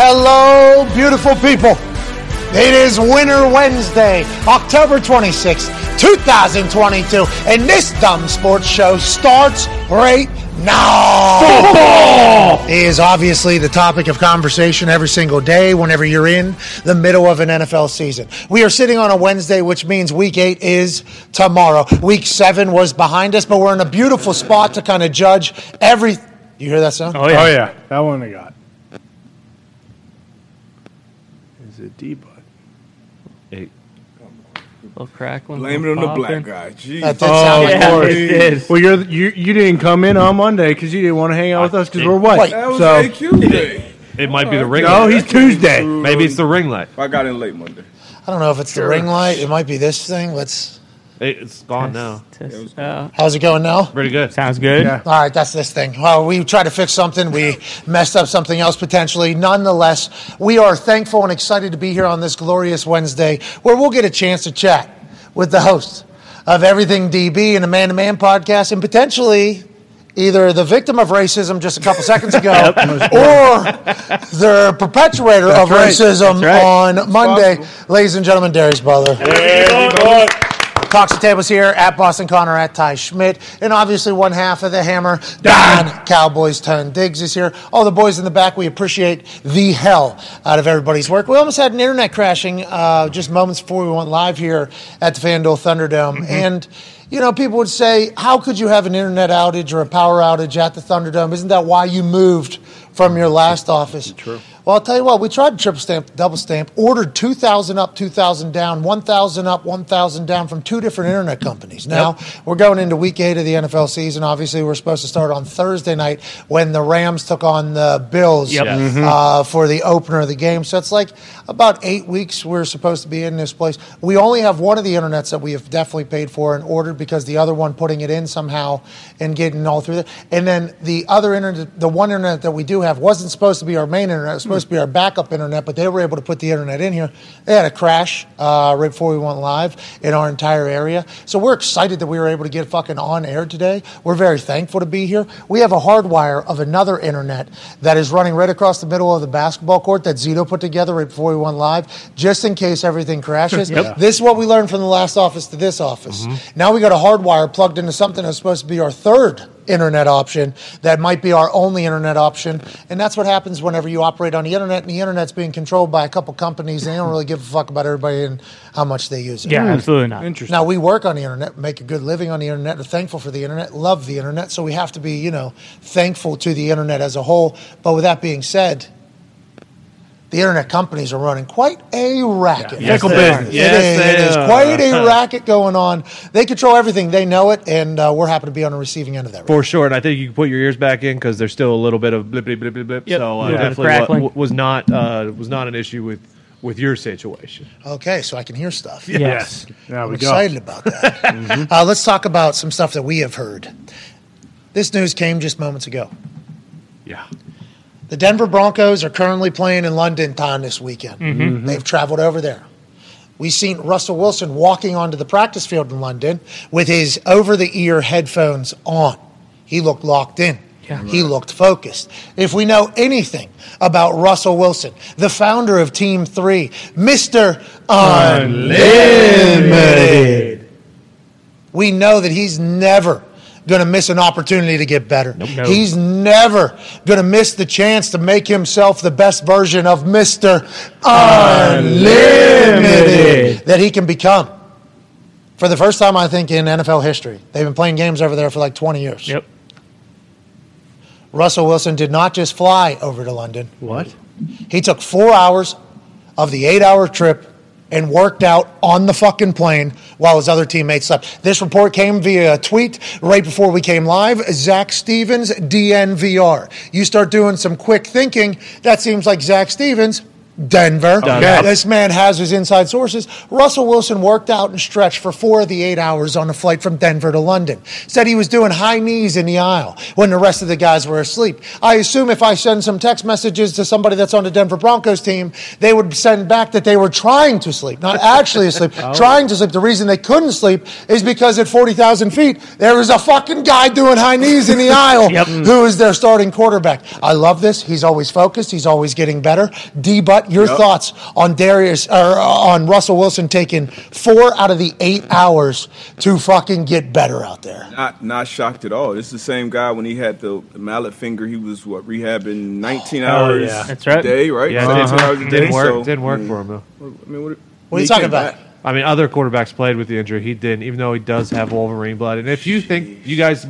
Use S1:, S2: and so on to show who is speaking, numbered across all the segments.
S1: Hello, beautiful people. It is Winter Wednesday, October 26th, 2022, and this dumb sports show starts right now. Football is obviously the topic of conversation every single day whenever you're in the middle of an NFL season. We are sitting on a Wednesday, which means week eight is tomorrow. Week seven was behind us, but we're in a beautiful spot to kind of judge every. You hear that sound?
S2: Oh yeah. oh yeah, that one I got. Is it D bud?
S3: Eight.
S4: little crackling.
S5: Blame it on the black
S4: popping.
S5: guy. Jeez.
S1: That did
S2: Oh,
S1: sound like
S4: Yeah,
S2: Lord.
S4: it did.
S2: Well, you're you you didn't come in on Monday because you didn't want to hang out with us because we're white.
S5: That was
S2: so
S5: AQ day.
S3: It might be the ring
S2: no,
S3: light.
S2: he's Tuesday.
S3: Maybe it's the ring light.
S5: I got in late Monday.
S1: I don't know if it's the ring light. It might be this thing. Let's.
S3: It- It's gone now.
S4: Test- uh,
S1: How's it going now?
S3: Pretty good.
S4: sounds good.
S2: Yeah.
S1: All right, that's this thing. Well, we tried to fix something. We messed up something else potentially. Nonetheless, we are thankful and excited to be here on this glorious Wednesday where we'll get a chance to chat with the host of Everything DB and the Man to Man podcast and potentially either the victim of racism just a couple seconds ago or the perpetuator of
S2: right.
S1: racism
S4: right.
S1: on Monday. Ladies and gentlemen, Darius Butler. Cox and Tables here at Boston Connor at Ty Schmidt, and obviously one half of the hammer, Don Cowboys Ton Diggs is here. All the boys in the back, we appreciate the hell out of everybody's work. We almost had an internet crashing uh, just moments before we went live here at the FanDuel Thunderdome, and you know people would say, "How could you have an internet outage or a power outage at the Thunderdome? Isn't that why you moved from your last office?" True. Well, I'll tell you what, we tried triple stamp, double stamp, ordered 2,000 up, 2,000 down, 1,000 up, 1,000 down from two different internet companies. Now, we're going into week eight of the NFL season. Obviously, we're supposed to start on Thursday night when the Rams took on the Bills
S4: Yep.
S1: uh, for the opener of the game. So it's like about eight weeks we're supposed to be in this place. We only have one of the internets that we have definitely paid for and ordered because the other one putting it in somehow and getting all through that. And then the other internet, the one internet that we do have wasn't supposed to be our main internet. Supposed to be our backup internet, but they were able to put the internet in here. They had a crash uh, right before we went live in our entire area. So we're excited that we were able to get fucking on air today. We're very thankful to be here. We have a hardwire of another internet that is running right across the middle of the basketball court that Zito put together right before we went live, just in case everything crashes. This is what we learned from the last office to this office. Now we got a hardwire plugged into something that's supposed to be our third internet option that might be our only internet option. And that's what happens whenever you operate on the internet and the internet's being controlled by a couple companies and they don't really give a fuck about everybody and how much they use it.
S4: Yeah, hmm. absolutely not.
S2: Interesting.
S1: Now we work on the internet, make a good living on the internet, are thankful for the internet, love the internet, so we have to be, you know, thankful to the internet as a whole. But with that being said, the internet companies are running quite a racket.
S2: Yes,
S3: Fickle
S2: they are.
S3: business.
S1: It
S3: Yes,
S1: is-
S3: they
S1: it is quite a racket going on. They control everything. They know it, and uh, we're happy to be on the receiving end of that.
S3: For sure, and I think you can put your ears back in because there's still a little bit of blip blip blip blip blip.
S4: Yep.
S3: So uh,
S4: Yeah.
S3: definitely
S4: Crackling.
S3: wa- was not uh, was not an issue with with your situation.
S1: Okay, so I can hear stuff.
S4: Yes.
S2: There
S1: I'm
S2: we go.
S1: excited about that. uh, let's talk about some stuff that we have heard. This news came just moments ago.
S3: Yeah.
S1: The Denver Broncos are currently playing in London town this weekend. Mm-hmm. Mm-hmm. They've traveled over there. We've seen Russell Wilson walking onto the practice field in London with his over the ear headphones on. He looked locked in.
S4: Yeah.
S1: He looked focused. If we know anything about Russell Wilson, the founder of Team 3, Mr. Unlimited, we know that he's never going to miss an opportunity to get better.
S4: no.
S1: He's never going to miss the chance to make himself the best version of Mr. Unlimited that he can become. For the first time, I think, in NFL history, they've been playing games over there for like 20 years.
S4: Yep.
S1: Russell Wilson did not just fly over to London.
S2: What?
S1: He took four hours of the eight hour trip and worked out on the fucking plane while his other teammates slept. This report came via a tweet right before we came live. Zac Stevens, DNVR. You start doing some quick thinking, that seems like Zac Stevens Denver.
S2: Okay.
S1: This man has his inside sources. Russell Wilson worked out and stretched for four of the eight hours on a flight from Denver to London. Said he was doing high knees in the aisle when the rest of the guys were asleep. I assume if I send some text messages to somebody that's on the Denver Broncos team, they would send back that they were trying to sleep, not actually asleep, oh. trying to sleep. The reason they couldn't sleep is because at 40,000 feet, there was a fucking guy doing high knees in the aisle
S4: Yep.
S1: who is their starting quarterback. I love this. He's always focused. He's always getting better. D. Butt, your
S5: Yep.
S1: thoughts on Darius or uh, on Russell Wilson taking four out of the eight hours to fucking get better out there?
S5: Not not shocked at all. This is the same guy when he had the, the mallet finger. He was what rehabbing 19 hours
S2: yeah.
S4: That's right.
S5: a day, right?
S3: Yeah, it
S5: 19
S3: didn't,
S5: hours a day.
S3: didn't work.
S5: So,
S3: didn't work
S5: I mean,
S3: for him though.
S5: I mean, what,
S1: What are you talking about?
S5: back.
S3: I mean, other quarterbacks played with the injury. He didn't, even though he does have Wolverine blood. And if you think you guys,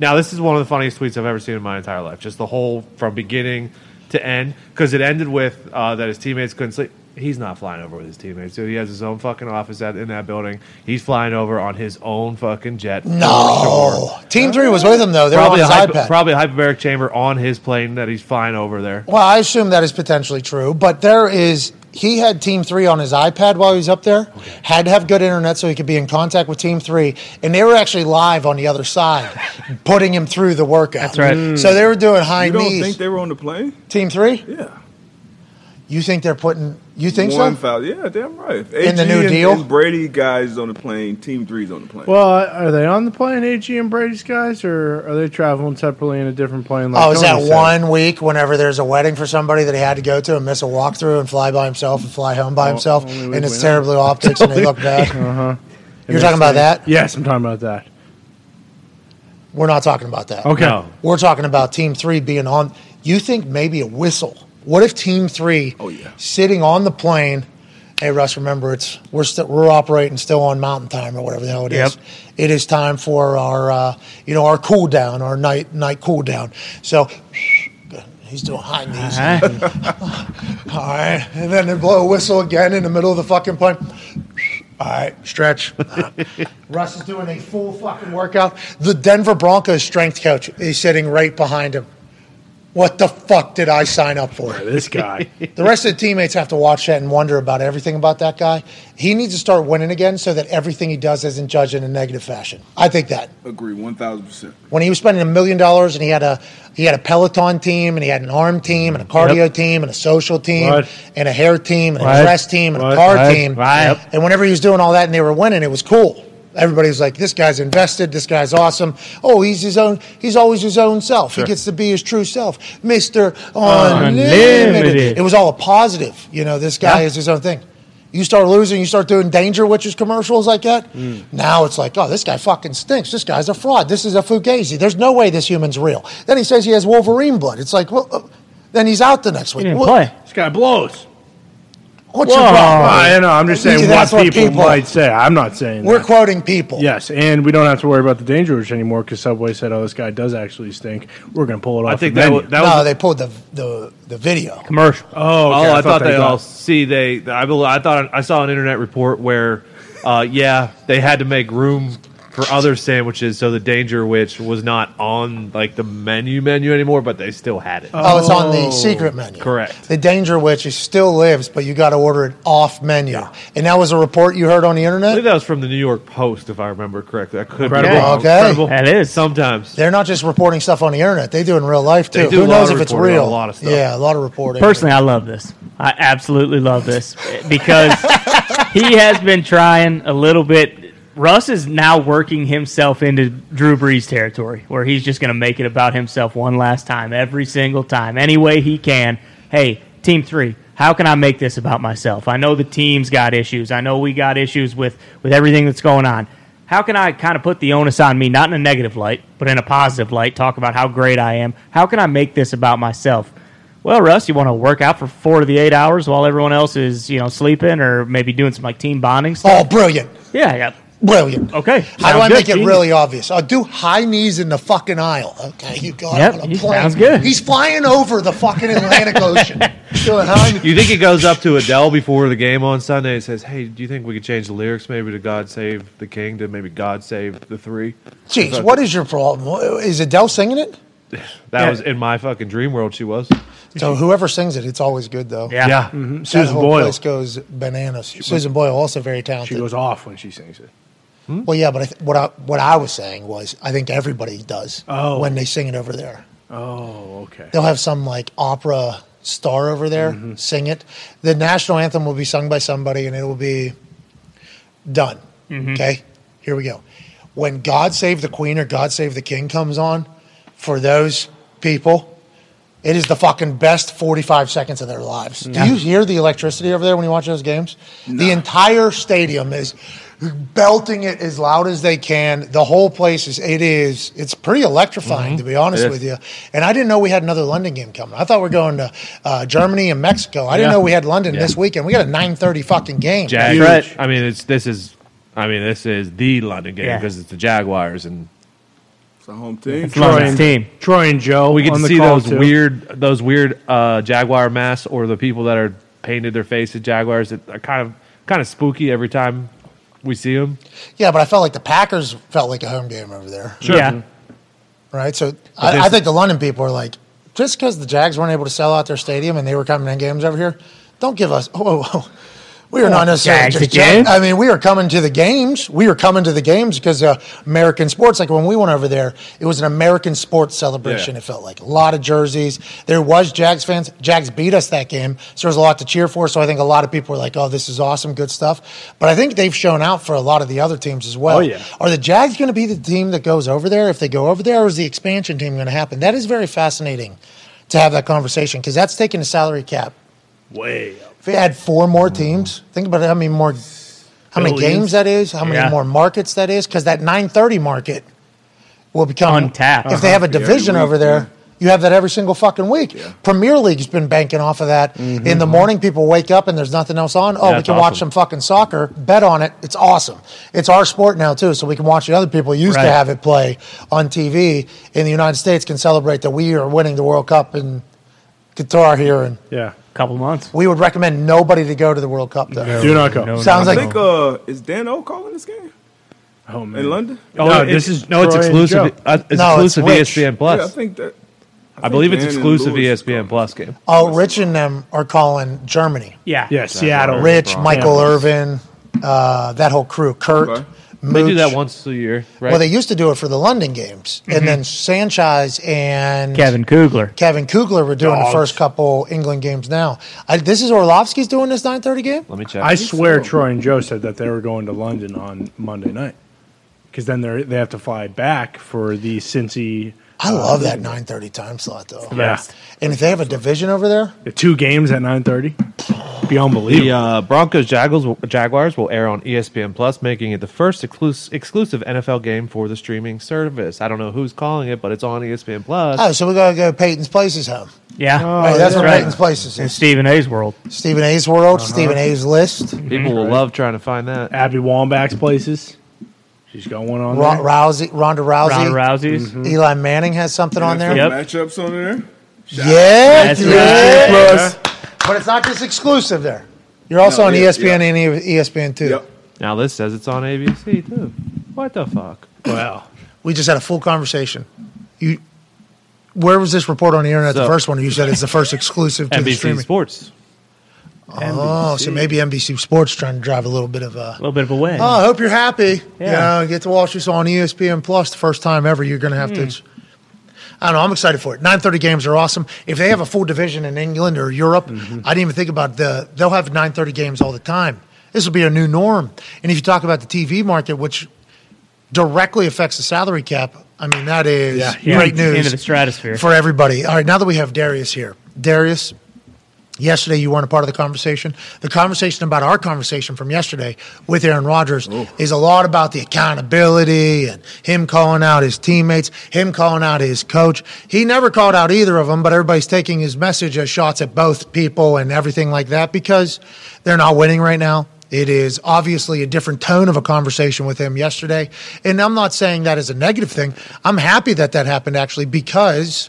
S3: now this is one of the funniest tweets I've ever seen in my entire life. Just the whole from beginning to end, because it ended with uh, that his teammates couldn't sleep. He's not flying over with his teammates. Dude, he has his own fucking office at, in that building. He's flying over on his own fucking jet.
S1: No.
S3: sure.
S1: Team three was with him, though. They were on
S3: Probably a,
S1: his
S3: hypo-
S1: iPad.
S3: probably a hyperbaric chamber on his plane that he's flying over there.
S1: Well, I assume that is potentially true, but there is. He had Team Three on his iPad while he was up there. Had to have good internet so he could be in contact with Team Three, and they were actually live on the other side, putting him through the workout.
S4: That's right. Mm.
S1: So they were doing high
S5: You don't
S1: knees.
S5: think they were on the plane?
S1: Team Three,
S5: Yeah.
S1: you think they're putting? You think
S5: One
S1: so?
S5: foul. Yeah, damn right. If
S1: In the new
S5: and,
S1: deal?
S5: and Brady guys on the plane. Team three's on the plane.
S2: Well, are they on the plane, AG and Brady's guys, or are they traveling separately in a different plane? Like
S1: Oh, is that
S2: Tony said?
S1: one week whenever there's a wedding for somebody that he had to go to and miss a walkthrough and fly by himself and fly home by himself, and it's
S2: we know.
S1: optics and they look bad?
S2: Uh-huh.
S1: You're talking about that?
S2: Yes, I'm talking about that.
S1: We're not talking about that.
S2: Okay.
S3: No.
S1: We're talking about Team Three being on. You think maybe a whistle? What if Team Three,
S5: Oh, yeah.
S1: sitting on the plane? Hey Russ, remember it's we're still we're operating still on mountain time or whatever the hell it is.
S4: Yep.
S1: It is time for our uh, you know our cool down, our night night cool down. So he's doing high knees.
S4: Uh-huh.
S1: All right, and then they blow a whistle again in the middle of the fucking plane. All right, stretch. Russ is doing a full fucking workout. The Denver Broncos strength coach is sitting right behind him. What the fuck did I sign up for?
S2: This guy.
S1: The rest of the teammates have to watch that and wonder about everything about that guy. He needs to start winning again so that everything he does isn't judged in a negative fashion. I think that
S5: Agree, one thousand percent.
S1: when he was spending a million dollars and he had a he had a Peloton team and he had an arm team and a cardio
S2: Yep.
S1: team and a social team
S2: Right.
S1: and a hair team and
S2: Right.
S1: a dress team and a car
S2: Right.
S1: team.
S4: Right.
S1: And whenever he was doing all that and they were winning, it was cool. Everybody was like, "This guy's invested. This guy's awesome. Oh, he's his own. He's always his own self. He gets to be his true self, Mister Unlimited.
S4: Unlimited.
S1: It was all a positive. You know, this guy
S4: Yeah.
S1: is his own thing. You start losing, you start doing Dangerwiches commercials like that.
S2: Mm.
S1: Now it's like, oh, this guy fucking stinks. This guy's a fraud. This is a fugazi. There's no way this human's real. Then he says he has Wolverine blood. It's like, well, uh, then he's out the next
S4: He
S1: week.
S4: didn't
S1: What-
S4: play.
S2: This guy blows.
S1: What's your problem?
S2: I know. I'm just saying
S1: That's
S2: what
S1: what
S2: people,
S1: people-
S2: might say. I'm not saying
S1: We're
S2: that.
S1: quoting people.
S2: Yes, and we don't have to worry about the Dangerwich anymore because Subway said, "Oh, this guy does actually stink." We're going to pull it off.
S3: I think
S2: the
S3: that,
S2: menu.
S3: wa- that
S1: no, they pulled the, the the video.
S4: Commercial.
S2: oh, okay,
S3: oh, I, thought, they
S2: got-
S3: all see they. I bel I thought I saw an internet report where, uh, yeah, they had to make room for other sandwiches, so the Dangerwich was not on like the menu menu anymore, but they still had it.
S1: Oh, it's on the oh. secret menu.
S3: Correct.
S1: The Dangerwich is still lives, but you got to order it off menu. And that was a report you heard on the internet.
S3: I
S1: internet.
S3: believe that was from the New York Post, if I remember correctly. I could
S2: Incredible.
S3: be wrong.
S1: Okay.
S2: Incredible.
S4: That is.
S3: Sometimes.
S1: They're not just reporting stuff on the internet; they do it in real life too. Who knows if it's real?
S3: a lot of stuff.
S1: Yeah, a lot of reporting.
S4: Personally, I love this. I absolutely love this eh, because he has been trying a little bit. Russ is now working himself into Drew Brees territory where he's just going to make it about himself one last time, every single time, any way he can. Hey, team three, how can I make this about myself? I know the team's got issues. I know we got issues with, with everything that's going on. How can I kind of put the onus on me, not in a negative light, but in a positive light, talk about how great I am? How can I make this about myself? Well, Russ, you want to work out for four to the eight hours while everyone else is, you know, sleeping or maybe doing some like team bonding stuff?
S1: Oh, brilliant!
S4: Yeah, yeah.
S1: Brilliant.
S4: Okay.
S1: How do I
S4: good.
S1: make it
S4: Genius.
S1: really obvious? I'll do high knees in the fucking aisle. Okay, you got
S4: Yep,
S1: it on a
S4: you-
S1: plane.
S4: sounds good.
S1: He's flying over the fucking Atlantic Ocean. Doing high knees.
S3: You think he goes up to Adele before the game on Sunday and says, "Hey, do you think we could change the lyrics maybe to God Save the King to maybe God Save the Three?
S1: Jeez, what is your problem? Is Adele singing it?
S3: that
S2: Yeah.
S3: was in my fucking dream world. She was.
S1: So whoever sings it, it's always good though.
S4: Yeah.
S3: Yeah. Mm-hmm.
S1: That
S2: Susan
S1: whole
S2: Boyle.
S1: place goes bananas. Susan Boyle also very talented.
S2: She goes off when she sings it.
S1: Well, yeah, but I th- what I what I was saying was I think everybody does
S2: Oh.
S1: when they sing it over there.
S2: Oh, okay.
S1: They'll have some like opera star over there
S2: Mm-hmm.
S1: sing it. The national anthem will be sung by somebody, and it will be done.
S2: Mm-hmm.
S1: Okay, here we go. When "God Save the Queen" or "God Save the King" comes on, for those people, it is the fucking best forty-five seconds of their lives. Do you hear the electricity over there when you watch those games? The entire stadium is belting it as loud as they can. The whole place is it is it's pretty electrifying to be honest
S3: Mm-hmm. It is.
S1: with you. And I didn't know we had another London game coming. I thought we are going to uh, Germany and Mexico. I didn't know we had London
S3: Yeah.
S1: this weekend. We got a nine thirty fucking game.
S3: Jag-
S4: Huge. Right.
S3: I mean, it's this is. I mean, this is the London game
S4: Yeah.
S3: because it's the Jaguars, and
S5: It's a home team.
S4: It's London's team.
S2: Troy and Joe.
S3: we get
S2: on
S3: to
S2: the
S3: see those
S2: too.
S3: weird, those weird uh, Jaguar masks or the people that are painted their faces Jaguars. That are kind of kind of spooky every time we see them.
S1: Yeah, but I felt like the Packers felt like a home game over there.
S4: Yeah. Mm-hmm.
S1: Right. So I, I think the London people are like, just because the Jags weren't able to sell out their stadium and they were coming in games over here, don't give us. Oh, oh, oh. We are not necessarily just
S4: again?
S1: I mean, we are coming to the games. We are coming to the games because uh, American sports. Like when we went over there, it was an American sports celebration.
S3: Yeah.
S1: It felt like a lot of jerseys. There was Jags fans. Jags beat us that game, so there was a lot to cheer for. So I think a lot of people were like, "Oh, this is awesome, good stuff." But I think they've shown out for a lot of the other teams as well.
S2: Oh, yeah.
S1: Are the Jags going to be the team that goes over there if they go over there, or is the expansion team going to happen? That is very fascinating to have that conversation because that's taking the salary cap.
S2: Way up.
S1: If they had four more teams, think about how many more, how many
S2: Billions.
S1: games that is, how many
S4: Yeah.
S1: more markets that is, because that 930 market will become
S4: Untapped.
S1: If they have a uh-huh.
S5: Yeah, every
S1: division
S5: week,
S1: over there,
S5: yeah.
S1: you have that every single fucking week. Premier League's been banking off of that. Mm-hmm. In the morning, people wake up and there's nothing else on. Oh, we
S3: that's
S1: can watch
S3: awesome.
S1: some fucking soccer. Bet on it. It's awesome. It's our sport now too, so we can watch the other people used
S4: Right.
S1: to have it play on TV in the United States can celebrate that we are winning the World Cup in Qatar here, and
S2: Yeah.
S4: Couple months.
S1: we would recommend nobody to go to the World Cup though.
S2: Do not go.
S4: No,
S1: Sounds
S4: no,
S5: I
S1: like-
S4: no.
S5: think uh, is Dan O calling this game
S2: Oh man.
S5: in London?
S3: Oh,
S2: No,
S3: it-
S2: this is
S3: no, it's
S2: Troy and
S3: exclusive.
S2: Joe.
S3: Uh, it's
S1: No, it's
S3: exclusive
S1: Rich.
S3: ESPN Plus.
S5: Yeah, I think that.
S3: I,
S5: think
S3: believe it's
S5: Dan and
S3: exclusive
S5: Lewis is
S3: ESPN. Plus game.
S1: Oh, Rich and them are calling Germany.
S4: Yeah.
S2: Yeah, Seattle.
S1: Rich,
S3: Bronx.
S1: Michael Irvin, uh, that whole crew, Kurt.
S5: Okay.
S3: They do that once a year, right?
S1: Well, they used to do it for the London games, and mm-hmm. then Sanchez and
S4: Kevin Kugler.
S1: Kevin Kugler were doing
S2: Dogs.
S1: the first couple England games. Now, I, this is Orlovsky's doing this nine thirty game.
S3: Let me check.
S2: I swear
S5: so.
S2: Troy and Joe said that they were going to London on Monday night. Because then they they have to fly back for the Cincy.
S1: I uh, love that nine thirty time slot though.
S2: Yeah.
S4: Best.
S1: And if they have a division over there,
S2: The two games at 9.30. Be
S3: the uh, Broncos Jaguars will, Jaguars will air on ESPN Plus, making it the first exclus- exclusive NFL game for the streaming service. I don't know who's calling it, but it's on ESPN Plus.
S1: oh, so we gotta go to Peyton's Places home.
S4: Yeah.
S1: right, oh, that's
S2: yeah.
S1: what
S4: right.
S1: Peyton's Places
S4: In
S1: is.
S4: Stephen A's world.
S1: Stephen A's world, uh-huh. Stephen A's list.
S3: People will mm-hmm. love trying to find that.
S2: Abby Wambach's places. She's got one on
S1: Ro-
S2: there.
S1: Rousey, Ronda Rousey,
S4: Ronda Rousey's. Mm-hmm.
S1: Eli Manning has something on there.
S4: Yep.
S5: Matchups on there.
S1: Yeah,
S4: That's
S1: yeah.
S4: right.
S1: But it's not just exclusive there. You're also
S5: No,
S1: on
S5: yeah,
S1: ESPN
S5: yeah.
S1: and ESPN too.
S5: Yep.
S3: Now this says it's on ABC too. What the fuck?
S2: Wow.
S1: We just had a full conversation. You, where was this report on the internet? the
S3: So-
S1: first one you said it's the first exclusive to the
S3: NBC
S1: streaming.
S3: Sports.
S1: Oh, so maybe NBC Sports trying to drive a little bit of a.
S4: A little bit of a win.
S1: Oh, I hope you're happy.
S4: Yeah.
S1: You know, get to watch this on ESPN Plus the first time ever. You're going to have to. Hmm. I don't know. I'm excited for it. 9:30 games are awesome. If they have a full division in England or Europe, mm-hmm. I didn't even think about the. They'll have 9:30 games all the time. This will be a new norm. And if you talk about the TV market, which directly affects the salary cap, I mean that is
S2: Yeah.
S4: Yeah,
S1: great news
S4: Into the stratosphere.
S1: for everybody. All right, now that we have Darius here, Darius, yesterday you weren't a part of the conversation. The conversation about our conversation from yesterday with Aaron Rodgers is a lot about the accountability and him calling out his teammates, him calling out his coach. He never called out either of them, but everybody's taking his message as shots at both people and everything like that because they're not winning right now. It is obviously a different tone of a conversation with him yesterday. And I'm not saying that as a negative thing. I'm happy that that happened actually because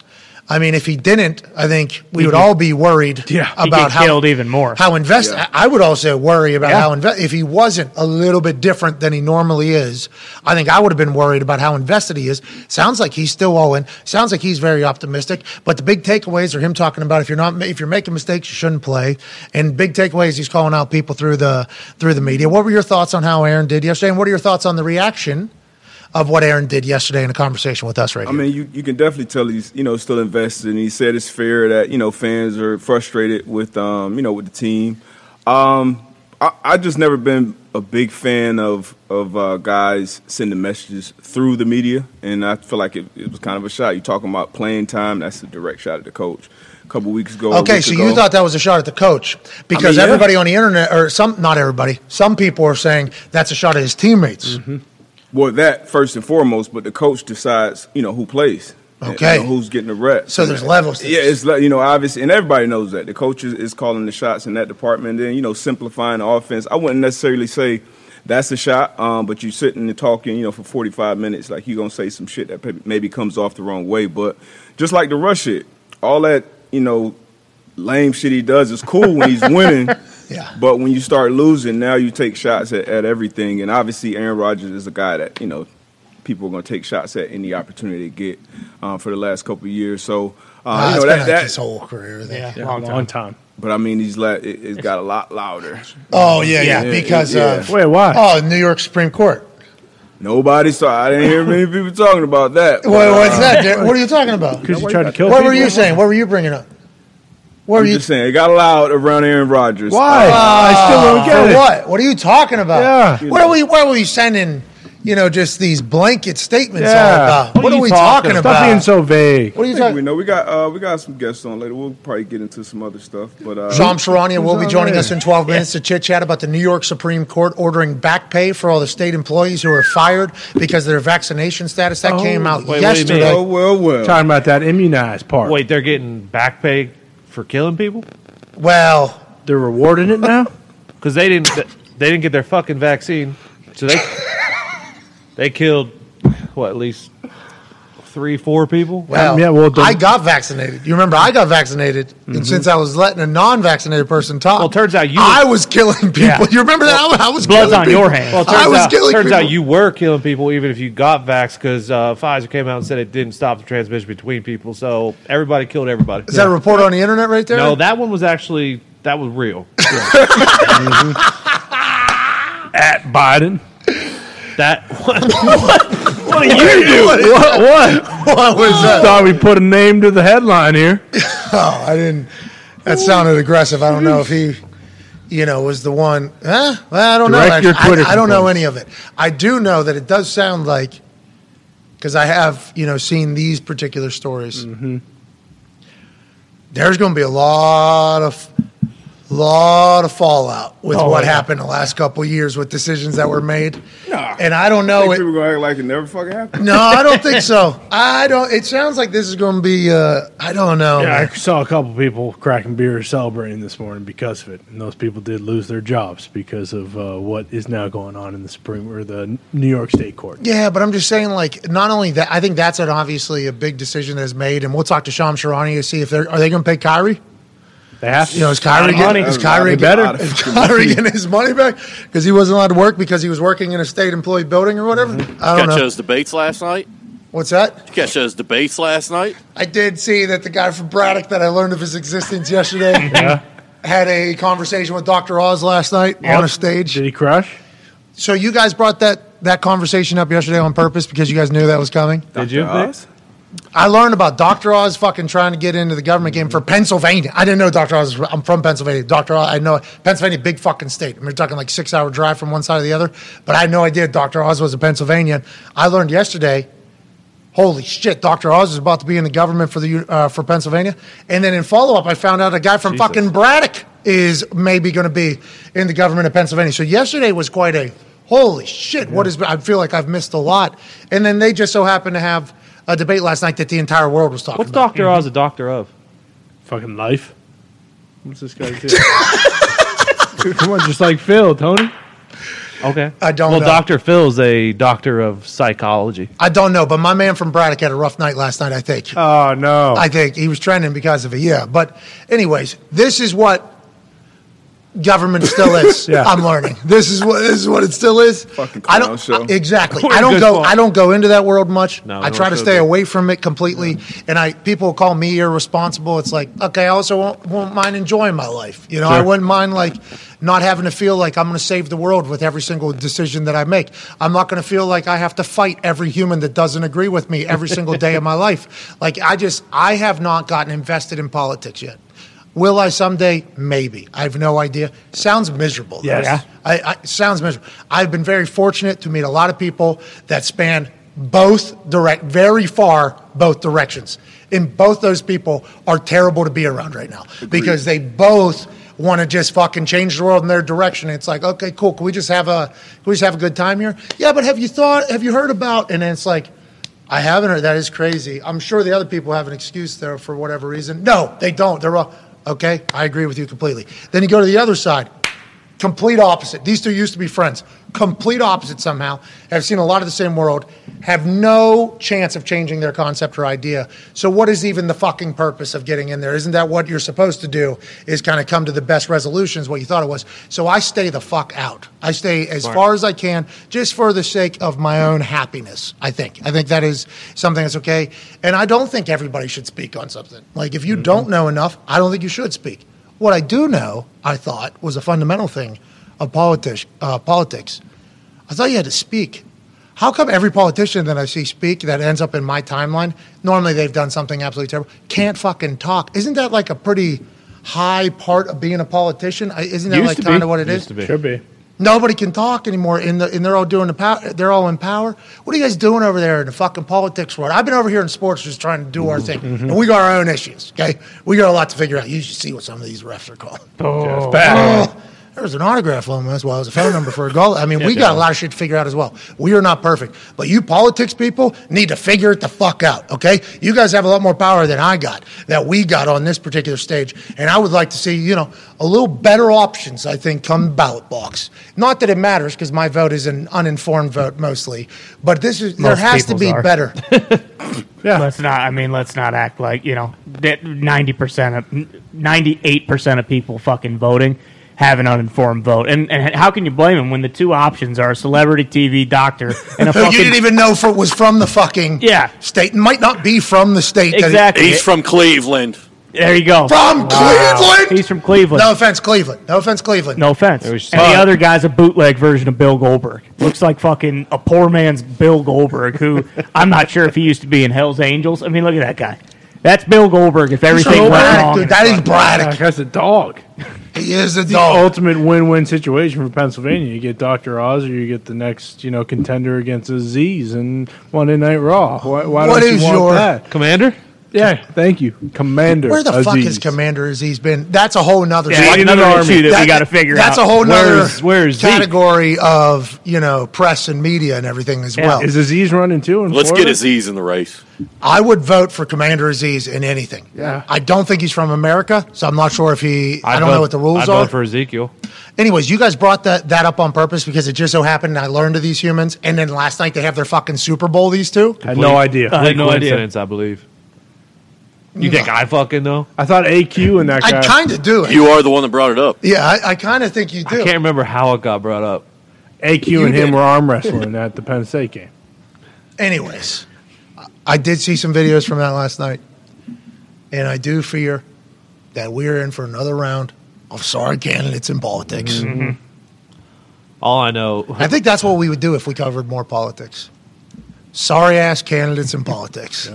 S1: I mean, if he didn't, I think we
S4: He'd
S1: would
S4: be-
S1: all be worried
S2: Yeah.
S1: About
S4: get
S1: how
S4: killed even more.
S1: How invest?
S6: Yeah.
S1: I would also worry about
S4: Yeah.
S1: how invest. If he wasn't a little bit different than he normally is, I think I would have been worried about how invested he is. Sounds like he's still all in. Sounds like he's very optimistic. But the big takeaways are him talking about if you're not if you're making mistakes, you shouldn't play. And big takeaways, he's calling out people through the through the media. What were your thoughts on how Aaron did yesterday? And what are your thoughts on the reaction? Of what Aaron did yesterday in a conversation with us right now.
S6: I
S1: here.
S6: mean, you, you can definitely tell he's you know still invested, and he said it's fair that you know fans are frustrated with um you know with the team. Um, I, I just never been a big fan of of uh, guys sending messages through the media, and I feel like it, it was kind of a shot. You talking about playing time? That's a direct shot at the coach. A couple weeks ago.
S1: Okay, so
S6: ago.
S1: you thought that was a shot at the coach because
S6: yeah.
S1: everybody on the internet, or some, not everybody, some people are saying that's a shot at his teammates.
S6: Mm-hmm. Well, that first and foremost, but the coach decides, you know, who plays. and,
S1: Okay.
S6: you know, who's getting the reps.
S1: So there's levels to
S6: Yeah, it's like, you know, obviously, and everybody knows that. The coach is, is calling the shots in that department. Then, you know, simplifying the offense. I wouldn't necessarily say that's a shot, um, but you're sitting and talking, you know, for 45 minutes, like you're going to say some shit that maybe comes off the wrong way. But just like the rush it, all that, you know, lame shit he does is cool when he's winning.
S1: Yeah.
S6: But when you start losing, now you take shots at, at everything. And obviously, Aaron Rodgers is a guy that, you know, people are going to take shots at any opportunity they get uh, for the last couple of years. So, uh, you know,
S1: been
S6: that,
S1: like
S6: that,
S1: his whole career. Then.
S4: Yeah,
S2: Long,
S4: long time.
S2: time.
S6: but I mean, he's la- it, it's got a lot louder.
S1: Oh yeah, yeah,
S4: Yeah,
S1: because
S6: yeah.
S1: of
S2: Wait, why?
S1: oh New York Supreme Court.
S6: Nobody saw. I didn't hear many people talking about that.
S1: Wait,
S6: but,
S1: what's
S6: uh,
S1: that? What are you talking about?
S2: Because you tried to kill
S1: What
S2: people?
S1: were you saying? What were you bringing up? What
S6: I'm
S1: you?
S6: just saying, it got loud around Aaron Rodgers.
S2: Why?
S6: Uh,
S2: I still don't get
S1: For
S2: it.
S1: what? What are you talking about?
S2: Yeah.
S1: What are we? What are we sending? You know, just these blanket statements all
S2: Yeah.
S1: about.
S2: What
S1: What,
S2: are
S1: are we
S2: talking
S1: talking
S2: Stop
S1: about?
S2: being so vague.
S1: what are you
S6: I think we know we got uh, we got some guests on later. We'll probably get into some other stuff, but uh,
S1: Shams Charania will be joining
S2: there?
S1: us in 12 minutes to chit chat about the New York Supreme Court ordering back pay for all the state employees who are fired because of their vaccination status. That
S2: Oh,
S1: came out
S3: wait, what do you
S1: yesterday.
S3: mean?
S6: oh well, well.
S2: Talking about that immunized part.
S3: Wait, they're getting back pay for killing people
S1: Well,
S2: They're rewarding it now?
S3: because they didn't they didn't get their fucking vaccine, so they they killed what at least three four people.
S1: well,
S2: yeah, well, the-
S1: I got vaccinated. You remember I got vaccinated, and since I was letting a non-vaccinated person talk,
S3: Well, turns out you-
S1: I was killing people.
S4: Yeah.
S1: You remember that? I, I was
S4: Blood's
S1: killing
S4: on your
S1: people.
S4: hands.
S3: Well, it
S1: I
S3: turns,
S1: was
S3: out,
S1: killing
S3: turns out you were killing people even if you got vaxxed because uh, Pfizer came out and said it didn't stop the transmission between people. So everybody killed everybody.
S1: Is that a report on the internet right there?
S3: no, that one was actually that was real.
S2: At Biden.
S3: That
S2: What do you do? what? What?
S1: what was that?
S2: Thought we put a name to the headline here.
S1: Oh, I didn't. That sounded aggressive. I don't know if he, you know, was the one. Huh? Well, I don't know.
S2: Your
S1: actually.
S2: Twitter
S1: I, I don't know
S2: complaints.
S1: any of it. I do know that it does sound like, because I have, you know, seen these particular stories.
S2: Mm-hmm.
S1: There's going to be a lot of, lot of fallout with
S4: Oh,
S1: what
S4: yeah.
S1: happened the last couple of years with decisions that were made.
S6: Nah.
S1: And I don't
S6: I
S1: know
S6: think
S1: it.
S6: people gonna act like it never fucking happened.
S1: No, I don't think so. I don't. It sounds like this is going to be. Uh, I don't know.
S2: Yeah, I saw a couple people cracking beer celebrating this morning because of it, and those people did lose their jobs because of uh, what is now going on in the Supreme or the New York State Court.
S1: Yeah, but I'm just saying, like, not only that, I think that's an obviously a big decision that is made, and we'll talk to Shams Charania to see if they're are they going to pay Kyrie.
S2: They have to.
S1: You know, is Kyrie
S4: money.
S1: getting, is
S6: That's
S1: Kyrie
S6: a
S1: getting, is Kyrie getting his money back because he wasn't allowed to work because he was working in a state employee building or whatever? Mm-hmm. I don't
S7: Catch
S1: know.
S7: those debates last night.
S1: What's that?
S7: Catch those debates last night.
S1: I did see that the guy from Braddock that I learned of his existence yesterday
S2: Yeah.
S1: had a conversation with Dr. Oz last night on a stage.
S2: Did he crush?
S1: So you guys brought that that conversation up yesterday on purpose because you guys knew that was coming.
S3: did you?
S6: Dr.
S3: Vic?
S6: Oz?
S1: I learned about Dr. Oz fucking trying to get into the government game for Pennsylvania. I didn't know Dr. Oz. Was, I'm from Pennsylvania. Dr. Oz, I know it. Pennsylvania, big fucking state. I mean, we're talking like six hour drive from one side to the other. But I had no idea Dr. Oz was a Pennsylvania. I learned yesterday. Holy shit! Dr. Oz is about to be in the government for the uh, for Pennsylvania, and then in follow up, I found out a guy from fucking Braddock is maybe going to be in the government of Pennsylvania. So yesterday was quite a holy shit. What is? I feel like I've missed a lot. And then they just so happened to have a debate last night that the entire world was talking
S3: What's
S1: about.
S3: Doctor Oz a doctor of?
S2: Fucking life. What's this guy do? Come on, just like Phil, Tony.
S3: Okay.
S1: I don't
S3: Well,
S1: know.
S3: Dr. Phil's a doctor of psychology.
S1: I don't know, but my man from Braddock had a rough night last night. I think.
S2: Oh no!
S1: I think he was trending because of it. Yeah, but anyways, this is what government still is.
S2: Yeah.
S1: I'm learning. This is what this is what it still is.
S5: Fucking
S1: I don't
S5: show.
S1: exactly.
S3: What a
S1: I don't go.
S3: point.
S1: I don't go into that world much.
S3: No,
S1: I try to stay
S3: we.
S1: away from it completely. And I people call me irresponsible. It's like okay, I also won't, won't mind enjoying my life. You know, I wouldn't mind like not having to feel like I'm going to save the world with every single decision that I make. I'm not going to feel like I have to fight every human that doesn't agree with me every single day of my life. Like I just I have not gotten invested in politics yet. Will I someday? Maybe. I have no idea. Sounds miserable.
S2: Yes. Yeah.
S1: I, I, sounds miserable. I've been very fortunate to meet a lot of people that span both direct, very far, both directions. And both those people are terrible to be around right now because they both want to just fucking change the world in their direction. It's like, okay, cool. Can we just have a, can we just have a good time here? Yeah, but have you thought, have you heard about? And then it's like, I haven't heard. That is crazy. I'm sure the other people have an excuse there for whatever reason. No, they don't. They're all okay. I agree with you completely. Then you go to the other side. Complete opposite. These two used to be friends. Complete opposite somehow. Have seen a lot of the same world. Have no chance of changing their concept or idea. So what is even the fucking purpose of getting in there? Isn't that what you're supposed to do? Is kind of come to the best resolutions, what you thought it was. So I stay the fuck out. I stay as far as I can, just for the sake of my own happiness. I think. I think that is something that's okay. And I don't think everybody should speak on something. Like if you mm-hmm. don't know enough, I don't think you should speak. What I do know, I thought, was a fundamental thing of politics. Uh, politics. I thought you had to speak. How come every politician that I see speak that ends up in my timeline, normally they've done something absolutely terrible, can't fucking talk? Isn't that like a pretty high part of being a politician? Isn't that
S2: Used
S1: like kind
S2: be.
S1: of what it is?
S3: Used to be.
S2: Should be.
S1: Nobody can talk anymore, in the, and they're all doing the power. They're all in power. What are you guys doing over there in the fucking politics world? I've been over here in sports, just trying to do our thing, mm-hmm. and we got our own issues. Okay, we got a lot to figure out. You should see what some of these refs are calling.
S2: It's bad.
S1: Oh, there was an autograph on loan as well as a phone number for a goal. I mean, we got a lot of shit to figure out as well. We are not perfect, but you politics people need to figure it the fuck out. Okay, you guys have a lot more power than I got, that we got on this particular stage, and I would like to see you know a little better options. I think come ballot box. Not that it matters because my vote is an uninformed vote mostly, but this is there has to be
S4: are.
S1: better.
S4: Let's not. I mean, let's not act like you know that ninety percent of ninety-eight percent of people fucking voting have an uninformed vote, and and how can you blame them when the two options are a celebrity TV doctor and a
S1: Who
S4: fucking
S1: you didn't even know for, was from the fucking
S4: Yeah.
S1: state, and might not be from the state. that it-
S4: exactly.
S7: He's from Cleveland.
S4: there you go.
S1: From Cleveland?
S4: He's from Cleveland.
S1: No offense, Cleveland. No offense, Cleveland.
S4: No offense.
S3: It
S4: And
S3: was-
S4: the other guy's a bootleg version of Bill Goldberg. Looks like fucking a poor man's Bill Goldberg, who I'm not sure if he used to be in Hell's Angels. I mean, look at that guy. That's Bill Goldberg. If everything
S1: So
S4: went
S1: Braddock,
S4: wrong,
S1: dude, that is Braddock.
S2: Like, that's a dog.
S1: He is a
S2: The ultimate win-win situation for Pennsylvania. You get Dr. Oz, or you get the next, you know, contender against Azeez and Monday Night Raw. Why, why
S1: What
S2: don't
S1: is
S2: you want
S1: your-
S2: that?
S3: Commander?
S2: Yeah, thank you, Commander.
S1: Where the fuck
S2: Azeez.
S1: is Commander Azeez been? That's a whole nother.
S4: yeah,
S2: Like
S4: another
S2: another
S4: issue that, we got to figure
S1: that's
S4: out.
S1: a whole nother
S3: Where's- where's Zeke?
S1: category of you know press and media and everything as
S4: Yeah.
S1: well.
S2: Is Azeez running too? In
S7: Let's
S2: Florida?
S7: get Azeez in the race.
S1: I would vote for Commander Azeez in anything.
S2: Yeah.
S1: I don't think he's from America, so I'm not sure if he. I
S3: I'd
S1: don't
S3: vote-
S1: know what the rules
S3: I'd
S1: are.
S3: vote for Ezekiel.
S1: Anyways, you guys brought that that up on purpose because it just so happened I learned of these humans, and then last night they have their fucking Super Bowl. These two.
S2: I had no idea.
S4: I had no idea.
S3: I believe. You think I fucking know?
S2: I thought AQ and that guy.
S1: I kind of do.
S7: You are the one that brought it up.
S1: yeah, I, I kind of think you do.
S3: I
S1: do.
S3: can't remember how it got brought up.
S2: AQ
S1: You
S2: and him
S1: did.
S2: were arm wrestling at the Penn State game.
S1: Anyways, I did see some videos from that last night, and I do fear that we're in for another round of sorry candidates in politics.
S3: Mm-hmm. All I know,
S1: I think that's what we would do if we covered more politics. Sorry ass candidates in politics.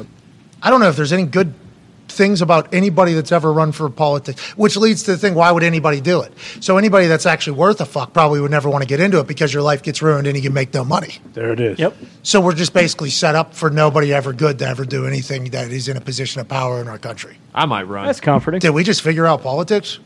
S1: I don't know if there's any good things about anybody that's ever run for politics, which leads to the thing why would anybody do it? So anybody that's actually worth a fuck probably would never want to get into it because your life gets ruined and you can make no money.
S2: There it is.
S4: Yep.
S1: So we're just basically set up for nobody ever good to ever do anything that is in a position of power in our country.
S3: I might run.
S4: That's comforting.
S1: Did we just figure out politics?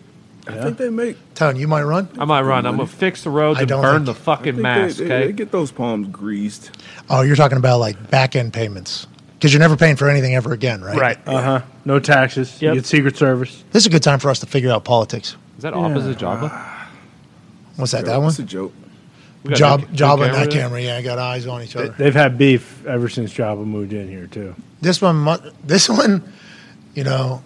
S5: I think they make.
S1: Tone, you might run.
S3: I might run. I'm gonna fix the roads
S1: I
S3: and
S1: don't
S3: burn
S1: think-
S3: the fucking
S5: think
S3: mask.
S5: they, they,
S3: Okay.
S5: they get those palms greased.
S1: Oh, you're talking about like back end payments because you're never paying for anything ever again, right?
S4: Right.
S2: Uh huh. No taxes.
S4: Yep.
S2: You get Secret Service.
S1: This is a good time for us to figure out politics.
S3: Is that opposite Java?
S1: What's that? That one?
S5: It's a joke.
S3: We got
S1: Job,
S3: that-
S1: job
S3: that
S1: on that
S3: there?
S1: camera. Yeah, got eyes on each other.
S2: They've had beef ever since Jabba moved in here too.
S1: This one, mu- this one, you know,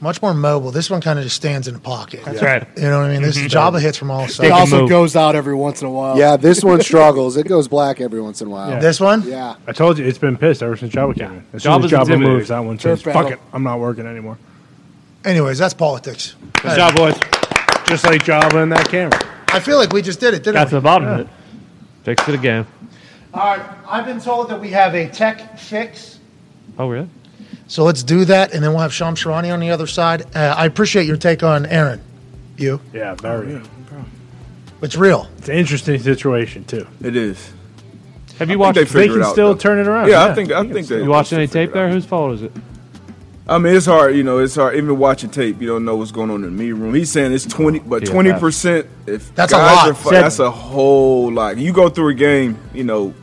S1: much more mobile. This one kind of just stands in a pocket.
S4: That's right.
S1: You know what I mean? This mm-hmm. Java hits from all sides.
S8: It also
S4: move.
S8: goes out every once in a while.
S9: Yeah, this one struggles. It goes black every once in a while.
S2: Yeah.
S1: This one,
S9: Yeah.
S2: I told you it's been pissed ever since Jabba came in. As soon as Jabba
S3: intimidating.
S2: moves, that one says, "Fuck it, I'm not working anymore."
S1: anyways, that's politics.
S3: Good job, boys.
S2: Just like Jabba in that camera.
S1: I feel like we just did it, didn't
S4: Got to the bottom of it.
S3: Fixed it again.
S1: All right, I've been told that we have a tech fix.
S3: Oh, really?
S1: So let's do that, and then we'll have Shams Charania on the other side. Uh, I appreciate your take on Aaron. You,
S2: Yeah, very.
S1: it's real.
S2: It's an interesting situation too.
S6: It is.
S3: Have you
S6: I
S3: watched?
S6: they
S2: They can
S6: it out,
S2: still
S6: though.
S2: turn it around.
S6: Yeah, I think I think they.
S3: You watched any tape there? Whose fault is it?
S6: I mean, it's hard. You know, it's hard. Even watching tape, you don't know what's going on in the meeting room. He's saying it's twenty, but
S3: Yeah,
S6: twenty percent. If
S1: That's a
S6: guys
S1: lot.
S6: are fu- that's a whole lot. You go through a game, you know,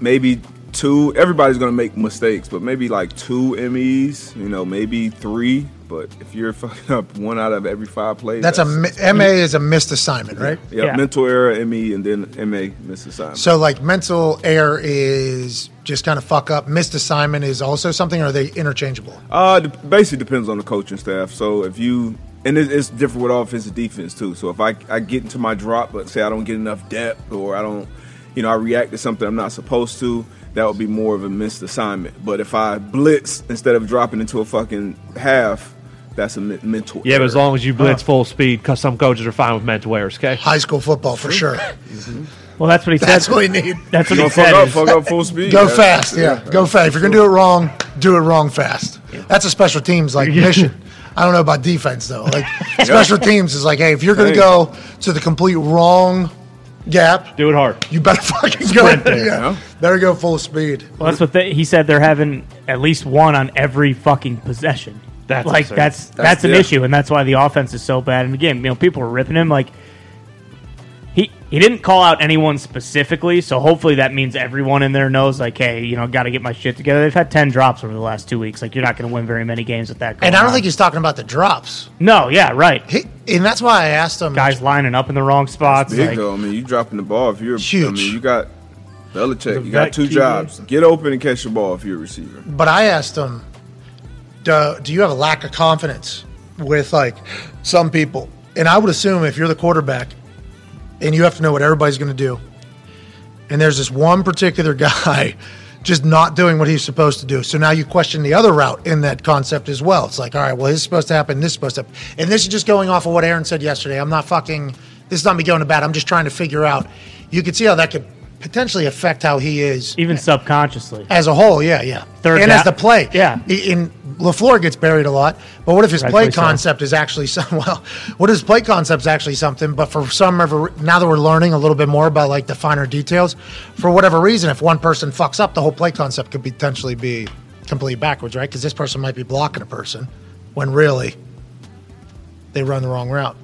S6: maybe two. Everybody's going to make mistakes, but maybe like two MEs. You know, maybe three. But if you're fucking up one out of every five plays,
S1: That's a mi- MA is a missed assignment, right?
S6: yeah,
S4: Yeah.
S6: mental error, ME, and then MA miss assignment.
S1: So like mental error is just kind of fuck up. Missed assignment is also something. Or are they interchangeable?
S6: Uh, basically depends on the coaching staff. So if you and it's different with offensive defense too. So if I I get into my drop, but say I don't get enough depth or I don't, you know, I react to something I'm not supposed to, that would be more of a missed assignment. But if I blitz instead of dropping into a fucking half, that's a me- mental.
S3: Yeah, but as long as you blitz full speed, because some coaches are fine with mental errors. Okay.
S1: High school football for sure. Mm-hmm.
S4: Well, that's what he said.
S1: That's what we need.
S4: That's what
S6: you
S4: he
S6: know, fuck
S4: said.
S6: up, fuck up full speed.
S1: Go
S6: Yeah.
S1: fast, yeah. Go fast. If you're gonna do it wrong, do it wrong fast. That's a special teams like mission. I don't know about defense though. Like special teams is like, hey, if you're gonna
S6: Hey.
S1: go to the complete wrong gap,
S3: Do it hard.
S1: you better fucking go.
S2: there,
S1: yeah.
S6: yeah.
S1: Better go full speed.
S4: Well, that's what they, he said. They're having at least one on every fucking possession.
S3: That's
S4: like
S3: absurd.
S4: that's that's,
S6: That's-
S4: an
S6: yeah.
S4: issue, and that's why the offense is so bad. And again, you know, people are ripping him. Like he he didn't call out anyone specifically, so hopefully that means everyone in there knows. Like, hey, you know, got to get my shit together. They've had ten drops over the last two weeks. Like, you're not going to win very many games with that. Going
S1: And I don't
S4: on.
S1: think he's talking about the drops.
S4: no, yeah, right.
S1: He, and that's why I asked him.
S4: Guys lining up in the wrong spots.
S6: Big
S4: like-
S6: though. I mean, you dropping the ball if you're I
S1: Huge.
S6: mean, you got Belichick.
S2: The
S6: You got two
S2: key
S6: jobs: get open and catch the ball if you're a receiver.
S1: But I asked him, do, do you have a lack of confidence with like some people? And I would assume if you're the quarterback and you have to know what everybody's going to do, and there's this one particular guy just not doing what he's supposed to do. So now you question the other route in that concept as well. It's like, all right, well, this is supposed to happen, this is supposed to happen. And this is just going off of what Aaron said yesterday. I'm not fucking, this is not me going to bat. I'm just trying to figure out. You can see how that could potentially affect how he is
S4: even subconsciously.
S1: as a whole, yeah, yeah.
S4: Third
S1: and
S4: down-
S1: as the play,
S4: yeah.
S1: In Lafleur gets buried a lot, but what if his
S4: Rightfully
S1: play
S4: so.
S1: concept is actually some? Well, what if his play concept is actually something? But for some ever now that we're learning a little bit more about like the finer details, for whatever reason, if one person fucks up, the whole play concept could potentially be completely backwards, right? Because this person might be blocking a person when really they run the wrong route.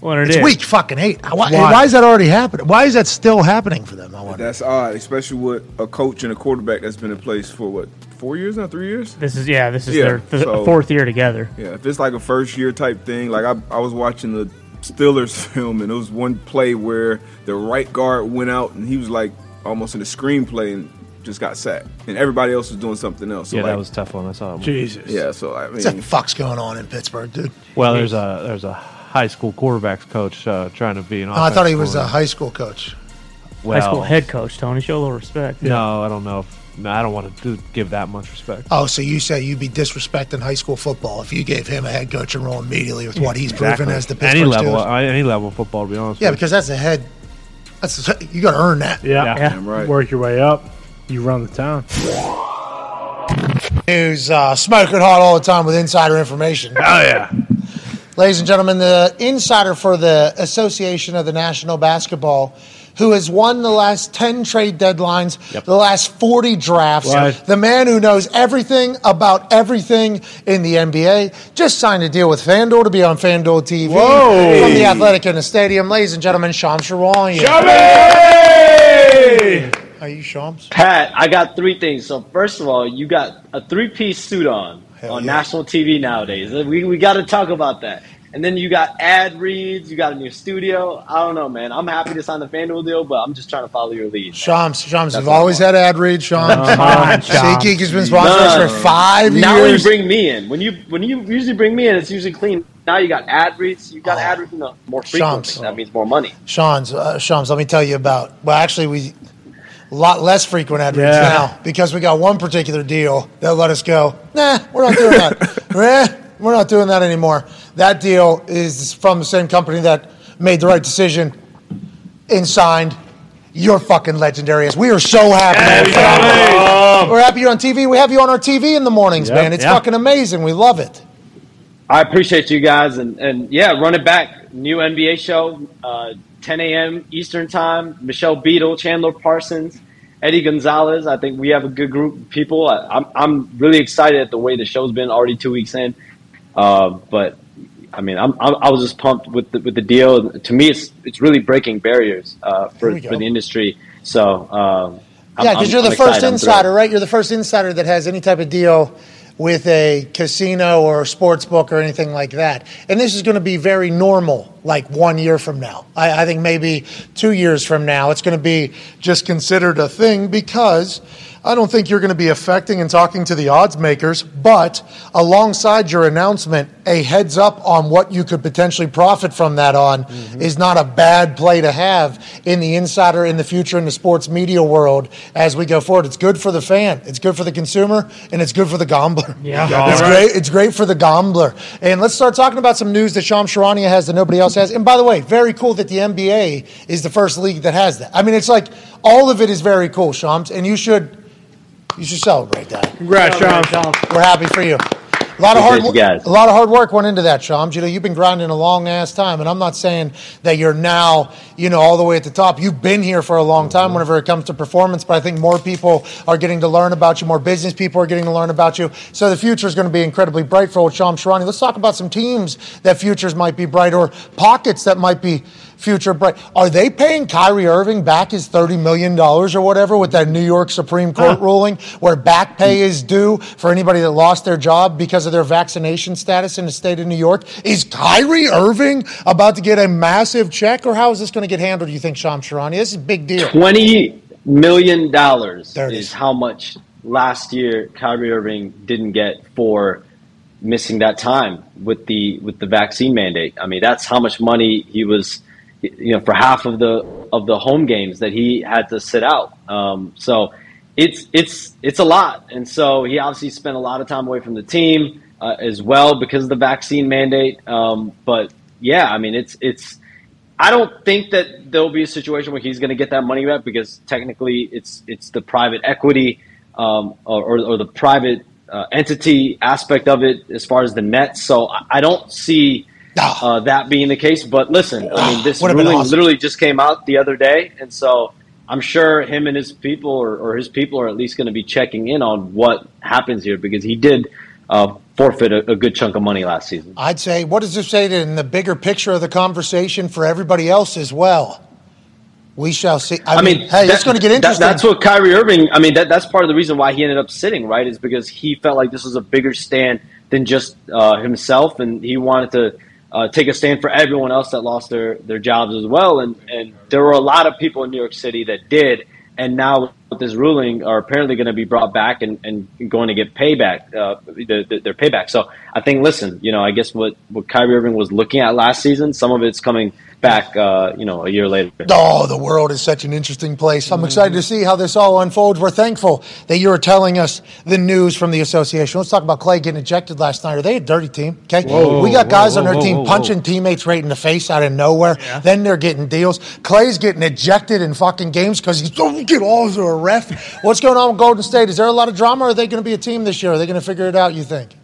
S4: Well, it
S1: It's
S4: is.
S1: week fucking eight. Why,
S2: Why?
S1: why is that already happening? Why is that still happening for them? I wonder.
S6: That's odd, especially with a coach and a quarterback that's been in place for what four years now, three years.
S4: This is yeah. This is
S6: Yeah,
S4: their th-
S6: so-
S4: fourth year together.
S6: Yeah, if it's like a first year type thing, like I, I was watching the Steelers film, and it was one play where the right guard went out, and he was like almost in a screenplay and just got sacked, and everybody else was doing something else. So
S3: Yeah,
S6: like,
S3: that was a tough one. I saw. It.
S2: Jesus.
S6: yeah. So I
S1: What the fuck's going on in Pittsburgh, dude?
S3: Well, there's a there's a high school quarterbacks coach uh, trying to be an.
S1: Oh, I thought he was a high school coach.
S3: coordinator.
S4: High school
S3: Well,
S4: head coach Tony. Show a little respect.
S3: No, I don't know. If, no, I don't want to do, give that much respect.
S1: Oh, so you say you'd be disrespecting high school football if you gave him a head coaching role immediately with what he's proven as the Pittsburgh
S3: any level,
S1: Steelers?
S3: uh, any level of football. To be honest.
S1: Yeah,
S3: with you.
S1: because that's a head. That's you got to earn that.
S2: Yeah.
S3: Yeah.
S4: Yeah.
S6: damn right.
S2: Work your way up. You run the town.
S1: News uh, smoking hot all the time with insider information.
S2: Oh yeah.
S1: Ladies and gentlemen, the insider for the Association of the National Basketball, who has won the last 10 trade deadlines, the last 40 drafts,
S2: What?
S1: the man who knows everything about everything in the NBA, just signed a deal with FanDuel to be on FanDuel TV
S2: Whoa.
S1: from the Athletic in the Stadium. Ladies and gentlemen, Sham Sharon. Are you Shams?
S10: Pat, I got three things. So first of all, you got a three-piece suit on
S1: Hell
S10: on
S1: yeah.
S10: national TV nowadays. We we got to talk about that. And then you got ad reads. You got a new studio. I don't know, man. I'm happy to sign the FanDuel deal, but I'm just trying to follow your lead.
S1: Shams, Shams,
S10: That's
S1: we've always had ad read. Shams,
S4: Come on, Shams.
S1: SeatGeek has been sponsoring us
S10: No.
S1: for five
S10: now when you bring me in, when you when you usually bring me in, it's usually clean. Now you got ad reads. You got
S1: Oh.
S10: ad reads you know, more frequently.
S1: Shams.
S10: That means more money.
S1: Shams, uh, Shams, let me tell you about. Well, actually, we a lot less frequent ad reads
S2: Yeah.
S1: now because we got one particular deal that let us go. Nah, we're not doing that. Eh, we're not doing that anymore. That deal is from the same company that made the right decision and signed. You're fucking legendary. As we are so happy. We're happy you're on TV. We have you on our TV in the mornings,
S2: Yep.
S1: man. It's
S4: Yeah.
S1: fucking amazing. We love it.
S10: I appreciate you guys, and, and yeah, run it back. New NBA show, uh, 10 a.m. Eastern time. Michelle Beadle, Chandler Parsons, Eddie Gonzalez. I think we have a good group of people. I, I'm I'm really excited at the way the show's been already two weeks in. Uh, but I mean, I'm, I'm I was just pumped with the, with the deal. To me, it's it's really breaking barriers uh, for
S1: There we go.
S10: for the industry. So um,
S1: Yeah, because you're the
S10: I'm
S1: first
S10: excited.
S1: Insider, right? You're the first insider that has any type of deal with a casino or a sports book or anything like that. And this is going to be very normal, like one year from now. I, I think maybe two years from now, it's going to be just considered a thing because I don't think you're going to be affecting and talking to the odds makers, but alongside your announcement, a heads up on what you could potentially profit from that on mm-hmm. is not a bad play to have in the insider in the future in the sports media world as we go forward. It's good for the fan, it's good for the consumer, and it's good for the gambler.
S4: Yeah.
S1: It's great. It's great for the gambler. And let's start talking about some news that Shams Charania has that nobody else has. And by the way, very cool that the NBA is the first league that has that. I mean, it's like all of it is very cool, Shams, and you should you should celebrate that.
S2: Congrats, Sean.
S1: We're happy for you. A lot of hard,
S10: Appreciate you guys.
S1: a lot of hard work went into that, Shams. You know, you've been grinding a long ass time, and I'm not saying that you're now, you know, all the way at the top. You've been here for a long time. Whenever it comes to performance, but I think more people are getting to learn about you. More business people are getting to learn about you. So the future is going to be incredibly bright for old Sham Sharani. Let's talk about some teams that futures might be bright, or pockets that might be future bright. Are they paying Kyrie Irving back his $30 million or whatever with that New York Supreme Court ruling where back pay is due for anybody that lost their job because of their vaccination status in the state of New York? Is Kyrie Irving about to get a massive check or how is this going to get handled, do you think, Sham Sharani? This is a big deal.
S10: Twenty million dollars
S1: There it
S10: is
S1: is.
S10: how much last year Kyrie Irving didn't get for missing that time with the with the vaccine mandate. I mean, that's how much money he was, you know, for half of the of the home games that he had to sit out. Um, so it's it's it's a lot, and so he obviously spent a lot of time away from the team uh, as well because of the vaccine mandate. Um, but yeah, I mean, it's it's. I don't think that there'll be a situation where he's going to get that money back because technically it's it's the private equity um, or, or, the private uh, entity aspect of it as far as the net. So I, I don't see. Uh, that being the case. But listen, I mean, this ruling
S1: awesome.
S10: literally just came out the other day, and so I'm sure him and his people or, or his people are at least going to be checking in on what happens here because he did uh, forfeit a, a good chunk of money last season.
S1: I'd say, what does this say in the bigger picture of the conversation for everybody else as well? We shall see. I,
S10: I
S1: mean,
S10: mean,
S1: hey,
S10: that-
S1: it's going to get
S10: that-
S1: interesting.
S10: that's what Kyrie Irving. I mean, that, that's part of the reason why he ended up sitting, right? Is because he felt like this was a bigger stand than just uh, himself, and he wanted to uh, take a stand for everyone else that lost their their jobs as well. And and there were a lot of people in New York City that did, and now with this ruling, are apparently going to be brought back and, and going to get payback, uh, the, the, their payback. So I think, listen, you know, I guess what what Kyrie Irving was looking at last season, some of it's coming back, uh, you know, a year later.
S1: Oh, the world is such an interesting place. I'm excited to see how this all unfolds. We're thankful that you're telling us the news from the association. Let's talk about Klay getting ejected last night. Are they a dirty team? Okay. we got guys on their
S3: whoa,
S1: team
S3: whoa, whoa.
S1: punching teammates right in the face out of nowhere. Then they're getting deals. Klay's getting ejected in fucking games because he's don't get all to a ref. What's going on with Golden State? Is there a lot of drama or are they going to be a team this year? Are they going to figure it out, you think?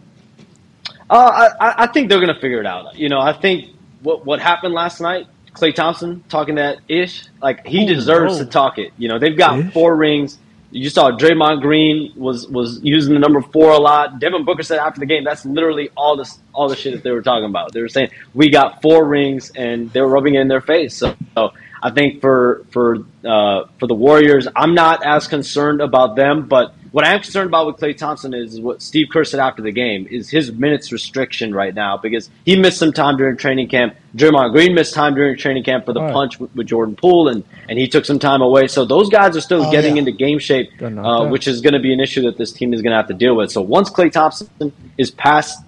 S10: Uh, I, I think they're going to figure it out. You know, I think what what happened last night, Klay Thompson talking that ish, like he deserves to talk it. You know, they've got four rings. You saw Draymond Green was was using the number four a lot. Devin Booker said after the game, that's literally all this all the shit that they were talking about. They were saying we got four rings, and they were rubbing it in their face. So, so I think for for uh, for the Warriors, I'm not as concerned about them, but what I am concerned about with Klay Thompson is what Steve Kerr said after the game is his minutes restriction right now because he missed some time during training camp. Draymond Green missed time during training camp for the
S2: Right.
S10: punch with, with Jordan Poole, and, and he took some time away. So those guys are still
S1: Oh,
S10: getting
S1: yeah.
S10: into game shape, uh, which is going to be an issue that this team is going to have to deal with. So once Klay Thompson is past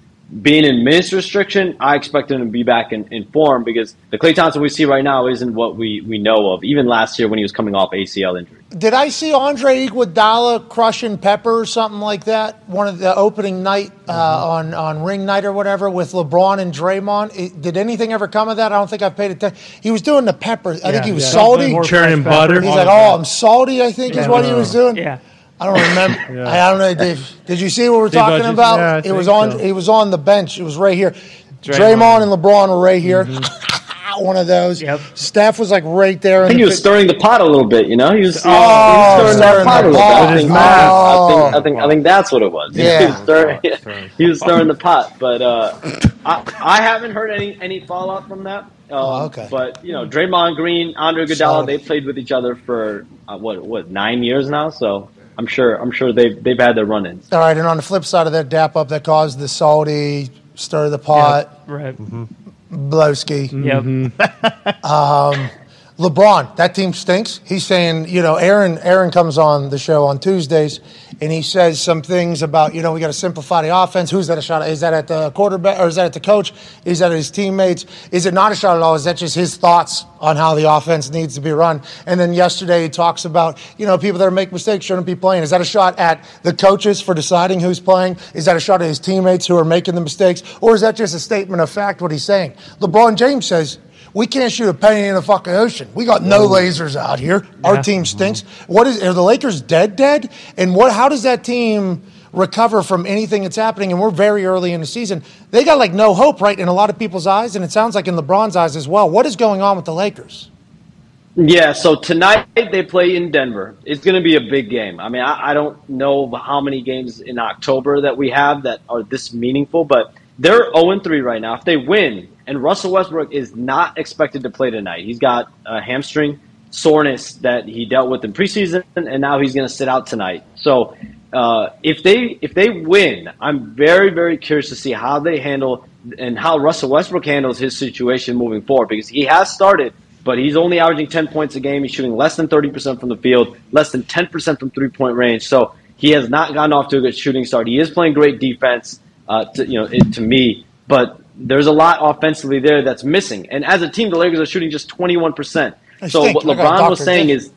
S10: being in minutes restriction, I expect him to be back in, in form because the Klay Thompson we see right now isn't what we, we know of. Even last year when he was coming off ACL injury.
S1: Did I see Andre Iguodala crushing Pepper or something like that? One of the opening night uh,
S2: Mm-hmm.
S1: on on ring night or whatever with LeBron and Draymond. It- did anything ever come of that? I don't think I paid attention. He was doing the Pepper. I think he was
S2: yeah.
S1: salty.
S2: Churning butter.
S1: He's like, oh, I'm salty. I think is what he was doing.
S4: Yeah.
S1: I don't remember.
S2: Yeah.
S1: I don't know, Dave. Did you see what we're
S2: Steve
S1: talking
S2: Hutchins?
S1: about?
S2: Yeah,
S1: it was on.
S2: so.
S1: It was on the bench. It was right here. Draymond,
S3: Draymond.
S1: and LeBron were right here. One of those.
S4: Yep.
S1: Steph was like right there.
S10: I think
S1: in
S10: he was
S1: pic-
S10: stirring the pot a little bit, you know. He was, he
S1: Oh,
S10: was stirring that
S1: stirring
S10: pot a
S1: the
S10: little bit. I think,
S1: Oh.
S10: I think, I think, I think that's what it was.
S1: Yeah.
S10: he was stirring, he was stirring the pot. But uh, I, I haven't heard any any fallout from that. Um,
S1: Oh, okay.
S10: But you know, Draymond Green, Andre Iguodala,
S1: Solid.
S10: they played with each other for uh, what what nine years now. So I'm sure I'm sure they've they've had their run-ins.
S1: All right, and on the flip side of that dap up that caused the salty, stir the pot,
S4: Right.
S1: blowski.
S4: Yep. Mm-hmm.
S1: Um, LeBron, that team stinks. He's saying, you know, Aaron. Aaron comes on the show on Tuesdays, and he says some things about, you know, we got to simplify the offense. Who's that a shot? At? Is that at the quarterback or is that at the coach? Is that at his teammates? Is it not a shot at all? Is that just his thoughts on how the offense needs to be run? And then yesterday he talks about, you know, people that make mistakes shouldn't be playing. Is that a shot at the coaches for deciding who's playing? Is that a shot at his teammates who are making the mistakes, or is that just a statement of fact? What he's saying. LeBron James says. We can't shoot a penny in the fucking ocean. We got no mm. lasers out here. Our mm-hmm. team stinks. What is? Are the Lakers dead? Dead? And what? How does that team recover from anything that's happening? And we're very early in the season. They got like no hope, right? In a lot of people's eyes, and it sounds like in LeBron's eyes as well. What is going on with the Lakers?
S10: Yeah, so tonight they play in Denver. It's going to be a big game. I mean, I, I don't know how many games in October that we have that are this meaningful, but they're 0 3 right now. If they win, and Russell Westbrook is not expected to play tonight, he's got a hamstring soreness that he dealt with in preseason, and now he's going to sit out tonight. So uh, if they if they win, I'm very very curious to see how they handle and how Russell Westbrook handles his situation moving forward because he has started but he's only averaging 10 points a game. He's shooting less than 30% from the field, less than 10% from three point range. So he has not gotten off to a good shooting start. He is playing great defense, uh, to, you know, it, to me, but there's a lot offensively there that's missing. And as a team, the Lakers are shooting just 21%.
S1: They
S10: So
S1: stink.
S10: what LeBron was saying
S1: Dick.
S10: is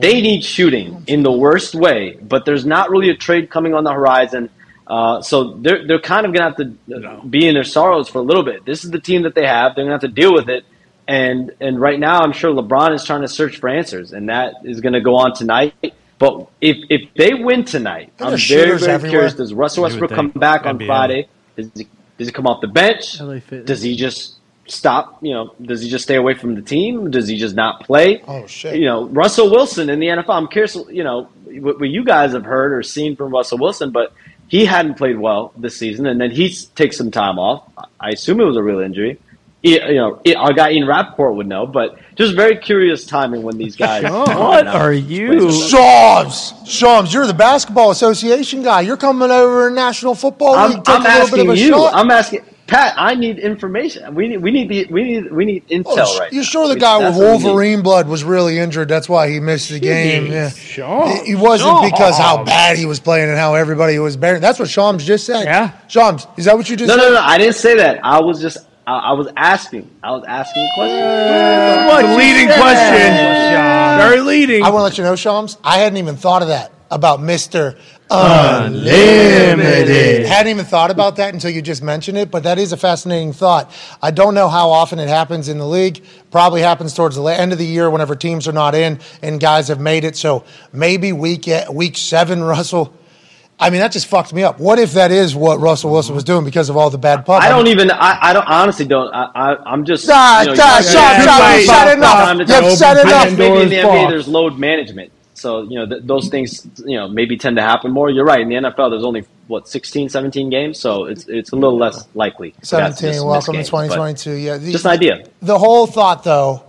S10: they need shooting in the worst way, but there's not really a trade coming on the horizon. Uh, so they're they're kind of gonna have to uh, be in their sorrows for a little bit. This is the team that they have. They're gonna have to deal with it. And and right now, I'm sure LeBron is trying to search for answers, and that is going to go on tonight. But if if they win tonight,
S1: There are
S10: I'm very very
S1: everywhere.
S10: curious. Does Russell Westbrook come
S3: think.
S10: back on
S3: NBA.
S10: Friday? Does he, does he come off the bench?
S2: LA
S10: Does he just stop? You know, does he just stay away from the team? Does he just not play?
S1: Oh, shit.
S10: You know, Russell Wilson in the NFL. I'm curious. You know, what, what you guys have heard or seen from Russell Wilson, but he hadn't played well this season, and then he takes some time off. I assume it was a real injury. I- You know, I- our guy Ian Rapoport would know, but just very curious timing when these guys.
S4: What are you?
S1: Shams, Shams, you're the basketball association guy. You're coming over in National Football League.
S10: I'm,
S1: take
S10: I'm
S1: a little bit of
S10: asking
S1: a
S10: you.
S1: shot.
S10: I'm asking Pat. I need information. We need. We need. The, we need. We need oh, intel
S1: Oh,
S10: right.
S1: you
S10: now.
S1: sure the
S10: We-
S1: guy with
S10: what we need.
S1: Wolverine blood was really injured? That's why he missed the game. Yeah.
S2: Shams.
S1: It, it wasn't because how bad he was playing and how everybody was bearing. That's what Shams just said.
S4: Yeah.
S1: Shams, is that what you just
S10: No,
S1: said?
S10: no, no. I didn't say that. I was just. I, I was asking. I was asking questions. question.
S2: What leading question? Very leading.
S1: I want to let you know, Shams, I hadn't even thought of that about Mr.
S2: Unlimited.
S1: Hadn't even thought about that until you just mentioned it, but that is a fascinating thought. I don't know how often it happens in the league. Probably happens towards the end of the year whenever teams are not in and guys have made it. So maybe week week seven, Russell. I mean, that just fucked me up. What if that is what Russell Wilson was doing because of all the bad pub?
S10: I don't even. I, I don't honestly don't. I, I I'm just.
S1: Nah,
S10: you know,
S1: nah,
S10: you-
S1: Shams,
S10: you-
S1: Shams,
S10: you-
S1: you've said enough. You've said enough.
S10: maybe in the NBA there's load management, so you know th- those things you know maybe tend to happen more. You're right. In the NFL, there's only what 16, 17 games, so it's it's a little less likely. for guys to
S1: 17, welcome to 2022. Yeah, the-
S10: Just an idea.
S1: The whole thought, though,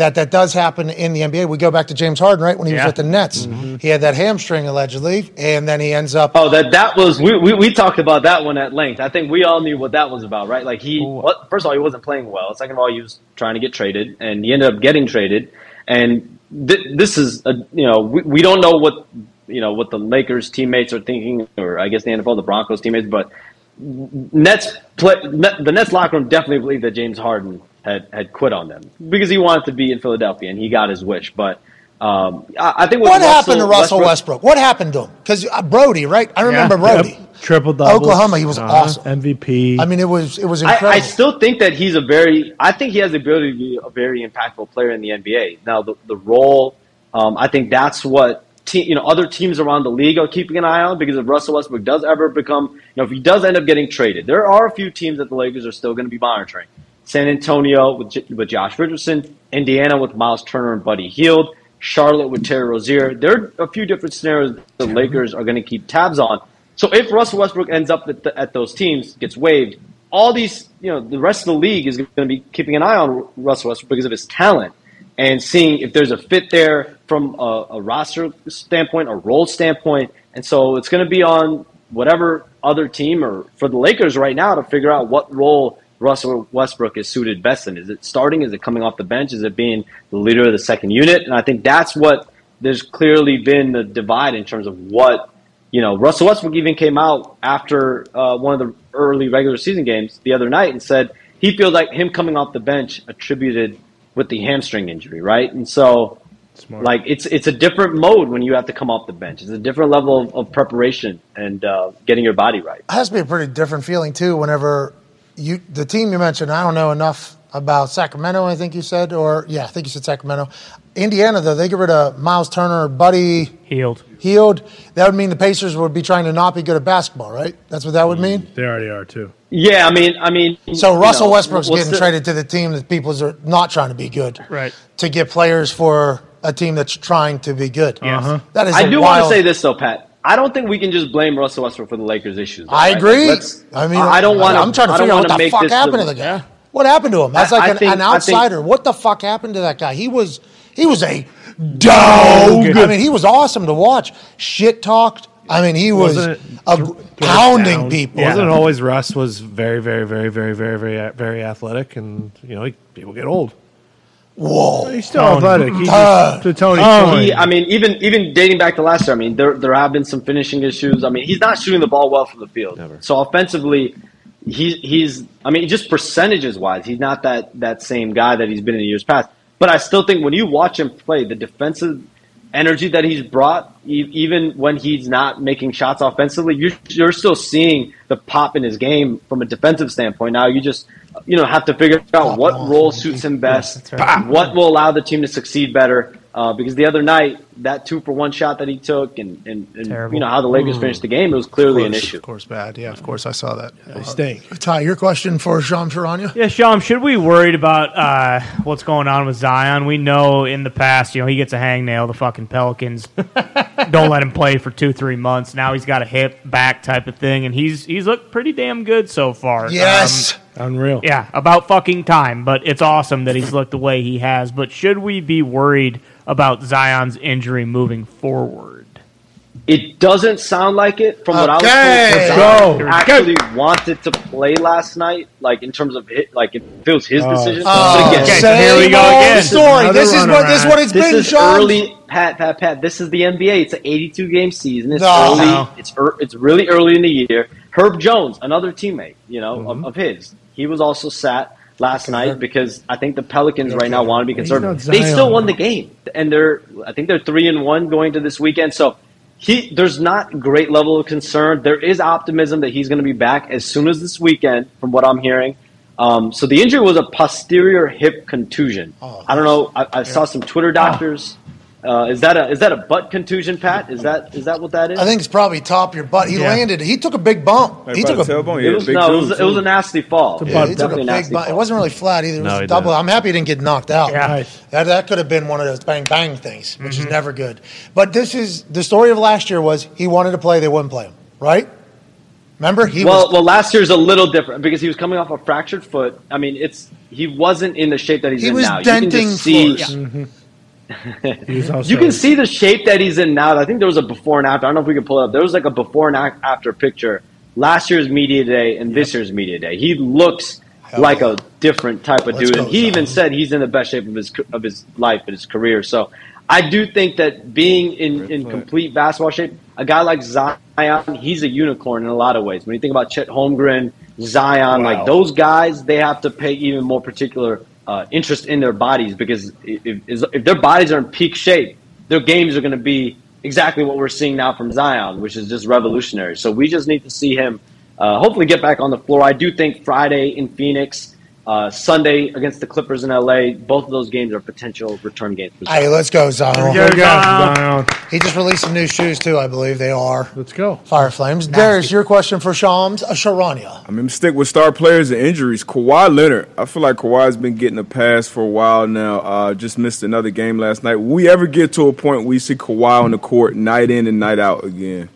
S1: that that does happen in the NBA. We go back to James Harden, right? When he was
S4: Yeah.
S1: with the Nets, mm-hmm. he had that hamstring allegedly, and then he ends up.
S10: Oh, that that was we, we we talked about that one at length. I think we all knew what that was about, right? Like he, what, first of all, he wasn't playing well. Second of all, he was trying to get traded, and he ended up getting traded. And th- this is, a, you know, we, we don't know what you know what the Lakers teammates are thinking, or I guess the NFL, the Broncos teammates, but Nets play, the Nets locker room definitely believed that James Harden had had quit on them because he wanted to be in Philadelphia and he got his wish, but. Um, I, I think
S1: What
S10: Russell
S1: happened to Russell Westbrook? What happened to him? Because uh, Brody, right? I remember Brody.
S2: Triple double.
S1: Oklahoma, he was awesome.
S2: MVP.
S1: I mean, it was it was
S10: I,
S1: incredible.
S10: I still think that he's a very. I think he has the ability to be a very impactful player in the NBA. Now, the, the role, um, I think that's what te- you know. Other teams around the league are keeping an eye on because if Russell Westbrook does ever become, you know, if he does end up getting traded, there are a few teams that the Lakers are still going to be monitoring. San Antonio with with Josh Richardson, Indiana with Miles Turner and Buddy Hield, Charlotte with Terry Rozier. There are a few different scenarios the Lakers are going to keep tabs on. So if Russell Westbrook ends up at, the, at those teams, gets waived, all these, you know, the rest of the league is going to be keeping an eye on Russell Westbrook because of his talent and seeing if there's a fit there from a, a roster standpoint, a role standpoint. And so it's going to be on whatever other team or for the Lakers right now to figure out what role Russell Westbrook is suited best in. Is it starting? Is it coming off the bench? Is it being the leader of the second unit? And I think that's what there's clearly been the divide in terms of what you know, Russell Westbrook even came out after uh, one of the early regular season games the other night and said he feels like him coming off the bench attributed with the hamstring injury, right? And so, like, it's it's a different mode when you have to come off the bench. It's a different level of, of preparation and uh, getting your body right.
S1: It has to be a pretty different feeling too. Whenever you the team you mentioned, I don't know enough about Sacramento. I think you said, or yeah, I think you said Sacramento. Indiana though, they get rid of Miles Turner, Buddy
S4: Hield.
S1: Hield. That would mean the Pacers would be trying to not be good at basketball, right? That's what that would mean.
S2: They already are too.
S10: Yeah, I mean, I mean.
S1: So Russell
S10: know,
S1: Westbrook's getting
S10: the-
S1: traded to the team that people are not trying to be good,
S4: Right.
S1: To get players for a team that's trying to be good.
S4: Yes. Uh-huh.
S1: That is.
S10: I do want to say this though, Pat. I don't think we can just blame Russell Westbrook for the Lakers' issues. though,
S1: I
S10: right?
S1: agree.
S10: Like,
S1: I mean,
S10: I don't want to.
S1: I'm trying to figure out what the fuck happened to the guy. What happened to him? That's
S10: I-
S1: like
S10: I
S1: an,
S10: think-
S1: an
S10: I think-
S1: outsider. what the fuck happened to that guy? He was he was a dog. I mean, he was awesome to watch. Shit talked. I mean, he was
S3: Wasn't
S1: a, pounding
S2: down?
S1: people.
S3: Wasn't always Russ was very, very, very, very, very, very, very athletic, and you know he, people get old.
S1: Whoa.
S2: He's still athletic. He's just to Tony.
S10: Oh, he, I mean, even even dating back to last year, I mean, there there have been some finishing issues. I mean, he's not shooting the ball well from the field. So offensively, he's he's. I mean, just percentages wise, he's not that that same guy that he's been in years past. But I still think when you watch him play, the defensive energy that he's brought, e- even when he's not making shots offensively, you're, you're still seeing the pop in his game from a defensive standpoint. Now you just you know have to figure out what role suits him best, what will allow the team to succeed better. Uh, because the other night, that two for one shot that he took, and, and, and you know how the Lakers finished the game, it was clearly an issue.
S11: Of course, bad. Yeah, of course, I saw that.
S2: They stink.
S1: Ty, your question for Shams Charania?
S4: Yeah, Sean, should we worried about uh, what's going on with Zion? We know in the past, you know, he gets a hangnail. The fucking Pelicans don't let him play for two, three months. Now he's got a hip back type of thing, and he's he's looked pretty damn good so far.
S1: Yes.
S2: Unreal.
S4: Yeah, about fucking time. But it's awesome that he's looked the way he has. But should we be worried about Zion's injury moving forward?
S10: It doesn't sound like it from what I was told.
S2: Go.
S10: Zion Actually, wanted to play last night, like in terms of it, like it was his
S2: Oh,
S10: decision.
S1: Oh,
S10: But again,
S4: okay.
S1: same
S4: here we go again.
S1: story. This is what this is what it's
S10: This
S1: been,
S10: is
S1: Sean.
S10: early, Pat, Pat, Pat. This is the NBA. It's an 82 game season. It's
S1: No.
S10: early.
S4: No.
S10: It's er, it's really early in the year. Herb Jones, another teammate, you know,
S1: Mm-hmm.
S10: of, of his, he was also sat last night because I think the Pelicans right now want to be conservative. They still won the game, and they're I think they're three and one going to this weekend. So. He, there's not great level of concern. There is optimism that he's going to be back as soon as this weekend, from what I'm hearing. Um, so the injury was a posterior hip contusion.
S1: Oh,
S10: I don't know. I, I saw some Twitter doctors. Uh, is that a is that a butt contusion, Pat? Is that is that what that is?
S1: I think it's probably top of your butt. He
S4: Yeah.
S1: landed. He took a big bump.
S5: Like
S1: he took a
S5: tailbone,
S10: it
S5: yeah,
S10: was
S5: big
S10: no, it was, it was a nasty fall.
S1: Yeah, he took a big
S10: nasty
S1: bump. It wasn't really flat either. It was
S3: no,
S1: a double.
S3: Didn't.
S1: I'm happy he didn't get knocked out.
S4: Yeah.
S2: Nice.
S1: That, that could have been one of those bang bang things, which
S10: Mm-hmm.
S1: is never good. But this is the story of last year was he wanted to play, they wouldn't play him, right? Remember, he
S10: well,
S1: was
S10: well, last year's a little different because he was coming off a fractured foot. I mean, it's he wasn't in the shape that he's
S1: he
S10: in
S1: was
S10: now. You can
S1: denting
S10: just see,
S1: floors.
S2: He was also
S10: you can see the shape that he's in now. I think there was a before and after. I don't know if we can pull it up. There was like a before and after picture last year's media day and this year's media day. He looks like a different type of
S1: Let's
S10: dude, and he even said he's in the best shape of his of his life and his career. So I do think that being in, in complete basketball shape, a guy like Zion, he's a unicorn in a lot of ways. When you think about Chet Holmgren, Zion, like those guys, they have to pay even more particular uh, interest in their bodies because if, if, their bodies are in peak shape, their games are going to be exactly what we're seeing now from Zion, which is just revolutionary. So we just need to see him uh, hopefully get back on the floor. I do think Friday in Phoenix, uh, Sunday against the Clippers in LA, both of those games are potential return games. For Zion.
S1: Hey, let's go, Zion.
S2: Here we go, Zion.
S1: He just released some new shoes too, I believe they are
S2: Let's go.
S1: Fire Flames. Darius, your question for Shams, uh, Sharania.
S5: I mean, stick with star players and injuries. Kawhi Leonard. I feel like Kawhi's been getting a pass for a while now. Uh, just missed another game last night. Will we ever get to a point where we see Kawhi on the court night in and night out again?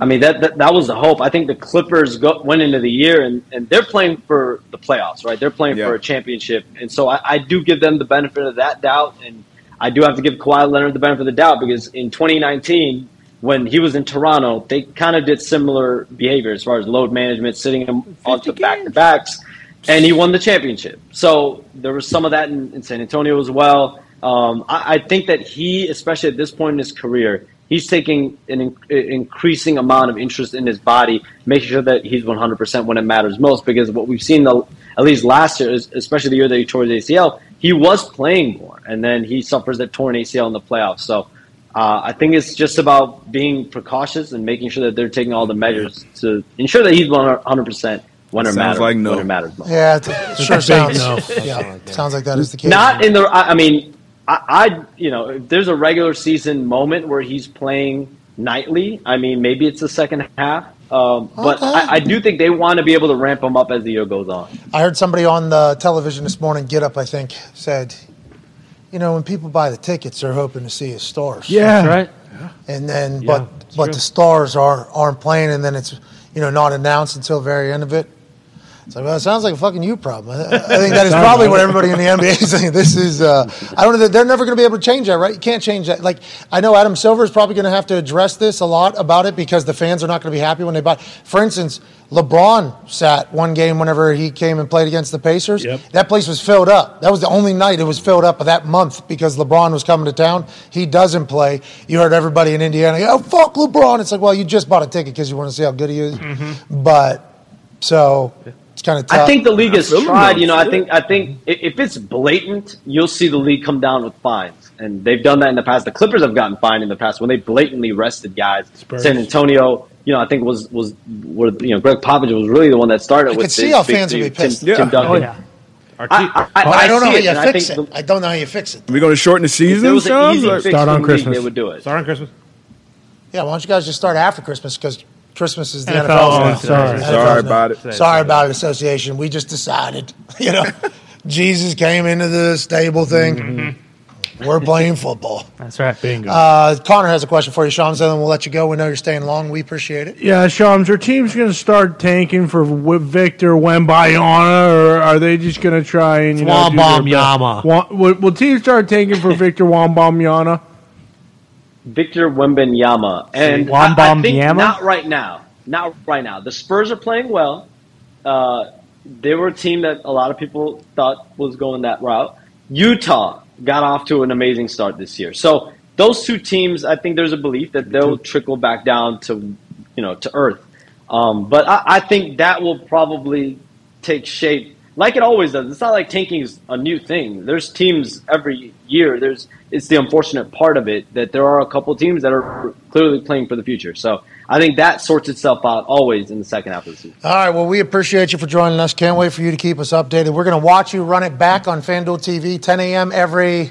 S10: I mean, that, that that was the hope. I think the Clippers go, went into the year and, and they're playing for the playoffs, right? They're playing
S5: Yeah.
S10: for a championship. And so I, I do give them the benefit of that doubt. And I do have to give Kawhi Leonard the benefit of the doubt because in 2019, when he was in Toronto, they kind of did similar behavior as far as load management, sitting him onto back to backs, and he won the championship. So there was some of that in, in San Antonio as well. Um, I, I think that he, especially at this point in his career, he's taking an in, increasing amount of interest in his body, making sure that he's 100% when it matters most. Because what we've seen, the, at least last year, is- especially the year that he tore his ACL, he was playing more, and then he suffers that torn ACL in the playoffs. So uh, I think it's just about being precautious and making sure that they're taking all the measures to ensure that he's 100% when it
S5: Sounds
S10: matters.
S5: like no.
S10: When it matters most.
S1: Yeah, it it sure sounds.
S2: no.
S1: Yeah, sounds like that is the case.
S10: Not in the. I, I mean, I, I, you know, if there's a regular season moment where he's playing nightly, I mean, maybe it's the second half. Um, but
S1: Okay.
S10: I, I do think they want to be able to ramp him up as the year goes on.
S1: I heard somebody on the television this morning, Get Up, I think, said, you know, when people buy the tickets, they're hoping to see his stars.
S2: Yeah.
S4: right?
S1: and then
S3: Yeah,
S1: but but
S3: true.
S1: the stars are aren't playing, and then it's you know not announced until the very end of it. It's like, well, it sounds like a fucking you problem. I, I think that is probably what everybody in the NBA is saying. This is, uh, I don't know, they're never going to be able to change that, right? You can't change that. Like, I know Adam Silver is probably going to have to address this a lot about it because the fans are not going to be happy when they buy. For instance, LeBron sat one game whenever he came and played against the Pacers.
S2: Yep.
S1: That place was filled up. That was the only night it was filled up of that month because LeBron was coming to town. He doesn't play. You heard everybody in Indiana, oh, fuck LeBron. It's like, well, you just bought a ticket because you want to see how good he is. But, so, it's kind of tough.
S10: I think the league has
S5: feel
S10: tried.
S5: though.
S10: You know, I think I think i- if it's blatant, you'll see the league come down with fines, and they've done that in the past. The Clippers have gotten fined in the past when they blatantly rested guys.
S2: Spurs.
S10: San Antonio, you know, I think was was were, you know Gregg Popovich was really the one that started
S1: I
S10: with.
S1: could see how fans would be
S10: three, Tim-
S1: pissed.
S5: Yeah.
S10: Tim Duncan.
S4: Oh yeah.
S10: I, I, I,
S1: I don't know how you
S10: and
S1: fix it.
S10: the-
S1: I don't know how you fix it.
S5: Are we going to shorten the season?
S10: there was an easy
S2: start on
S10: the league,
S2: Christmas.
S10: they would do it.
S3: Start on Christmas.
S1: Yeah, why don't you guys just start after Christmas because Christmas is the
S4: NFL
S1: NFL's now.
S4: owns
S2: sorry.
S1: NFL's
S5: Sorry about it.
S1: Sorry about it, association. We just decided, you know, Jesus came into the stable thing. We're playing football.
S4: That's right.
S2: Bingo.
S1: Uh, Connor has a question for you, Sean. So then we'll let you go. We know you're staying long. We appreciate it.
S2: Yeah, Shams, your teams going to start tanking for w- Victor Wembanyama, or are they just going to try and you know, do their
S3: Wembanyama.
S2: best? Wa- Will, will teams start tanking for Victor Wembanyama?
S10: Victor Wembanyama. And I, I think not right now. Not right now. The Spurs are playing well. Uh, they were a team that a lot of people thought was going that route. Utah got off to an amazing start this year. So those two teams, I think there's a belief that they'll trickle back down to, you know, to earth. Um, but I, I think that will probably take shape like it always does. It's not like tanking is a new thing. There's teams every year. There's it's the unfortunate part of it that there are a couple teams that are clearly playing for the future. So I think that sorts itself out always in the second half of the season.
S1: All right. Well, we appreciate you for joining us. Can't wait for you to keep us updated. We're going to watch you run it back on FanDuel TV, 10 a.m. every.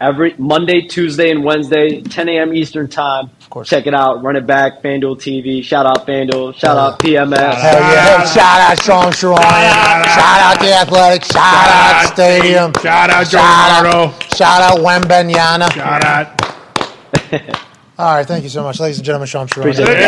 S10: Every Monday, Tuesday, and Wednesday, 10 a.m. Eastern time. Of
S1: course.
S10: Check it out. Run it back. FanDuel TV. Shout out FanDuel. Shout out PMS.
S1: Hell yeah. Hey, shout out Sean Sharon. Shout out the Athletic. Shout out Stadium.
S2: Shout out Joe
S1: Shout
S2: Nardo.
S1: out, shout out Wembanyama.
S2: Shout out.
S1: All right, thank you so much, ladies and gentlemen. Sean Sharon.
S4: Appreciate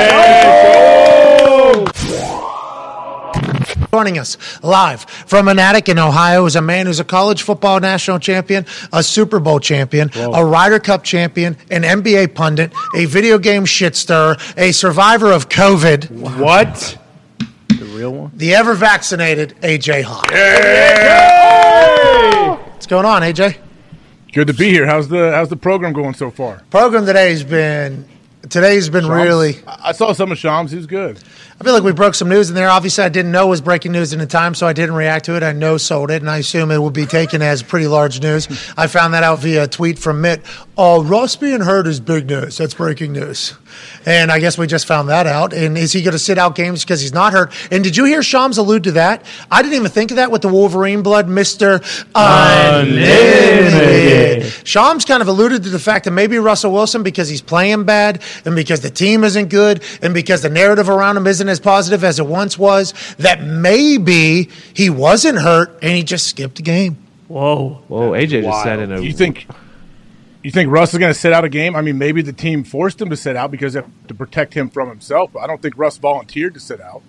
S1: Joining us live from an attic in Ohio is a man who's a college football national champion, a Super Bowl champion, a Ryder Cup champion, an NBA pundit, a video game shit stirrer, a survivor of COVID,
S2: What? The real one?
S1: the ever vaccinated AJ Hawk. What's going on, AJ?
S12: Good to be here. How's the how's the program going so far?
S1: Program today's been today's been really.
S12: I I saw some of Shams. He was good.
S1: I feel like we broke some news in there. Obviously, I didn't know it was breaking news in the time, so I didn't react to it. I no sold it, and I assume it would be taken as pretty large news. I found that out via a tweet from Mitt. Uh, oh, Russ being hurt is big news. That's breaking news. And I guess we just found that out. And is he going to sit out games because he's not hurt? And did you hear Shams allude to that? I didn't even think of that with the Wolverine blood, Mister Unlimited. Shams kind of alluded to the fact that maybe Russell Wilson, because he's playing bad, and because the team isn't good, and because the narrative around him isn't as positive as it once was, that maybe he wasn't hurt and he just skipped a game.
S4: Whoa.
S3: Whoa, AJ just said in a.
S12: You think you think Russ is going to sit out a game? I mean, maybe the team forced him to sit out because they have to protect him from himself. But I don't think Russ volunteered to sit out.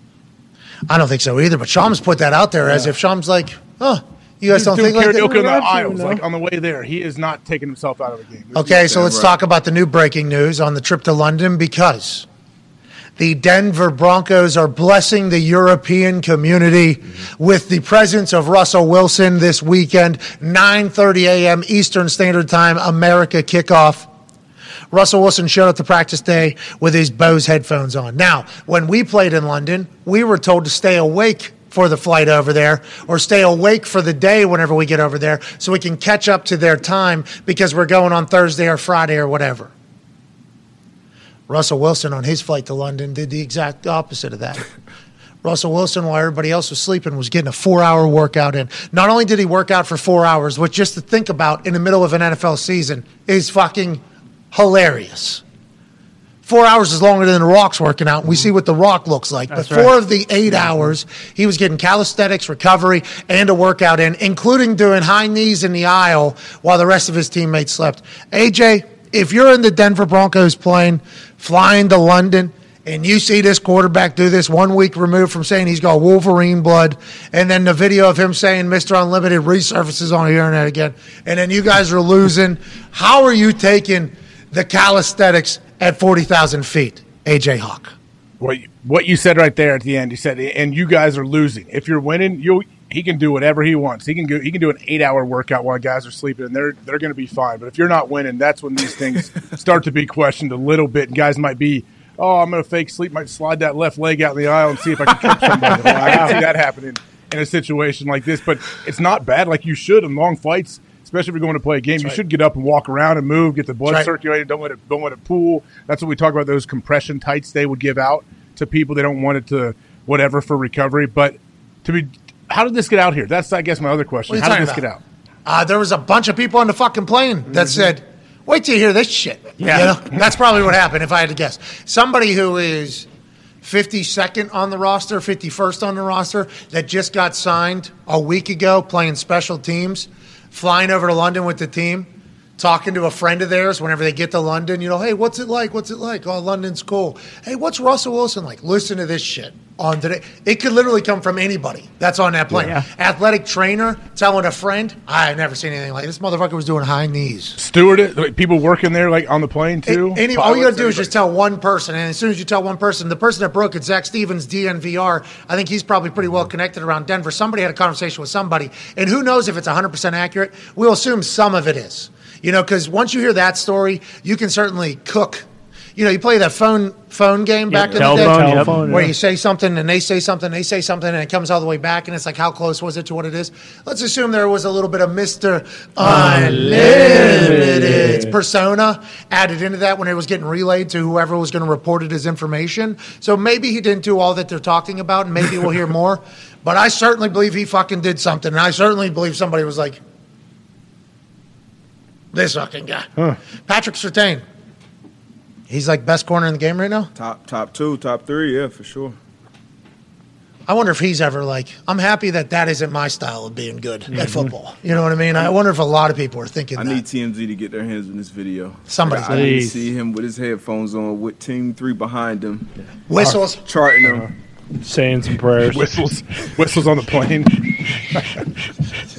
S1: I don't think so either. But Shams put that out there as if Shams like, huh? You guys
S12: He's
S1: don't think like
S12: karaoke
S1: that?
S12: in the
S2: Absolutely
S12: aisles,
S2: no.
S12: like on the way there. He is not taking himself out of the game.
S1: Okay, so let's
S5: right.
S1: talk about the new breaking news on the trip to London because the Denver Broncos are blessing the European community with the presence of Russell Wilson this weekend, 9:30 a.m. Eastern Standard Time, America kickoff. Russell Wilson showed up to practice day with his Bose headphones on. Now, when we played in London, we were told to stay awake for the flight over there or stay awake for the day whenever we get over there so we can catch up to their time because we're going on Thursday or Friday or whatever. Russell Wilson on his flight to London did the exact opposite of that. Russell Wilson, while everybody else was sleeping, was getting a four hour workout in. Not only did he work out for four hours, which just to think about in the middle of an NFL season is fucking hilarious. Four hours is longer than The Rock's working out. And We see what The Rock looks like.
S4: That's
S1: but four
S4: right.
S1: of the eight hours, he was getting calisthenics, recovery, and a workout in, including doing high knees in the aisle while the rest of his teammates slept. AJ, if you're in the Denver Broncos plane, flying to London, and you see this quarterback do this one week removed from saying he's got Wolverine blood, and then the video of him saying Mr. Unlimited resurfaces on the internet again, and then you guys are losing, how are you taking the calisthenics at 40,000 feet, AJ Hawk?
S12: What you, what you said right there at the end, you said, and you guys are losing. If you're winning, you he can do whatever he wants. He can go, he can do an eight hour workout while guys are sleeping, and they're they're going to be fine. But if you're not winning, that's when these things start to be questioned a little bit. And guys might be, oh, I'm going to fake sleep, might slide that left leg out in the aisle and see if I can catch somebody. Well, I can see that happening in a situation like this, but it's not bad. Like you should in long fights. Especially if you're going to play a game, you should get up and walk around and move, get the blood
S1: That's right.
S12: circulating. Don't let it don't let it pool. That's what we talk about. Those compression tights they would give out to people. They don't want it to whatever for recovery. But to be, how did this get out here? That's I guess my other question.
S1: What are you
S12: How did this
S1: talking
S12: get out?
S1: Uh, there was a bunch of people on the fucking plane that said, wait till you hear this shit.
S4: Yeah.
S1: You know? That's probably what happened if I had to guess. Somebody who is 52nd on the roster, 51st on the roster, that just got signed a week ago playing special teams, flying over to London with the team, talking to a friend of theirs whenever they get to London, you know, hey, what's it like? What's it like? Oh, London's cool. Hey, what's Russell Wilson like? Listen to this shit on today. It could literally come from anybody that's on that plane.
S4: Yeah.
S1: Athletic trainer telling a friend, I've never seen anything like this. Motherfucker was doing high knees.
S12: Steward it. Like, people working there, like on the plane too.
S1: Any, all you gotta do is just tell one person, and as soon as you tell one person, the person that broke it, Zac Stevens, DNVR, I think he's probably pretty well connected around Denver. Somebody had a conversation with somebody, and who knows if it's 100% accurate? We'll assume some of it is. You know, because once you hear that story, you can certainly cook. You know, you play that phone phone game back in the day.
S2: Telephone,
S1: where
S2: yeah.
S1: you say something and they say something, they say something, and it comes all the way back, and it's like, how close was it to what it is? Let's assume there was a little bit of Mister Unlimited persona added into that when it was getting relayed to whoever was going to report it as information. So maybe he didn't do all that they're talking about, and maybe we'll hear more. But I certainly believe he fucking did something, and I certainly believe somebody was like, this fucking guy, Patrick Surtain. He's like best corner in the game right now.
S5: Top top two, top three, yeah, for sure.
S1: I wonder if he's ever like, I'm happy that that isn't my style of being good at mm-hmm. football. You know what I mean? I wonder if a lot of people are thinking
S5: I
S1: that.
S5: need TMZ to get their hands on this video.
S1: Somebody
S5: I need to see him with his headphones on, with Team Three behind him,
S1: Whistles.
S5: charting them. Uh-huh.
S2: Saying some prayers.
S12: Whistles, whistles on the plane.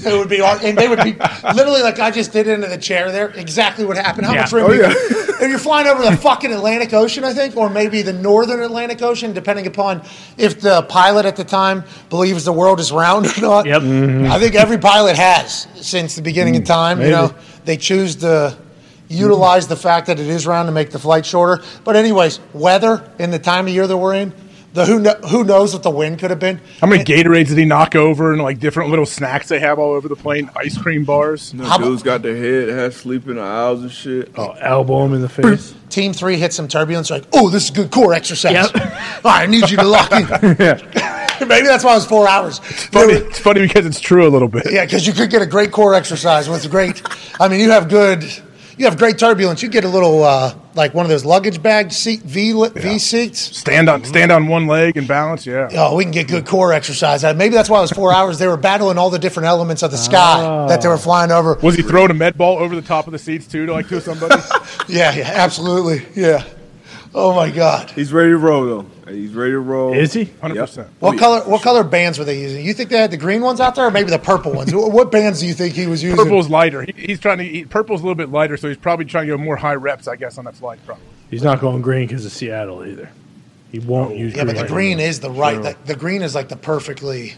S1: It would be, aw- and they would be literally like I just did into the chair there. Exactly what happened. How
S4: Yeah.
S1: much room?
S5: Oh,
S1: you
S5: yeah.
S1: got? if you're flying over the fucking Atlantic Ocean, I think, or maybe the Northern Atlantic Ocean, depending upon if the pilot at the time believes the world is round or not.
S4: Yep. Mm-hmm.
S1: I think every pilot has since the beginning of mm, time. You know, they choose to utilize the fact that it is round to make the flight shorter. But anyways, weather in the time of year that we're in, the who kno- who knows what the wind could have been.
S12: How many Gatorades did he knock over and like different little snacks they have all over the plane? Ice cream bars.
S5: You know,
S1: How about-
S5: dudes got their head half sleep in the aisles and shit.
S2: Oh, elbow him in the face.
S1: Team three hit some turbulence, like, oh, this is good core exercise.
S4: Yep.
S1: All right, I need you to lock in. Maybe that's why it was four hours.
S12: Funny, it's funny because it's true a little bit.
S1: Yeah, because you could get a great core exercise with great. I mean, you have good. You have great turbulence. You get a little uh, like one of those luggage bag seat V li- V seats.
S12: Stand on stand on one leg and balance. Yeah.
S1: Oh, we can get good core exercise. Uh, Maybe that's why it was four hours. They were battling all the different elements of the sky that they were flying over.
S12: Was he throwing a med ball over the top of the seats too to like do somebody?
S1: Yeah, yeah, absolutely. Yeah. Oh my God.
S5: He's ready to roll though. He's ready to roll.
S2: Is he?
S12: Hundred percent.
S1: What color? What color bands were they using? You think they had the green ones out there, or maybe the purple ones? What bands do you think he was using?
S12: Purple's lighter. He, he's trying to. He, purple's a little bit lighter, so he's probably trying to go more high reps, I guess, on that flight. Probably.
S2: He's not going green because of Seattle either. He won't use
S1: Yeah, but the
S2: light.
S1: green is the right. The, the green is like the perfectly.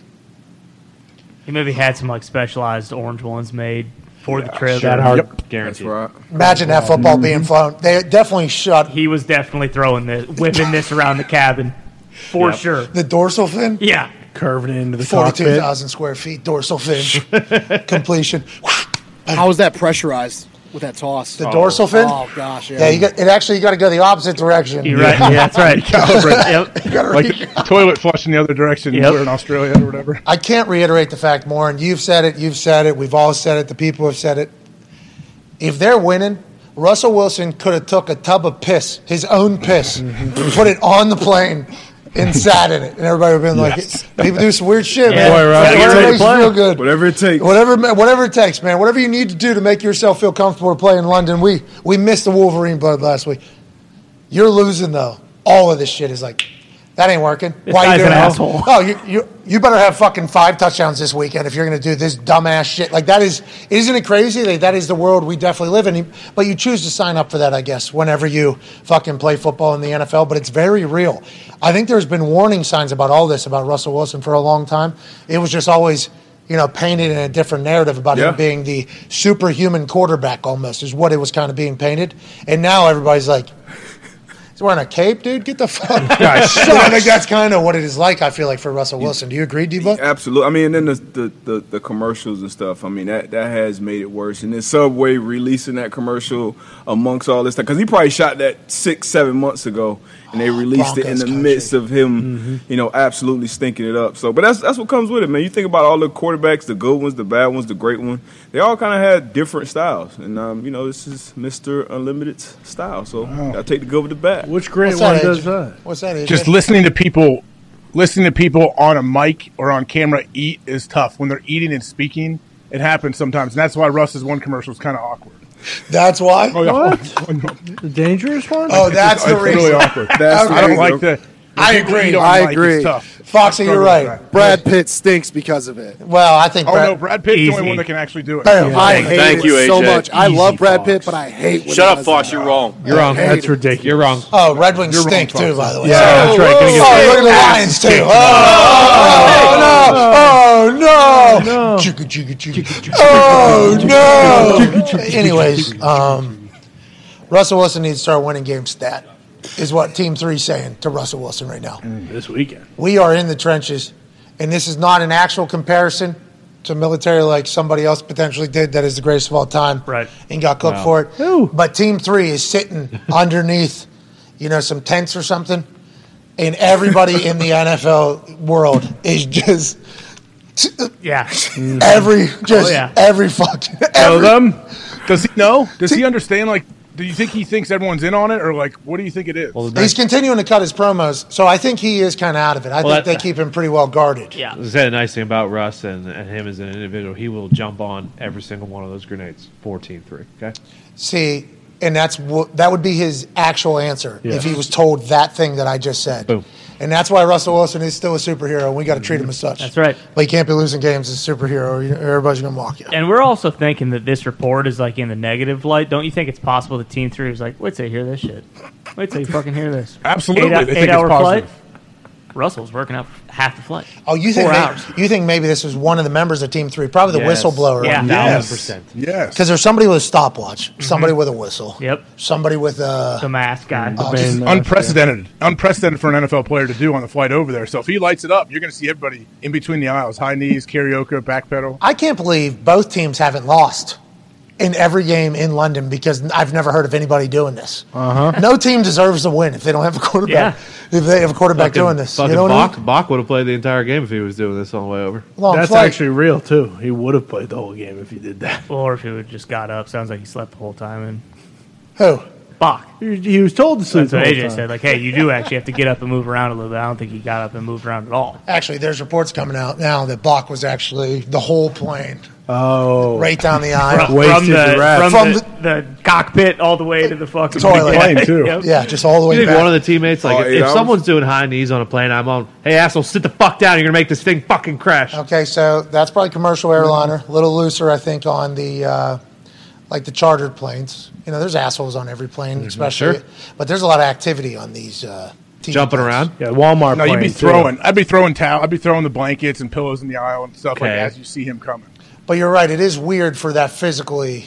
S4: He maybe had some like specialized orange ones made for the trip.
S2: That hard.
S12: Yep.
S5: That's
S3: Guaranteed.
S5: right.
S1: Imagine that football being flown. They definitely shut
S4: He was definitely throwing this, whipping this around the cabin for
S3: Yep.
S4: sure.
S1: the dorsal fin.
S4: Yeah.
S2: Curving into the
S1: forty-two thousand square feet dorsal fin completion.
S9: How was that pressurized with that toss?
S1: The oh. dorsal fin.
S9: Oh gosh, yeah.
S1: Yeah, you got it. Actually, you got to go the opposite direction.
S4: You're right. Yeah, that's right. yep.
S1: You gotta
S12: Like
S1: re-
S12: the toilet flushing the other direction.
S4: Yep.
S12: In Australia or whatever.
S1: I can't reiterate the fact more, and you've said it, you've said it, we've all said it, the people have said it. If they're winning, Russell Wilson could have took a tub of piss, his own piss, and put it on the plane and sat in it, and everybody would have been
S12: Yes.
S1: like, "People do some weird shit,
S4: Yeah.
S1: man.
S4: Boy, Russ,
S1: Whatever
S4: get ready to
S1: makes you feel good,
S5: Whatever it takes.
S1: whatever, whatever it takes, man. Whatever you need to do to make yourself feel comfortable to play in London. We we missed the Wolverine blood last week. You're losing though. All of this shit is like that ain't working.
S4: This
S1: Why you
S4: guy's
S1: doing
S4: an
S1: that?
S4: asshole.
S1: Oh, you, you you better have fucking five touchdowns this weekend if you're going to do this dumbass shit. Like that is isn't it crazy that that is the world we definitely live in? But you choose to sign up for that, I guess, whenever you fucking play football in the NFL. But it's very real. I think there's been warning signs about all this about Russell Wilson for a long time. It was just always. You know, painted in a different narrative about
S5: Yeah.
S1: him being the superhuman quarterback, almost is what it was kind of being painted. And now everybody's like, He's wearing a cape, dude. Get the fuck. so I think that's kind of what it is like. I feel like for Russell Wilson. Do you agree, Debo?
S5: Absolutely. I mean, and then the, the, the, the commercials and stuff. I mean, that, that has made it worse. And then Subway releasing that commercial amongst all this stuff. Because he probably shot that six, seven months ago. And they released it in the
S1: country.
S5: midst of him, you know, absolutely stinking it up. So, but that's that's what comes with it, man. You think about all the quarterbacks, the good ones, the bad ones, the great one. They all kind of had different styles, and um, you know, this is Mister Unlimited's style. So, gotta take the good with the bad.
S2: Which great
S1: What's
S2: one
S1: that,
S2: does that?
S1: What's that? AJ?
S12: Just listening to people, listening to people on a mic or on camera eat is tough. When they're eating and speaking, it happens sometimes, and that's why Russ's one commercial is kind of awkward.
S1: That's why.
S12: Oh, yeah.
S2: Oh, the dangerous one?
S1: Oh, that's
S12: it's
S1: the reason.
S12: really awkward.
S5: That's
S12: I don't like
S5: reason.
S12: The.
S1: I agree.
S12: eat on
S9: I
S12: mic, it's
S9: agree.
S12: tough.
S1: Foxy, you're right.
S9: Brad Pitt stinks because of it.
S1: Well, I think.
S12: Oh
S1: Brad,
S12: no, Brad Pitt's the only one that can actually do it.
S1: Bam.
S9: I hate
S7: Thank
S9: it
S7: you,
S9: so
S7: AJ.
S9: much. I
S4: Easy,
S9: love Brad
S4: Fox.
S9: Pitt, but I hate. When
S7: Shut up, Fox. You're wrong.
S3: You're wrong.
S2: That's
S9: it.
S2: ridiculous.
S3: You're wrong.
S1: Oh, Red Wings
S12: You're wrong,
S1: stink too, by the way.
S2: Yeah, that's right. Gonna
S1: Oh, look at the Lions too. Oh, no! Oh no! Oh no! Anyways, um, Russell Wilson needs to start winning games. Stat is what Team Three's saying to Russell Wilson right now. Mm.
S2: this weekend.
S1: we are in the trenches, and this is not an actual comparison to military like somebody else potentially did that is the greatest of all time
S4: Right.
S1: and got cooked for it. But Team Three is sitting underneath, you know, some tents or something, and everybody in the NFL world is just
S4: Yeah.
S1: every just
S4: Oh, yeah.
S1: every fucking
S2: Know
S1: every,
S2: them?
S12: Does he know? Does he understand? Like Do you think he thinks everyone's in on it, or like, what do you think it is?
S1: Well, He's continuing to cut his promos, so I think he is kind of out of it. I
S3: Well,
S1: think
S3: that-
S1: they keep him pretty well guarded.
S4: Yeah.
S3: Is that the nice thing about Russ and, and him as an individual? He will jump on every single one of those grenades. 14-3, Okay.
S1: See, and that's what that would be his actual answer
S3: Yeah.
S1: if he was told that thing that I just said.
S3: Boom.
S1: And that's why Russell Wilson is still a superhero, and we got to treat him as such.
S4: That's right.
S1: But he can't be losing games as a superhero, you- everybody's going to mock you.
S4: And we're also thinking that this report is like in the negative light. Don't you think it's possible that team three is like, wait till you hear this shit. Wait till you fucking hear this.
S12: Absolutely,
S4: Eight,
S12: they think it's
S4: hour flight.
S12: Positive.
S4: Russell's working out half the flight.
S1: Oh, you think
S4: Four
S1: may-
S4: hours.
S1: you think maybe this was one of the members of Team Three, probably the
S3: Yes.
S1: whistleblower.
S4: Yeah.
S12: yes,
S3: 1000%.
S12: yes.
S1: Because there's somebody with a stopwatch, somebody with a whistle,
S4: Yep.
S1: somebody with a.
S4: The mask guy.
S1: Oh,
S12: It's
S2: Band, uh,
S12: unprecedented, unprecedented for an NFL player to do on the flight over there. So if he lights it up, you're going to see everybody in between the aisles, high knees, karaoke, back pedal.
S1: I can't believe both teams haven't lost in every game in London because I've never heard of anybody doing this. Uh-huh. No team deserves a win if they don't have a quarterback. If they have a quarterback
S3: Fucking-
S1: doing this, you know what I
S3: Bach,
S1: mean?
S3: Bach would have played the entire game if he was doing this on the way over.
S1: Long
S2: That's
S1: flight.
S2: actually real too. He would have played the whole game if he did that.
S4: Or if he would just got up. Sounds like he slept the whole time. And
S1: who.
S4: Bach.
S2: He, he was told to sleep
S4: That's
S2: the
S4: what
S2: whole
S4: AJ
S2: time.
S4: said. Like, hey, you do actually have to get up and move around a little bit. I don't think he got up and moved around at all.
S1: Actually, there's reports coming out now that Bach was actually the whole plane
S2: Oh,
S1: right down the aisle.
S4: From, from the,
S2: the
S4: from,
S1: From
S4: the, the cockpit all the way to the fucking
S1: Toilet.
S12: Plane, too.
S4: Yep.
S1: Yeah, just all the way
S3: You
S1: back.
S3: one of the teammates, like,
S5: Oh,
S3: if, if someone's doing high knees on a plane, I'm on, hey, asshole, sit the fuck down. You're going to make this thing fucking crash.
S1: Okay, so that's probably commercial airliner. A little looser, I think, on the uh, like the chartered planes. You know, there's assholes on every plane, especially.
S3: Sure.
S1: But there's a lot of activity on these uh,
S3: Jumping
S1: planes.
S3: around.
S2: yeah, Walmart.
S12: No, you'd be
S2: plane, too.
S12: throwing. I'd be throwing towel. I'd be throwing the blankets and pillows in the aisle and stuff like
S3: Okay.
S12: as you see him coming.
S1: But you're right; it is weird for that physically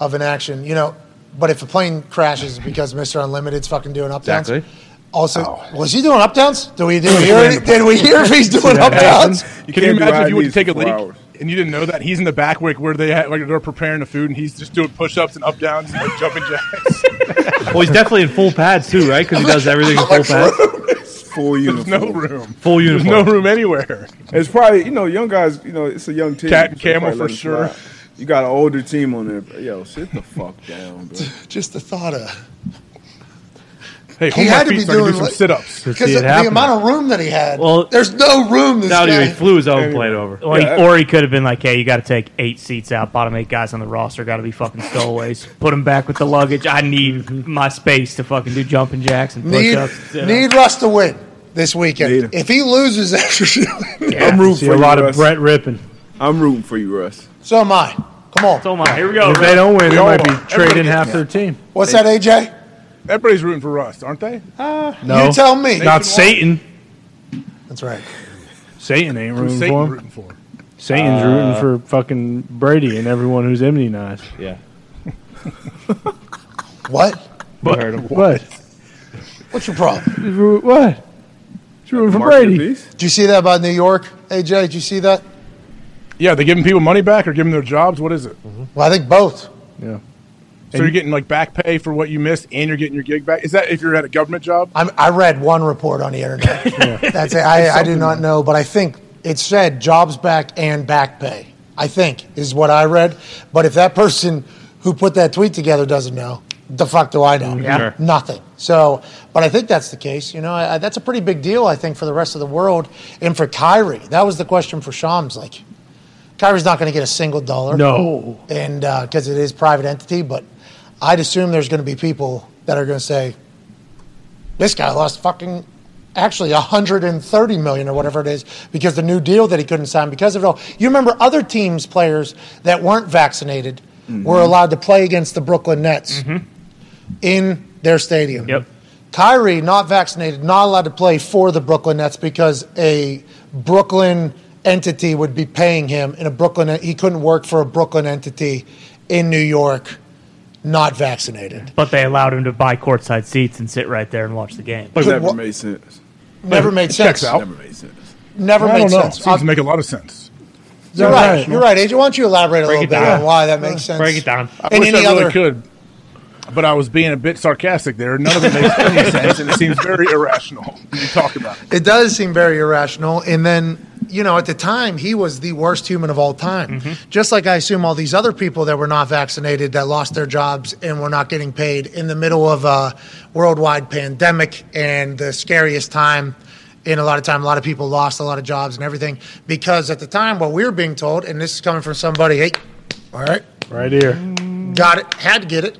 S1: of an action. You know, but if a plane crashes because Mister Unlimited's fucking doing up downs.
S3: Exactly.
S1: Also, was he doing up downs? Did we, did we hear? Did we hear if he's doing up downs?
S12: Can you
S5: can't
S12: imagine if you would
S5: knees
S12: take a
S5: for
S12: leak
S5: hours.
S12: And you didn't know that he's in the back where, where they had, like they're preparing the food and he's just doing push-ups and up downs and like jumping jacks.
S3: Well, he's definitely in full pads, too, right? Because he does everything in full pads.
S5: Full
S12: There's
S5: uniform.
S12: no room.
S3: Full
S12: There's
S3: uniform.
S12: no room anywhere.
S5: It's probably you know young guys. You know it's a young team.
S12: Cat and
S5: so
S12: camel for sure.
S5: slide. You got an older team on there. Yo, sit the fuck down, bro.
S1: Just the thought of
S12: Hey,
S1: He had to be
S12: feet so I can do
S1: doing
S12: some
S1: like-
S12: sit-ups.
S1: Because the,
S2: happen.
S1: amount of room that he had.
S4: Well-
S1: there's no room. This
S3: Now,
S1: guy.
S3: he flew his own plane over.
S4: Or,
S5: Yeah.
S4: he, or he could have been like, hey, you got to take eight seats out. Bottom eight guys on the roster got to be fucking stowaways. Put them back with the luggage. I need mm-hmm. my space to fucking do jumping jacks and
S1: need
S4: push-ups. you
S1: need Russ to win this weekend.
S5: Need.
S1: If he loses after,
S5: I'm rooting
S2: See
S5: for
S2: a
S5: you,
S2: lot of Brett ripping.
S5: I'm rooting for you, Russ.
S1: so am I. Come on.
S4: So, am I. here we go.
S2: If they don't win, they might be trading
S12: Everybody-
S2: half their team.
S1: What's that, AJ?
S12: Everybody's rooting for Russ, aren't they?
S2: Uh, no,
S1: You tell me.
S2: not Satan.
S1: That's right.
S2: Satan ain't
S12: Who's
S2: rooting
S12: Satan
S2: for him.
S12: rooting for?
S2: Satan's rooting uh, for fucking Brady and everyone who's immunized.
S3: Yeah.
S1: What?
S3: I heard him.
S2: What?
S1: What's your problem?
S2: He's What? He's rooting for
S5: Mark your
S2: Brady.
S5: piece.
S1: Did you see that about New York, AJ? Did you see that?
S12: Yeah, they giving people money back or giving their jobs? What is it?
S1: Well, I think both.
S2: Yeah.
S12: So you're getting like back pay for what you missed, and you're getting your gig back. Is that if you're at a government job?
S1: I'm, I read one report on the internet. That's it. I, I do not know, but I think it said jobs back and back pay. I think is what I read. But if that person who put that tweet together doesn't know, the fuck do I know?
S4: Yeah. Sure.
S1: Nothing. So, but I think that's the case. You know, I, I- that's a pretty big deal. I think for the rest of the world and for Kyrie. That was the question for Shams. Like, Kyrie's not going to get a single dollar.
S2: No.
S1: and uh, because it is private entity, but I'd assume there's going to be people that are going to say, "This guy lost fucking actually 130 million or whatever it is because the new deal that he couldn't sign because of it all." You remember other teams' players that weren't vaccinated mm-hmm. were allowed to play against the Brooklyn Nets mm-hmm. in their stadium.
S4: Yep.
S1: Kyrie, not vaccinated, not allowed to play for the Brooklyn Nets because a Brooklyn entity would be paying him, in a Brooklyn he couldn't work for a Brooklyn entity in New York, not vaccinated.
S4: But they allowed him to buy courtside seats and sit right there and watch the game.
S5: But Never
S1: what-
S5: made sense.
S1: Never made sense.
S12: checks out.
S5: Never made sense.
S1: Never
S12: I
S1: made
S12: don't know.
S1: sense.
S12: Seems to make a lot of sense.
S1: You're right. You're right, Agent. Why don't you elaborate a
S3: Break
S1: little bit
S3: down.
S1: on why that makes sense?
S3: Break it down.
S12: I
S1: And
S12: wish
S1: any
S12: I really
S1: other-
S12: could, but I was being a bit sarcastic there. None of it makes any sense, and it seems very irrational when you talk about it.
S1: It does seem very irrational. And then, you know, at the time, he was the worst human of all time.
S4: Mm-hmm.
S1: Just like I assume all these other people that were not vaccinated that lost their jobs and were not getting paid in the middle of a worldwide pandemic and the scariest time. In a lot of time, a lot of people lost a lot of jobs and everything because at the time, what we were being told, and this is coming from somebody, hey, all right,
S2: Right here.
S1: got it, had to get it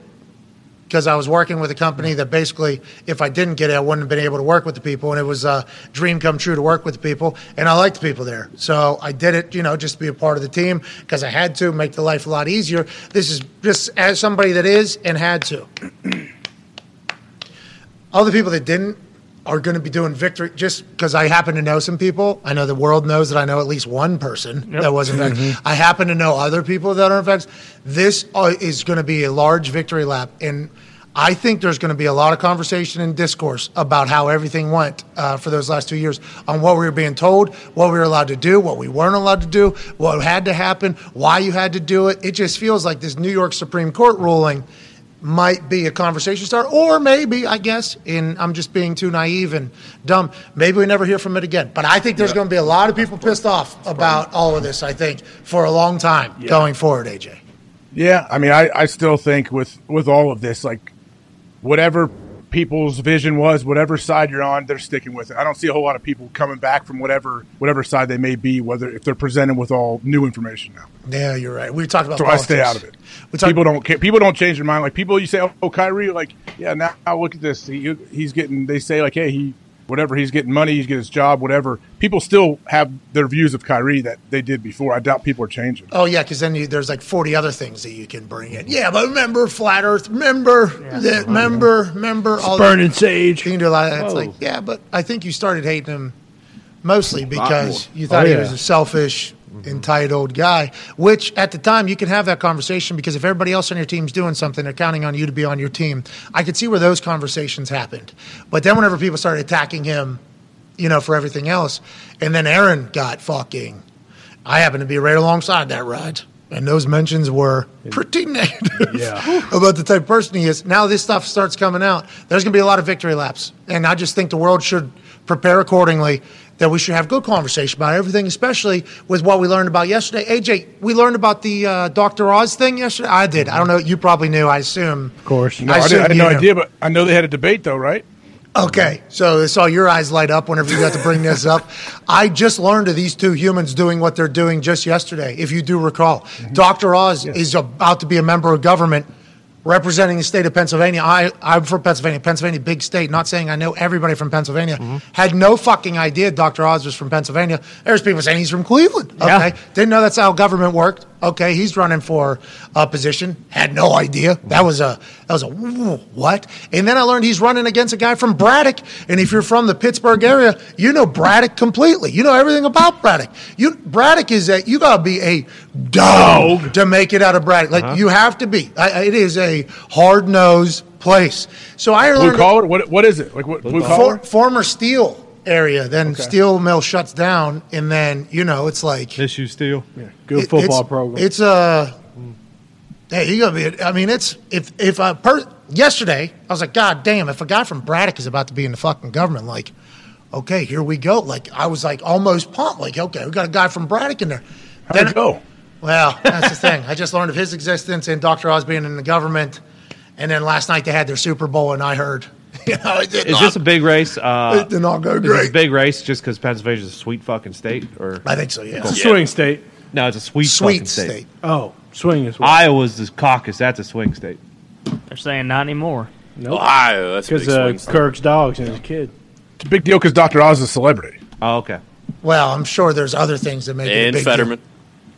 S1: because I was working with a company that basically, if I didn't get it, I wouldn't have been able to work with the people, and it was a dream come true to work with the people, and I liked the people there, so I did it, you know, just to be a part of the team because I had to make the life a lot easier. This is just as somebody that is and had to. Other people that didn't are going to be doing victory just because I happen to know some people. I know the world knows that I know at least one person that wasn't vaccinated. I happen to know other people that are infected. This uh, is going to be a large victory lap, and I think there's going to be a lot of conversation and discourse about how everything went uh, for those last two years on what we were being told, what we were allowed to do, what we weren't allowed to do, what had to happen, why you had to do it. It just feels like this New York Supreme Court ruling might be a conversation starter, or maybe, I guess, and I'm just being too naive and dumb, maybe we never hear from it again. But I think there's going to be a lot of people pissed off about all of this, I think, for a long time going forward, AJ.
S12: Yeah, I mean, I, I still think with with all of this, like whatever people's vision was, whatever side you're on, they're sticking with it. I don't see a whole lot of people coming back from whatever whatever side they may be, whether if they're presented with all new information now.
S1: Yeah, you're right. We talked about
S12: So I stay out of it.
S1: We talk-
S12: people don't care. People don't change their mind. Like people, you say, "Oh, oh Kyrie," like, yeah, now, now look at this. He, he's getting. They say like, "Hey, he whatever. He's getting money. He's getting his job. Whatever." People still have their views of Kyrie that they did before. I doubt people are changing.
S1: Oh yeah, because then you, there's like 40 other things that you can bring in. Yeah, but remember flat Earth. Remember that. Remember. Remember all.
S2: Burning sage.
S1: You can do a lot of that. It's like yeah, but I think you started hating him mostly because you thought
S2: Oh,
S1: he was a selfish, entitled guy. Which at the time you can have that conversation because if everybody else on your team's doing something, they're counting on you to be on your team. I could see where those conversations happened. But then whenever people started attacking him, you know, for everything else, and then Aaron got fucking. I happened to be right alongside that ride. And those mentions were pretty negative
S2: Yeah.
S1: about the type of person he is. Now this stuff starts coming out. There's going to be a lot of victory laps. And I just think the world should prepare accordingly, that we should have good conversation about everything, especially with what we learned about yesterday. AJ, we learned about the uh, Dr. Oz thing yesterday. I did. I don't know. You probably knew, I assume.
S2: Of course.
S12: No, I,
S1: assume
S12: didn't, I had no
S1: knew.
S12: idea, but I know they had a debate though, right?
S1: Okay, so I saw your eyes light up whenever you got to bring this up. I just learned of these two humans doing what they're doing just yesterday, if you do recall.
S12: Mm-hmm.
S1: Dr. Oz is about to be a member of government representing the state of Pennsylvania. I, I'm from Pennsylvania, Pennsylvania, big state, not saying I know everybody from Pennsylvania.
S12: Mm-hmm.
S1: Had no fucking idea Dr. Oz was from Pennsylvania. There's people saying he's from Cleveland. Okay,
S4: Yeah.
S1: didn't know that's how government worked. Okay, he's running for a position. Had no idea. That was a that was a what? And then I learned he's running against a guy from Braddock. And if you're from the Pittsburgh area, you know Braddock completely. You know everything about Braddock. You Braddock is that you gotta be a dog to make it out of Braddock. Like uh-huh. you have to be. I, it is a hard nosed place. So I learned Blue
S12: collar. What what is it? Like what blue collar?
S1: for, former steel area. Then steel mill shuts down, and then you know it's like
S3: Issue steel.
S2: Good
S1: it-
S2: football
S1: it's,
S2: program.
S1: It's a. Hey, you gotta be. I mean, it's if if a per yesterday I was like, God damn! If a guy from Braddock is about to be in the fucking government, like, okay, here we go. Like I was like almost pumped. Like, okay, we got a guy from Braddock in there.
S12: How'd it go?
S1: Well, that's the thing. I just learned of his existence and Dr. Oz being in the government, and then last night they had their Super Bowl, and I heard. You know, it did
S3: Is
S1: not,
S3: this a big race? Uh,
S1: it did not go
S3: is this
S1: great.
S3: a big race just because Pennsylvania's a sweet fucking state? Or
S1: I think so. Yeah.
S2: It's a swing state.
S3: no, it's a sweet,
S1: Sweet
S3: fucking state.
S1: state.
S2: Oh, swing is well.
S3: Iowa's the caucus. That's a swing state.
S4: They're saying not anymore.
S2: Nope.
S7: Ohio, that's a big
S2: Because uh,
S7: swing state.
S2: Kirk's dogs and his kid.
S12: It's a big deal because Dr. Oz is a celebrity.
S3: Oh, okay.
S1: Well, I'm sure there's other things that make it a
S7: and
S1: big
S7: Fetterman.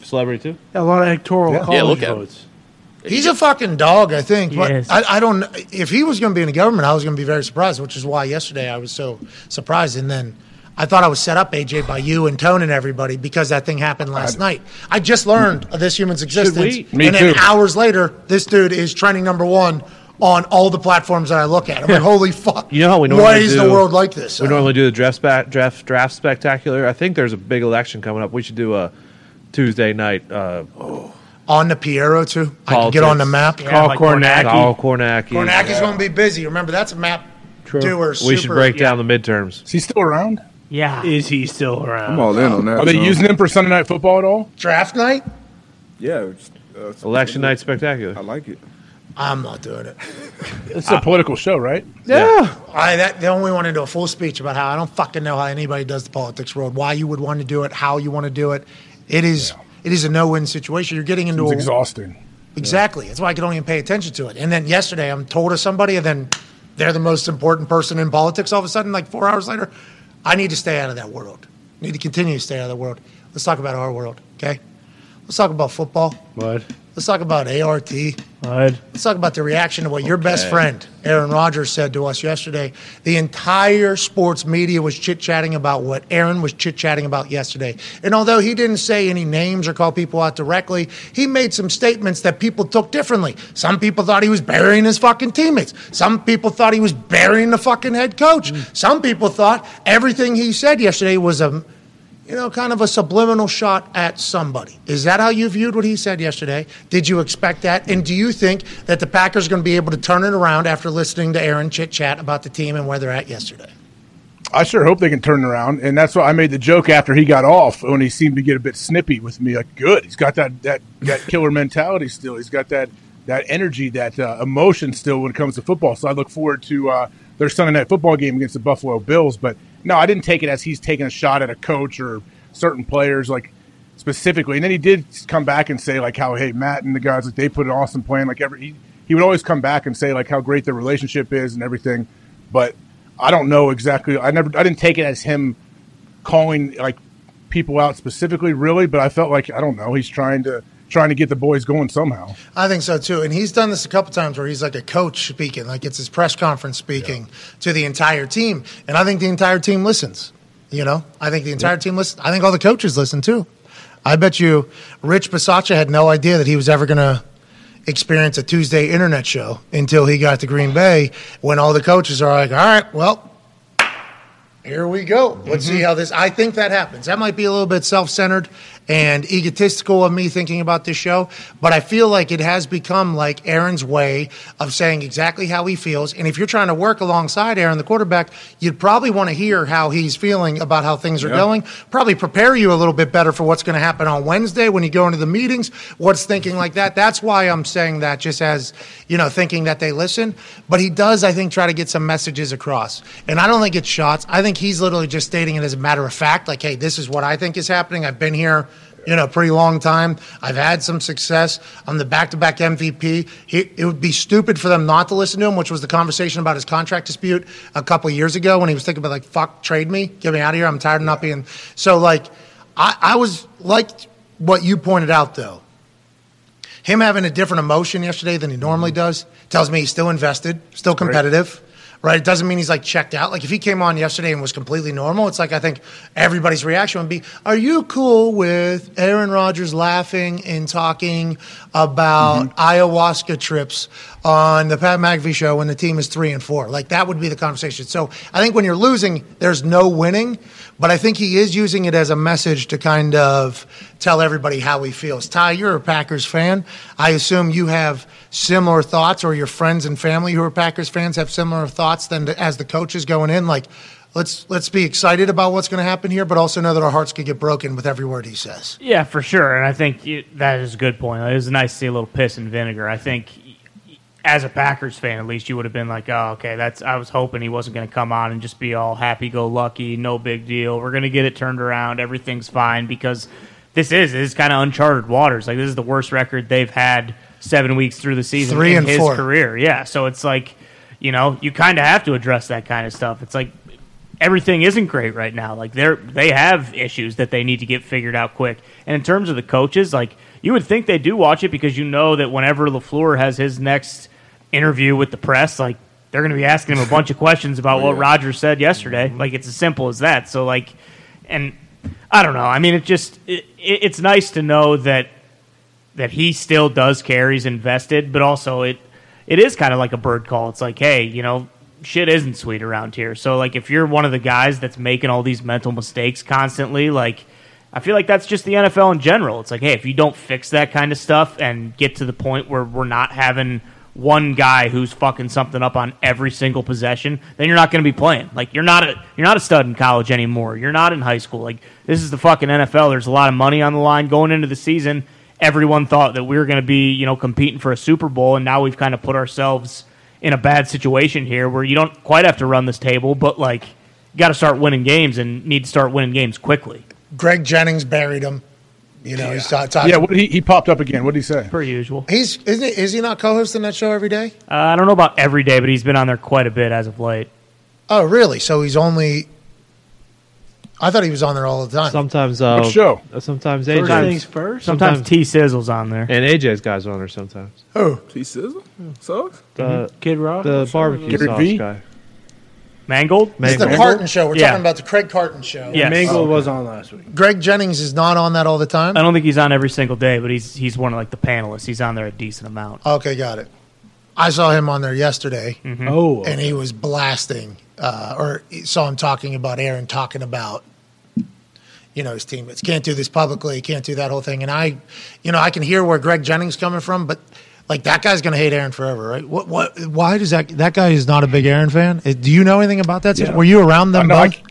S3: Celebrity too.
S2: A lot of electoral
S12: Yeah.
S2: college
S7: Yeah, look at
S2: votes.
S1: Deal. He's a fucking dog, I think. But
S4: Yes.
S1: I, I don't. If he was going to be in the government, I was going to be very surprised, which is why yesterday I was so surprised. And then I thought I was set up, AJ, by you and Tone and everybody because that thing happened last night. I just learned of this human's existence,
S3: we-
S12: Me
S1: and then
S12: too.
S1: hours later, this dude is trending number one. On all the platforms that I look at, I'm like, holy fuck!
S3: You know how we normally
S1: Why
S3: normally
S1: is
S3: do-
S1: the world like this?
S3: We normally do the draft, spa- draft draft spectacular. I think there's a big election coming up. We should do a Tuesday night. Uh,
S1: on the Piero too. I can get on the map.
S4: Yeah,
S2: Call
S4: like
S3: Call Kornacki.
S1: Kornacki's Kornacki's going to be busy. Remember, that's a map
S2: True.
S1: doer.
S3: We should
S1: super-
S3: break down the midterms.
S12: Is he still around?
S4: Yeah.
S2: Is he still around?
S5: I'm all in on that.
S12: Are they
S5: John.
S12: using him for Sunday Night Football at all?
S1: Draft night?
S5: Yeah. it's, uh, it's-
S3: Election night spectacular.
S5: I like it.
S1: I'm not doing it.
S12: It's a political show, right?
S3: Yeah.
S1: I that the only want to do a full speech about how I don't fucking know how anybody does the politics world, why you would want to do it, how you want to do it. It is it is a no win situation. You're getting into
S12: It's
S1: a,
S12: exhausting.
S1: Exactly. That's why I could only pay attention to it. And then yesterday, I'm told of somebody, and then they're the most important person in politics. All of a sudden, like four hours later, I need to stay out of that world. I need to continue to stay out of that world. Let's talk about our world, okay? Let's talk about football.
S2: What?
S1: Let's talk about ART.
S2: What?
S1: Let's talk about the reaction to what your best friend, Aaron Rodgers, said to us yesterday. The entire sports media was chit chatting about what Aaron was chit chatting about yesterday. And although he didn't say any names or call people out directly, he made some statements that people took differently. Some people thought he was burying his fucking teammates. Some people thought he was burying the fucking head coach. Mm. Some people thought everything he said yesterday was a you know, kind of a subliminal shot at somebody. Is that how you viewed what he said yesterday? Did you expect that? And do you think that the Packers are going to be able to turn it around after listening to Aaron chit chat about the team and where they're at yesterday?
S12: I sure hope they can turn it around, and that's why I made the joke after he got off when he seemed to get a bit snippy with me. Like, good, he's got that that that killer mentality still. He's got that that energy, that uh, emotion still when it comes to football. So I look forward to uh, their Sunday night football game against the Buffalo Bills. But no, I didn't take it as he's taking a shot at a coach or certain players like specifically. And then he did come back and say like how hey Matt and the guys like they put an awesome plan. Like every he, he would always come back and say like how great their relationship is and everything. But I don't know exactly. I never I didn't take it as him calling like people out specifically really, but I felt like I don't know. He's trying to trying to get the boys going somehow.
S1: I think so too. And he's done this a couple times where he's like a coach speaking, like it's his press conference speaking to the entire team. And I think the entire team listens. You know, I think the entire team listens. I think all the coaches listen too. I bet you Rich Bisaccia had no idea that he was ever going to experience a Tuesday internet show until he got to Green Bay when all the coaches are like, all right, well, here we go. Let's see mm-hmm. how this. I think that happens. That might be a little bit self centered and egotistical of me thinking about this show, but I feel like it has become like Aaron's way of saying exactly how he feels. And if you're trying to work alongside Aaron, the quarterback, you'd probably want to hear how he's feeling about how things are
S5: Yeah.
S1: going. Probably prepare you a little bit better for what's going to happen on Wednesday when you go into the meetings. What's thinking like that? That's why I'm saying that, just as you know, thinking that they listen. But he does, I think, try to get some messages across. And I don't think it's shots. I think he's literally just stating it as a matter of fact, like, hey, this is what I think is happening. I've been here. You know, a pretty long time. I've had some success. I'm the back-to-back MVP. He, it would be stupid for them not to listen to him, which was the conversation about his contract dispute a couple of years ago when he was thinking about like, "Fuck, trade me, get me out of here. I'm tired of not being." So, like, I, I was like what you pointed out, though. Him having a different emotion yesterday than he normally mm-hmm. does tells me he's still invested, still competitive. Right. It doesn't mean he's like checked out. Like if he came on yesterday and was completely normal, it's like I think everybody's reaction would be, "Are you cool with Aaron Rodgers laughing and talking about mm-hmm. ayahuasca trips on the Pat McAfee show when the team is three and four?" Like that would be the conversation. So I think when you're losing, there's no winning, but I think he is using it as a message to kind of tell everybody how he feels. Ty, you're a Packers fan. I assume you have similar thoughts, or your friends and family who are Packers fans have similar thoughts than the, as the coaches going in. Like, let's let's be excited about what's going to happen here, but also know that our hearts could get broken with every word he says.
S4: Yeah, for sure. And I think you, that is a good point. It was nice to see a little piss and vinegar. I think as a Packers fan, at least you would have been like, "Oh, okay, that's." I was hoping he wasn't going to come on and just be all happy-go-lucky, no big deal. We're going to get it turned around. Everything's fine because this is this is kind of uncharted waters. Like this is the worst record they've had seven weeks through the season
S1: Three
S4: in
S1: and
S4: his
S1: four.
S4: career. Yeah, so it's like, you know, you kind of have to address that kind of stuff. It's like everything isn't great right now. Like they're they have issues that they need to get figured out quick. And in terms of the coaches, like you would think they do watch it because you know that whenever LaFleur has his next interview with the press, like they're going to be asking him a bunch of questions about what Rodgers said yesterday. Mm-hmm. Like it's as simple as that. So like, and I don't know. I mean, it just it, it, it's nice to know that that he still does care. He's invested, but also it it is kind of like a bird call. It's like, hey, you know, shit isn't sweet around here. So like, if you're one of the guys that's making all these mental mistakes constantly, like. I feel like that's just the NFL in general. It's like, hey, if you don't fix that kind of stuff and get to the point where we're not having one guy who's fucking something up on every single possession, then you're not going to be playing. Like you're not a you're not a stud in college anymore. You're not in high school. Like this is the fucking NFL. There's a lot of money on the line going into the season. Everyone thought that we were going to be, you know, competing for a Super Bowl and now we've kind of put ourselves in a bad situation here where you don't quite have to run this table, but like you got to start winning games and need to start winning games quickly.
S1: Greg Jennings buried him. You know, he's ta- talking.
S12: Yeah, what he, he popped up again. What did he say?
S4: Per usual.
S1: He's isn't he, is he not co-hosting that show every day?
S4: Uh, I don't know about every day, but he's been on there quite a bit as of late.
S1: Oh, really? So he's only. I thought he was on there all the time.
S3: Sometimes, uh,
S12: What show?
S3: uh, Sometimes
S2: First
S3: AJ.
S2: things first.
S4: Sometimes,
S3: Sometimes-
S4: T Sizzle's on there.
S3: And AJ's guys are on there sometimes.
S1: Oh,
S5: T Sizzle? Sucks?
S3: The,
S2: Kid Rock.
S3: the barbecue
S12: Gary
S3: sauce
S12: V?
S3: guy.
S4: Mangold?
S1: It's the
S3: Mangold.
S1: Carton show. We're
S4: Yeah.
S1: talking about the Craig Carton show.
S4: Yes.
S2: Mangle was on last week.
S1: Greg Jennings is not on that all the time.
S4: I don't think he's on every single day, but he's he's one of like the panelists. He's on there a decent amount.
S1: Okay, got it. I saw him on there yesterday,
S2: Oh,
S1: and he was blasting, uh, or saw him talking about Aaron talking about, you know, his teammates can't do this publicly, can't do that whole thing. And I, you know, I can hear where Greg Jennings coming from, but like that guy's going to hate Aaron forever, right? What? What? Why does that? That guy is not a big Aaron fan. Uh, Do you know anything about that?
S12: Yeah.
S1: Were you around them
S12: I,
S1: both?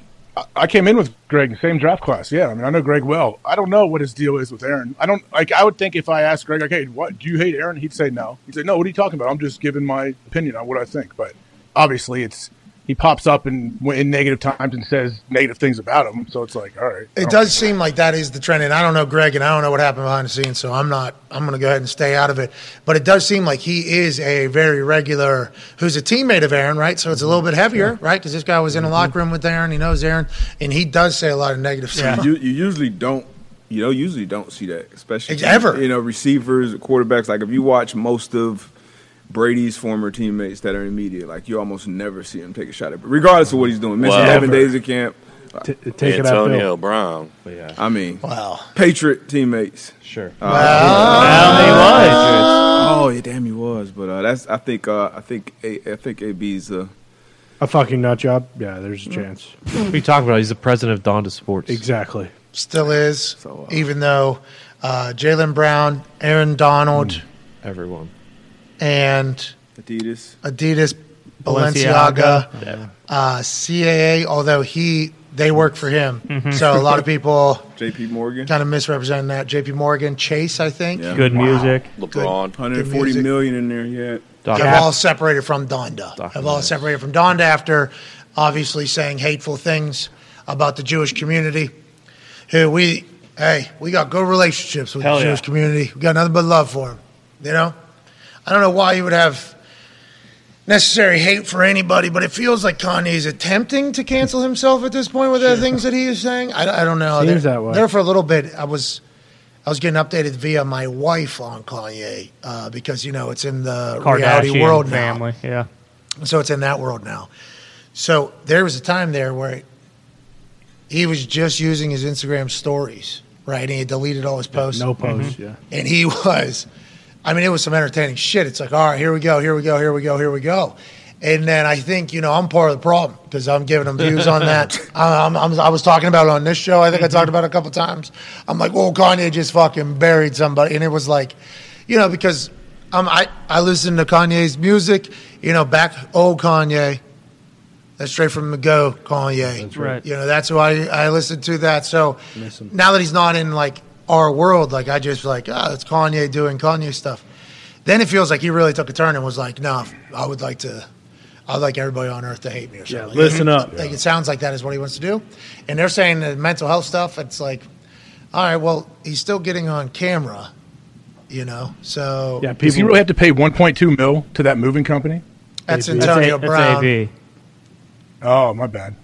S12: I came in with Greg, same draft class. Yeah, I mean, I know Greg well. I don't know what his deal is with Aaron. I don't like. I would think if I asked Greg, like, "Hey, what do you hate Aaron?" He'd say no. He'd say, "No, what are you talking about? I'm just giving my opinion on what I think." But obviously, it's he pops up in in negative times and says negative things about him. So it's like, all right,
S1: It does seem like that is the trend, and I don't know Greg, and I don't know what happened behind the scenes, so I'm not. I'm going to go ahead and stay out of it. But it does seem like he is a very regular, who's a teammate of Aaron, right? So it's a little bit heavier, right? Because this guy was in
S12: Mm-hmm.
S1: the locker room with Aaron, he knows Aaron, and he does say a lot of negative stuff.
S5: You, you usually don't. You know, usually don't see that, especially
S1: ever.
S5: You know, receivers, quarterbacks. Like if you watch most of Brady's former teammates that are in media, like you almost never see him take a shot at, regardless of what he's doing. Missed
S7: Wow.
S5: eleven days of camp.
S2: T- take it out,
S7: Antonio
S2: Bill.
S7: Brown.
S3: But yeah,
S5: I mean,
S1: Wow.
S5: Patriot teammates.
S3: sure.
S4: Well, he was.
S5: Oh yeah, damn, he was. But uh, that's. I think. Uh, I think. A, I think AB's. Uh,
S2: A fucking nut job. Yeah, there's a chance.
S3: What are you talking about? He's the president of Donda Sports.
S2: Exactly.
S1: Still is,
S5: So, uh,
S1: even though uh, Jaylen Brown, Aaron Donald,
S3: Everyone.
S1: And
S5: Adidas.
S1: Adidas, Balenciaga,
S4: Yeah.
S1: uh, CAA, although he they work for him,
S4: Mm-hmm.
S1: so a lot of people
S5: J.P. Morgan.
S1: kind of misrepresenting that. J.P. Morgan, Chase, I think.
S5: Yeah.
S4: Good music.
S7: LeBron.
S5: 140
S1: music.
S5: million in there yet.
S3: Doc-
S1: have all separated from Donda.
S3: Doc-
S1: Have all separated from Donda after obviously saying hateful things about the Jewish community. Who we, hey, we got good relationships with
S4: Hell
S1: the
S4: yeah.
S1: Jewish community. We got nothing but love for them. You know, I don't know why you would have necessary hate for anybody, but it feels like Kanye's attempting to cancel himself at this point with the things that he is saying. I, I don't know.
S2: Seems
S1: there,
S2: that way.
S1: There for a little bit, I was. I was getting updated via my wife on Kanye uh, because you know it's in the reality
S4: Kardashian
S1: world now.
S4: family. Yeah.
S1: So it's in that world now. So there was a time there where he was just using his Instagram stories, right? And he had deleted all his posts.
S2: No post. Yeah.
S1: And he was, I mean, it was some entertaining shit. It's like, all right, here we go, here we go, here we go, here we go. And then I think, you know, I'm part of the problem because I'm giving them views on that. I'm, I'm, I was talking about it on this show. I think I talked about it a couple times. I'm like, well, Kanye just fucking buried somebody. And it was like, you know, because um, I, I listen to Kanye's music, you know, back old Kanye. That's straight from the go, Kanye.
S4: That's right.
S1: You know, that's who I, I listen to that. So now that he's not in like our world, like I just like, ah, it's Kanye doing Kanye stuff. Then it feels like he really took a turn and was like, no, I would like to, I'd like everybody on earth to hate me or
S2: Yeah,
S1: something.
S2: listen up.
S1: Like it sounds like that is what he wants to do. And they're saying the mental health stuff, it's like, all right, well, he's still getting on camera, you know? So
S2: Yeah,
S12: Does he really have to pay 1.2 mil to that moving company?
S1: that's
S2: That's
S1: Antonio
S4: that's, A-
S1: Brown.
S4: that's AB.
S12: Oh, my bad.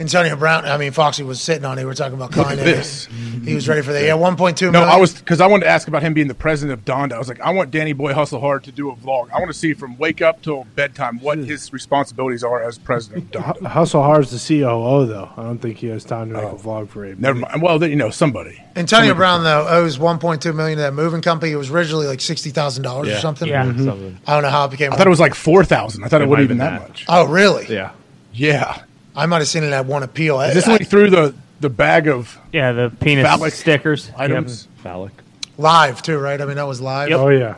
S1: Antonio Brown, I mean, Foxy was sitting on it. We were talking about Kanye.
S12: this.
S1: He was ready for that. Yeah, mm-hmm. 1.2
S12: No,
S1: million.
S12: I was because I wanted to ask about him being the president of Donda. I was like, I want Danny Boy Hustle Hard to do a vlog. I want to see from wake up till bedtime what his responsibilities are as president of Donda.
S2: Hustle Hard's the COO, though. I don't think he has time to make oh. a vlog for him.
S12: Never mind. Well, then, you know, somebody.
S1: Antonio Brown though owes 1.2 million to that moving company. It was originally like sixty thousand dollars or
S3: Yeah.
S1: something.
S4: Yeah. Mm-hmm.
S3: Something.
S1: I don't know how it became.
S12: I thought it was like four thousand. I thought it,
S3: It
S12: wouldn't even
S3: have
S12: that much.
S1: Oh, really?
S3: Yeah.
S12: Yeah.
S1: I might have seen it at one appeal.
S12: Is this
S1: I-
S12: when he threw the the bag of
S4: Yeah, the penis
S12: Phallic
S4: stickers.
S12: items?
S3: Phallic.
S1: live too, right? I mean, that was live.
S4: Yep.
S2: Oh yeah.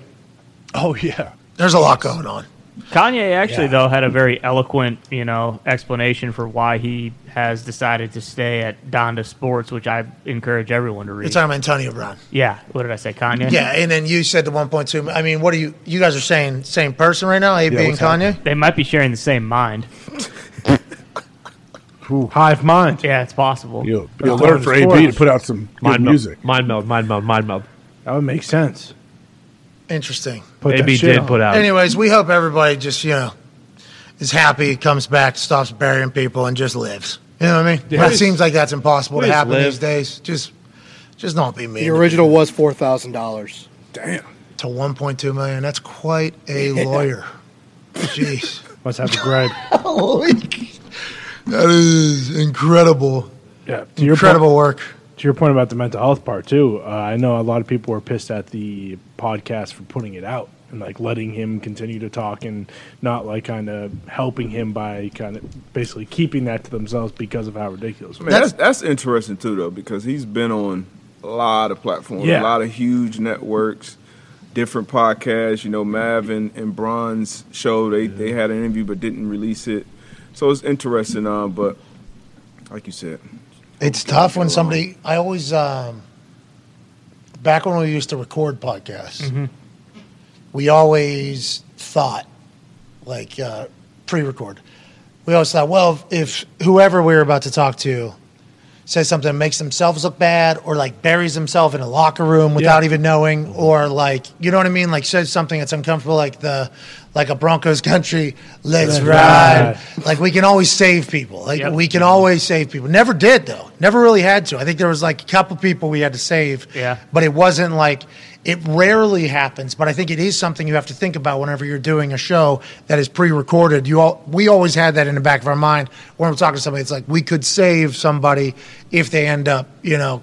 S12: Oh yeah.
S1: There's a lot going on.
S4: Kanye actually
S1: Yeah.
S4: though had a very eloquent, you know, explanation for why he has decided to stay at Donda Sports, which I encourage everyone to read.
S1: You're talking about Antonio Brown.
S4: yeah, what did I say, Kanye?
S1: Yeah, and then you said the 1.2. I mean, what are you? You guys are saying same person right now? AB and
S2: what's
S1: Kanye.
S4: They might be sharing the same mind.
S2: Hive mind.
S4: Yeah, it's possible.
S12: You'll be
S2: But
S12: alert for AB to put out some good
S3: Mind
S12: music.
S3: mind meld, mind meld, mind meld.
S2: That would make sense.
S1: Interesting.
S2: Put
S3: AB did
S2: on.
S3: put out.
S1: Anyways, we hope everybody just you know is happy, comes back, stops burying people, and just lives. You know what I mean?
S3: Yeah.
S1: That seems like that's impossible to happen
S3: live.
S1: these days. Just, just don't be mean.
S9: The original was four thousand dollars.
S12: Damn.
S1: to 1.2 million. That's quite a lawyer. Jeez.
S2: Must have a gripe.
S1: Holy. That is incredible.
S2: Yeah. To your
S1: Incredible
S2: point-
S1: work.
S2: To your point about the mental health part too, uh, I know a lot of people were pissed at the podcast for putting it out and like letting him continue to talk and not like kind of helping him by kind of basically keeping that to themselves because of how ridiculous. it
S5: I mean, that's that's interesting too, though, because he's been on a lot of platforms,
S2: Yeah.
S5: a lot of huge networks, different podcasts. You know, Mav and, and Bron's show they they had an interview but didn't release it, so it's interesting. Um, but like you said,
S1: It's tough when somebody. I always, um, back when we used to record podcasts, we always thought, like uh, pre-record, we always thought, well, if whoever we were about to talk to says something that makes themselves look bad, or like buries himself in a locker room without even knowing, or like you know what I mean, like says something that's uncomfortable, like the like a Broncos country, let's
S2: Let's
S1: ride.
S2: ride.
S1: Like we can always save people. Like
S4: Yep.
S1: we can always save people. Never did though. Never really had to. I think there was like a couple people we had to save.
S4: Yeah.
S1: But it wasn't like it rarely happens. But I think it is something you have to think about whenever you're doing a show that is pre-recorded. You all we always had that in the back of our mind when we're talking to somebody. It's like we could save somebody if they end up, you know,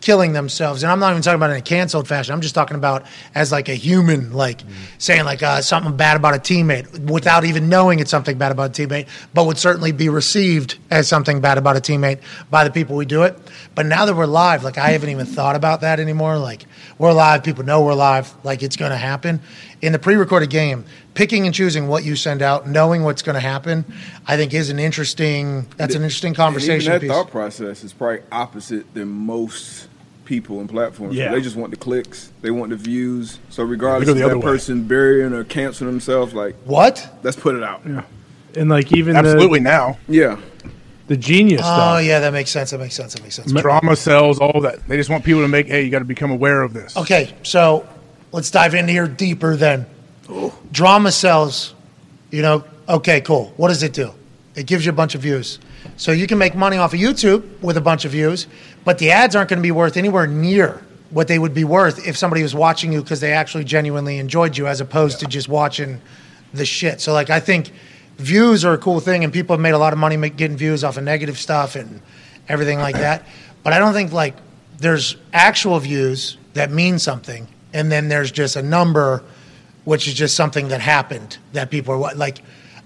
S1: killing themselves. And I'm not even talking about in a canceled fashion. I'm just talking about as like a human, like saying like uh, something bad about a teammate without even knowing it's something bad about a teammate, but would certainly be received as something bad about a teammate by the people we do it. But now that we're live, like I haven't even thought about that anymore. Like we're live, people know we're live, like it's going to happen. In the pre-recorded game, picking and choosing what you send out, knowing what's going to happen, I think is an interesting. That's an interesting
S5: and
S1: conversation
S5: even that
S1: piece.
S5: thought process is probably opposite than most people and platforms.
S2: Yeah.
S5: They just want the clicks, they want the views. So regardless of
S12: the
S5: that
S12: other way.
S5: person burying or canceling themselves, like
S1: What?
S5: let's put it out. Yeah.
S2: And like even
S12: Absolutely
S2: the,
S12: now.
S5: Yeah.
S2: the genius
S1: Oh
S2: stuff.
S1: yeah, that makes sense. That makes sense. That makes sense.
S12: Drama sells, all that. They just want people to make, hey, you got to become aware of this.
S1: Okay, so let's dive in here deeper then. Oh. Drama sells, you know, okay, cool. What does it do? It gives you a bunch of views. So you can make money off of YouTube with a bunch of views, but the ads aren't going to be worth anywhere near what they would be worth if somebody was watching you because they actually genuinely enjoyed you as opposed to just watching the shit. So, like, I think views are a cool thing, and people have made a lot of money make, getting views off of negative stuff and everything like that. But I don't think, like, there's actual views that mean something, and then there's just a number, which is just something that happened that people are like.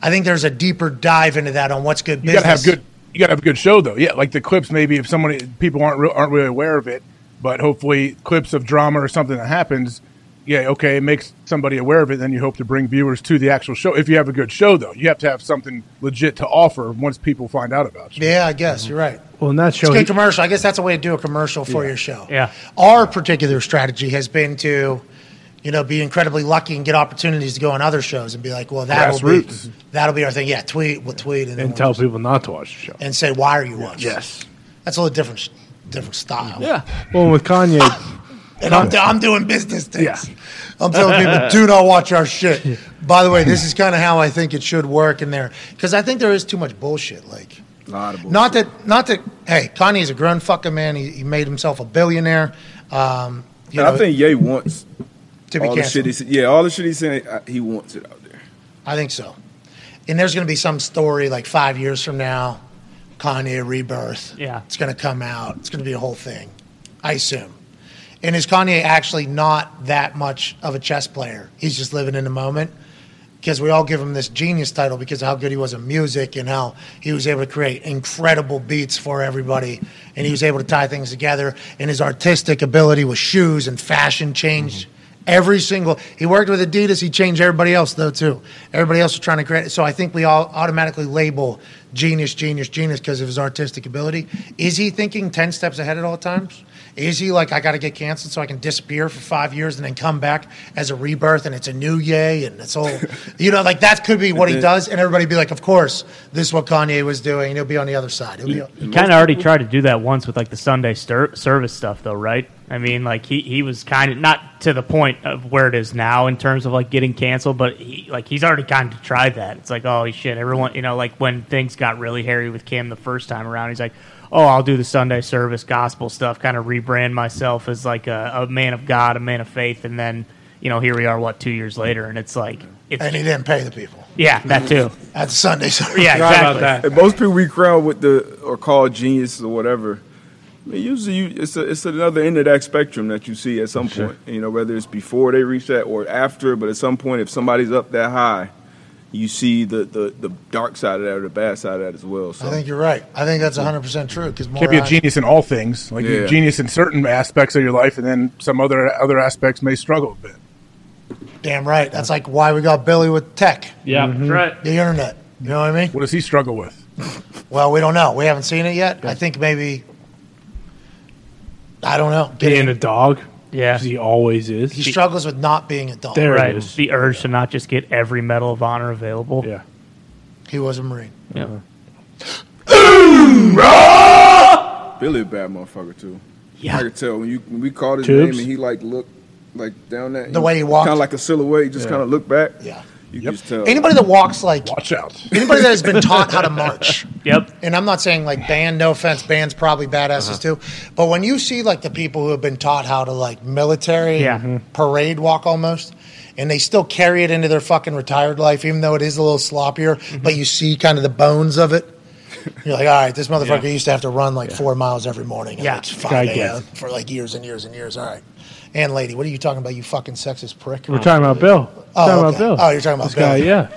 S1: I think there's a deeper dive into that on what's good
S12: You
S1: business.
S12: got to have good. You got to have a good show, though. Yeah, like the clips. Maybe if somebody people aren't re- aren't really aware of it, but hopefully clips of drama or something that happens. Yeah, okay, it makes somebody aware of it. Then you hope to bring viewers to the actual show. If you have a good show, though, you have to have something legit to offer once people find out about you.
S1: Yeah, I guess you're right.
S2: Well, in that
S1: It's
S2: show,
S1: a good
S2: he-
S1: commercial. I guess that's a way to do a commercial for your show.
S4: Yeah.
S1: Our particular strategy has been to, you know, be incredibly lucky and get opportunities to go on other shows and be like, well, that'll be that'll be our thing. Yeah, tweet, we'll tweet, and, then
S2: and
S1: we'll
S2: tell
S1: just-
S2: people not to watch the show.
S1: and say why are you watching?
S2: Yes.
S1: that's a little different, different style.
S4: Yeah.
S2: Well, with Kanye,
S1: and I'm, I'm doing business things.
S2: Yeah.
S1: I'm telling people, do not watch our shit. By the way, this is kind of how I think it should work in there because I think there is too much bullshit. Like,
S5: A lot of bullshit.
S1: not that, not that. Hey, Kanye's a grown fucking man. He, he made himself a billionaire. Um, you know,
S5: I think Ye wants
S1: to be
S5: all the shit he's yeah, all the shit he's saying, uh, he wants it out there.
S1: I think so. And there's going to be some story like five years from now, Kanye rebirth.
S4: Yeah.
S1: It's going to come out. It's going to be a whole thing, I assume. And is Kanye actually not that much of a chess player? He's just living in the moment because we all give him this genius title because of how good he was in music and how he was able to create incredible beats for everybody and he was able to tie things together and his artistic ability with shoes and fashion changed Every single he worked with Adidas, he changed everybody else though too. Everybody else was trying to create. So I think we all automatically label genius, genius, genius because of his artistic ability. Is he thinking ten steps ahead at all times? Is he like I got to get canceled so I can disappear for five years and then come back as a rebirth and it's a new yay and it's all you know like that could be what he does and everybody be like, of course this is what Kanye was doing and he'll be on the other side. He'll be
S4: He kind of already tried to do that once with like the Sunday stir- service stuff, though, right? I mean, like he, he was kind of not to the point of where it is now in terms of like getting canceled, but he like he's already kind of tried that. It's like, oh shit, everyone, you know, like when things got really hairy with Kim the first time around, he's like, oh, I'll do the Sunday service gospel stuff, kind of rebrand myself as like a, a man of God, a man of faith, and then you know here we are, what two years later, and it's like it's
S1: and he didn't pay the people
S4: yeah, that too.
S1: at the Sunday service.
S4: Yeah, exactly.
S5: And most people we crown with the or call genius or whatever. I mean, usually, you, it's a, it's another end of that spectrum that you see at some point. You know, whether it's before they reach that or after. But at some point, if somebody's up that high, you see the, the, the dark side of that or the bad side of that as well. So
S1: I think you're right. I think that's 100 percent true because
S12: Can't be a genius in all things. Like you're a genius in certain aspects of your life, and then some other other aspects may struggle a bit.
S1: Damn right. That's like why we got Billy with tech,
S4: Yeah, that's mm-hmm. right.
S1: the internet. You know what I mean?
S12: What does he struggle with?
S1: Well, we don't know. We haven't seen it yet. I think maybe. I don't know.
S2: Being a dog,
S4: Yeah,
S2: 'cause he always is.
S1: He struggles with not being a dog.
S2: There it
S4: right.
S2: is.
S4: The urge to not just get every Medal of Honor available.
S2: Yeah.
S1: He was a Marine.
S4: Yeah.
S5: Billy a bad motherfucker too.
S4: Yeah.
S5: I could tell when you when we called his
S2: Tubes?
S5: name and he like looked like down that
S1: The way he walked?
S5: kind of like a silhouette. He just kind of looked back.
S1: Yeah.
S5: You
S12: Yep.
S5: can just tell.
S1: Anybody that walks like
S12: Watch out.
S1: anybody that has been taught how to march.
S4: Yep.
S1: And I'm not saying like band, no offense, band's probably badasses uh-huh. too. But when you see like the people who have been taught how to like military
S4: Yeah.
S1: Parade walk almost, and they still carry it into their fucking retired life, even though it is a little sloppier, mm-hmm. but you see kind of the bones of it. You're like, all right, this motherfucker used to have to run like four miles every morning at
S4: Yeah.
S1: like
S2: Guy
S1: 5 a.m. for like years and years and years. All right. And lady, what are you talking about, you fucking sexist prick?
S2: We're talking about Bill.
S1: Oh,
S2: talking
S1: okay.
S2: about Bill.
S1: Oh, you're talking about
S2: this guy.
S1: Bill.
S2: Yeah.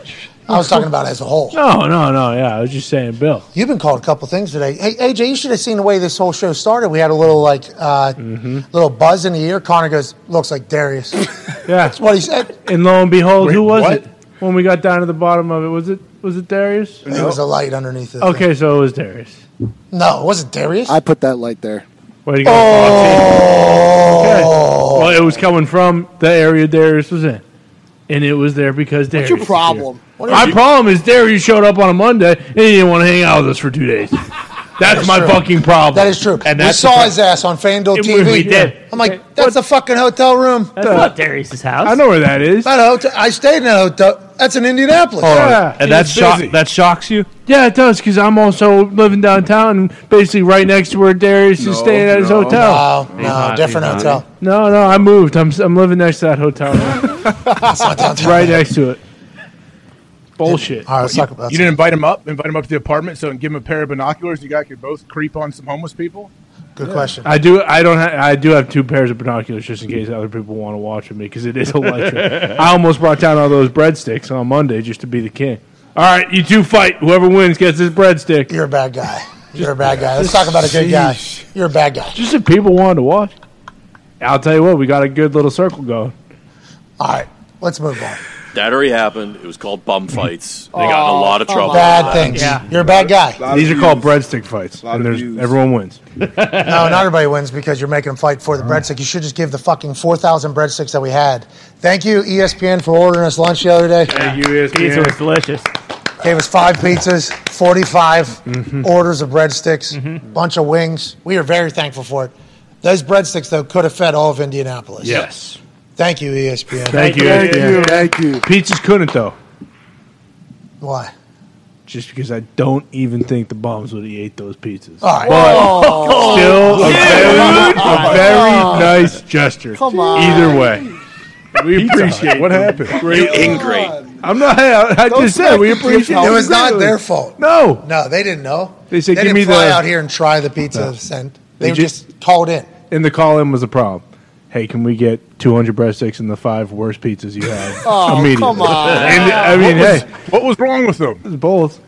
S1: I was talking about as a whole.
S2: No, no, no. Yeah, I was just saying, Bill.
S1: You've been called a couple things today. Hey, AJ, you should have seen the way this whole show started. We had a little like uh,
S2: Mm-hmm.
S1: little buzz in the ear. Connor goes, "Looks like Darius."
S2: Yeah.
S1: That's what he said.
S2: And lo and behold,
S12: Wait,
S2: who was
S12: what?
S2: it? When we got down to the bottom of it, was it was it Darius?
S1: There was a light underneath it.
S2: Okay, so it was Darius.
S1: No, it wasn't Darius.
S9: I put that light there.
S2: Way to go, Foxy. Okay. Well, it was coming from the area Darius was in, and it was there because Darius.
S9: What's your
S2: was
S9: problem?
S2: here. My problem is Darius showed up on a Monday and he didn't want to hang out with us for two days. That's my
S1: true.
S2: fucking problem.
S1: that is true.
S4: And
S1: we saw his ass on FanDuel
S2: We-
S1: TV.
S4: we did.
S1: I'm like, that's the fucking hotel room.
S4: That's not Darius's house.
S2: I know where that is.
S1: Not a hotel. I stayed in a hotel. That's in Indianapolis.
S2: Yeah.
S3: and that
S12: He's
S3: shock,
S12: busy.
S3: that shocks you.
S2: Yeah, it does because I'm also living downtown and basically right next to where Darius is staying at his
S5: no.
S2: hotel.
S1: No, no,
S3: not-
S1: different
S3: he's not.
S1: hotel.
S2: No, no, I moved. I'm I'm living next to that hotel, now.
S1: Not downtown.
S2: right next to it. Bullshit.
S1: All right, let's talk about
S12: You didn't invite him up, invite him up to the apartment, so and give him a pair of binoculars. You guys could both creep on some homeless people.
S1: Good question.
S2: I do. I don't. Ha- I do have two pairs of binoculars just in case other people want to watch with me because it is electric. I almost brought down all those breadsticks on Monday just to be the king. All right, you two fight. Whoever wins gets this breadstick.
S1: You're a bad guy. You're a bad guy. Let's talk about a good guy. You're a bad guy.
S2: Just if people wanted to watch. I'll tell you what, we got a good little circle going.
S1: All right, let's move on.
S7: That already happened. It was called bum fights. They got in a lot of trouble.
S1: Bad
S7: that.
S1: things.
S4: Yeah.
S1: You're a bad guy.
S5: Lot
S2: These are called breadstick fights,
S5: Lot
S2: and
S5: of
S2: there's
S5: views.
S2: everyone wins.
S1: No, not everybody wins because you're making them fight for the breadstick. You should just give the fucking 4,000 breadsticks that we had. Thank you, ESPN, for ordering us lunch the other day.
S2: Thank you,
S4: Pizza was delicious.
S1: Gave us five pizzas, 45
S2: Mm-hmm.
S1: orders of breadsticks, bunch of wings. We are very thankful for it. Those breadsticks, though, could have fed all of Indianapolis.
S2: Yes.
S1: Thank you, ESPN.
S2: Thank you.
S9: Thank
S2: ESPN.
S9: you. Thank you.
S2: Pizzas couldn't though,
S1: Why?
S2: just because I don't even think the bombs would have ate those pizzas.
S1: All right.
S2: But oh. still a very, a very nice gesture.
S9: Come on.
S2: Either way, we appreciate.
S12: What
S2: them.
S12: happened?
S7: You ingrate.
S2: I'm not. I, I just said we appreciate.
S1: It was not
S2: greatly.
S1: their fault.
S2: No,
S1: No, they didn't know.
S2: They said,
S1: they
S2: "Give
S1: didn't
S2: me
S1: fly
S2: the-"
S1: out here and try the pizza sent. They,
S2: They
S1: just,
S2: just-
S1: called in.
S2: and the call in was a problem. Hey, can we get 200 breadsticks and the five worst pizzas you have
S9: Oh,
S2: immediately?
S9: come on.
S2: And I mean,
S12: what, was,
S2: hey,
S12: what was wrong with them?
S2: it's both.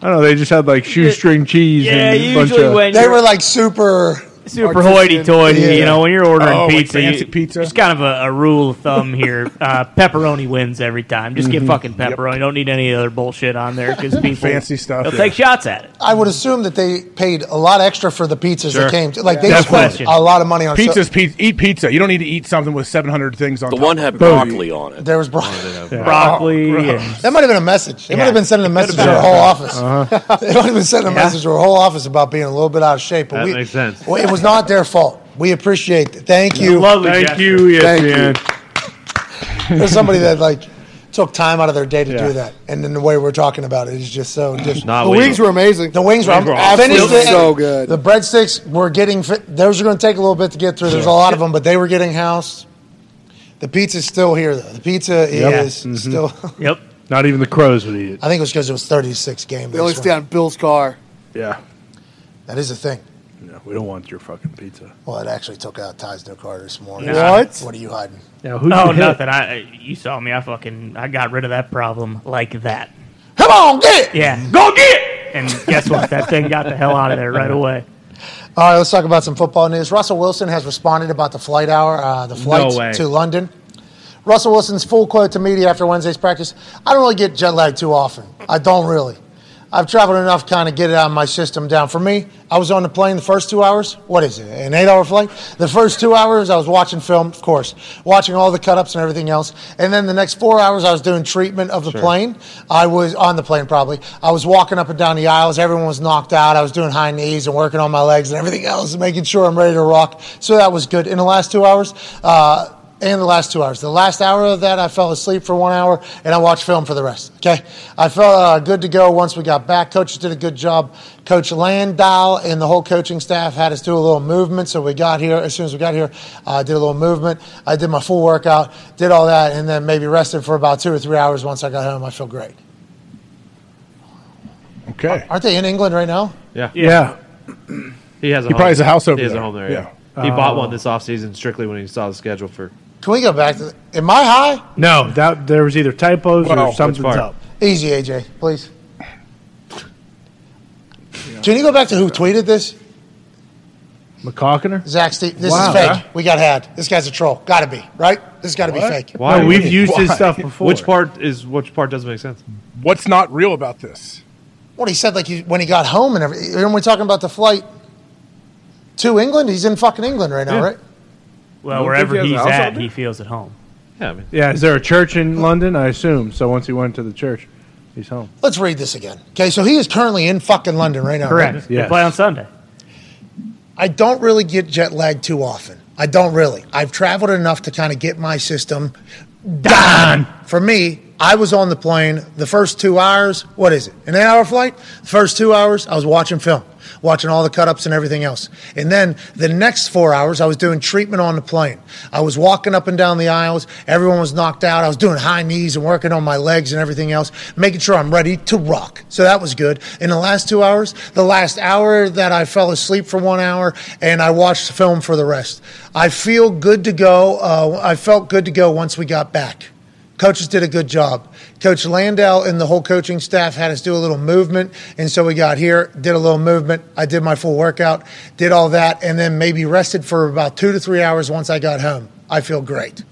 S2: I don't know. They just had like shoestring cheese
S4: Yeah,
S2: and a bunch
S4: usually
S2: of.
S4: when
S1: They were like super
S4: super hoity-toity.
S1: Yeah.
S4: You know, when you're ordering
S12: Oh,
S4: pizza,
S12: fancy
S4: you,
S12: pizza?
S4: It's kind of a, a rule of thumb here. Uh, pepperoni wins every time. Just get fucking pepperoni. Don't need any other bullshit on there because people
S12: Fancy stuff,
S4: They'll
S12: yeah.
S4: take shots at it.
S1: I would assume that they paid a lot extra for the pizzas
S3: Sure.
S1: that came. To, like they spent a lot of money on so-
S12: Pizza's pizza. Eat pizza. You don't need to eat something with 700 things on
S7: The
S12: top.
S7: one had broccoli on it.
S1: There was bro-
S4: Broccoli. and,
S1: that might have been a message. They might have been sending a message to
S4: been.
S1: our whole office.
S12: Uh-huh.
S1: they might have been sending a message to our whole office about being a little bit out of shape. But
S3: That
S1: we,
S3: makes sense.
S1: Well, it was not their fault. We appreciate it. Thank you.
S4: lovely
S2: Thank
S4: gesture.
S2: you,
S9: Thank
S2: you.
S1: There's somebody that like took time out of their day to
S2: Yeah.
S1: do that, and then the way we're talking about it is just so different.
S3: Not
S9: The
S3: we
S9: wings were amazing.
S1: The wings were,
S9: were
S1: I finished
S9: absolutely
S1: it.
S9: so good.
S1: The breadsticks were getting fit. Those are going to take a little bit to get through. There's a lot of them, but they were getting housed. The pizza's still here, though. The pizza is
S12: Mm-hmm.
S1: still.
S4: Yep.
S2: Not even the crows would eat it.
S1: I think it was because it was 36 game.
S9: They only stay on Bill's car.
S2: Yeah.
S1: That is a thing.
S2: No, we don't want your fucking pizza.
S1: Well, it actually took out Ty's new car this morning.
S9: What?
S1: What are you hiding?
S2: Now, who's
S4: Oh,
S2: you
S4: nothing. I you saw me. I fucking I got rid of that problem like that.
S1: Come on, get it!
S4: Yeah. Go get it. And guess what? That thing got the hell out of there right away.
S1: All right, let's talk about some football news. Russell Wilson has responded about the flight hour, uh, the flight
S3: way.
S1: to London. Russell Wilson's full quote to media after Wednesday's practice I don't really get jet lag too often. I don't really. I've traveled enough to kind of get it out of my system down. For me, I was on the plane the first two hours. What is it? An eight hour flight? The first two hours, I was watching film, of course, watching all the cut ups and everything else. And then the next four hours, I was doing treatment of the plane. I was on the plane probably. I was walking up and down the aisles. Everyone was knocked out. I was doing high knees and working on my legs and everything else making sure I'm ready to rock. So that was good. In the last two hours, uh, and the last two hours. The last hour of that, I fell asleep for one hour and I watched film for the rest. Okay, I felt uh, good to go once we got back. Coaches did a good job. Coach Landow and the whole coaching staff had us do a little movement. So we got here as soon as we got here, I did a little movement. I did my full workout, did all that, and then maybe rested for about two or three hours. Once I got home, I feel great.
S12: Okay.
S1: Aren't they in England right now?
S3: Yeah.
S2: Yeah.
S3: He has a
S12: He
S3: home.
S12: probably has a house over
S3: He has
S12: there.
S3: a home there.
S12: Yeah.
S3: Yeah. He bought one this offseason strictly when he saw the schedule for.
S1: Can we go back to? The, am I high?
S2: No, that there was either typos
S12: Well,
S2: or
S12: which
S2: something's up.
S1: Easy, AJ, please. Can you go back to who tweeted this?
S2: McCockiner?
S1: Zach Steve, this
S2: Wow.
S1: is fake. We got had. This guy's a troll. Got to be right. This got to be fake.
S3: Why?
S2: No, we've used his stuff before.
S3: Which part is which part doesn't make sense?
S12: What's not real about this?
S1: What he said, like he, when he got home and everything. When we're talking about the flight to England, he's in fucking England right now,
S3: Yeah.
S1: right?
S4: Well, wherever
S5: think he
S4: he's
S5: has a house out
S4: at,
S5: there?
S4: he feels at home.
S3: Yeah, I mean,
S2: Yeah, is there a church in London? I assume. So once he went to the church, he's home.
S1: Let's read this again. Okay, so he is currently in fucking London right now. right?
S4: Correct.
S2: Yes.
S4: They play on Sunday.
S1: I don't really get jet lag too often. I don't really. I've traveled enough to kind of get my system done. For me, I was on the plane the first two hours. What is it? An eight hour flight? The first two hours, I was watching film, watching all the cut ups and everything else. And then the next four hours, I was doing treatment on the plane. I was walking up and down the aisles. Everyone was knocked out. I was doing high knees and working on my legs and everything else, making sure I'm ready to rock. So that was good. In the last two hours, the last hour that I fell asleep for one hour and I watched the film for the rest. I feel good to go. Uh, I felt good to go once we got back. Coaches did a good job. Coach Landow and the whole coaching staff had us do a little movement. And so we got here, did a little movement. I did my full workout, did all that, and then maybe rested for about two to three hours once I got home. I feel great.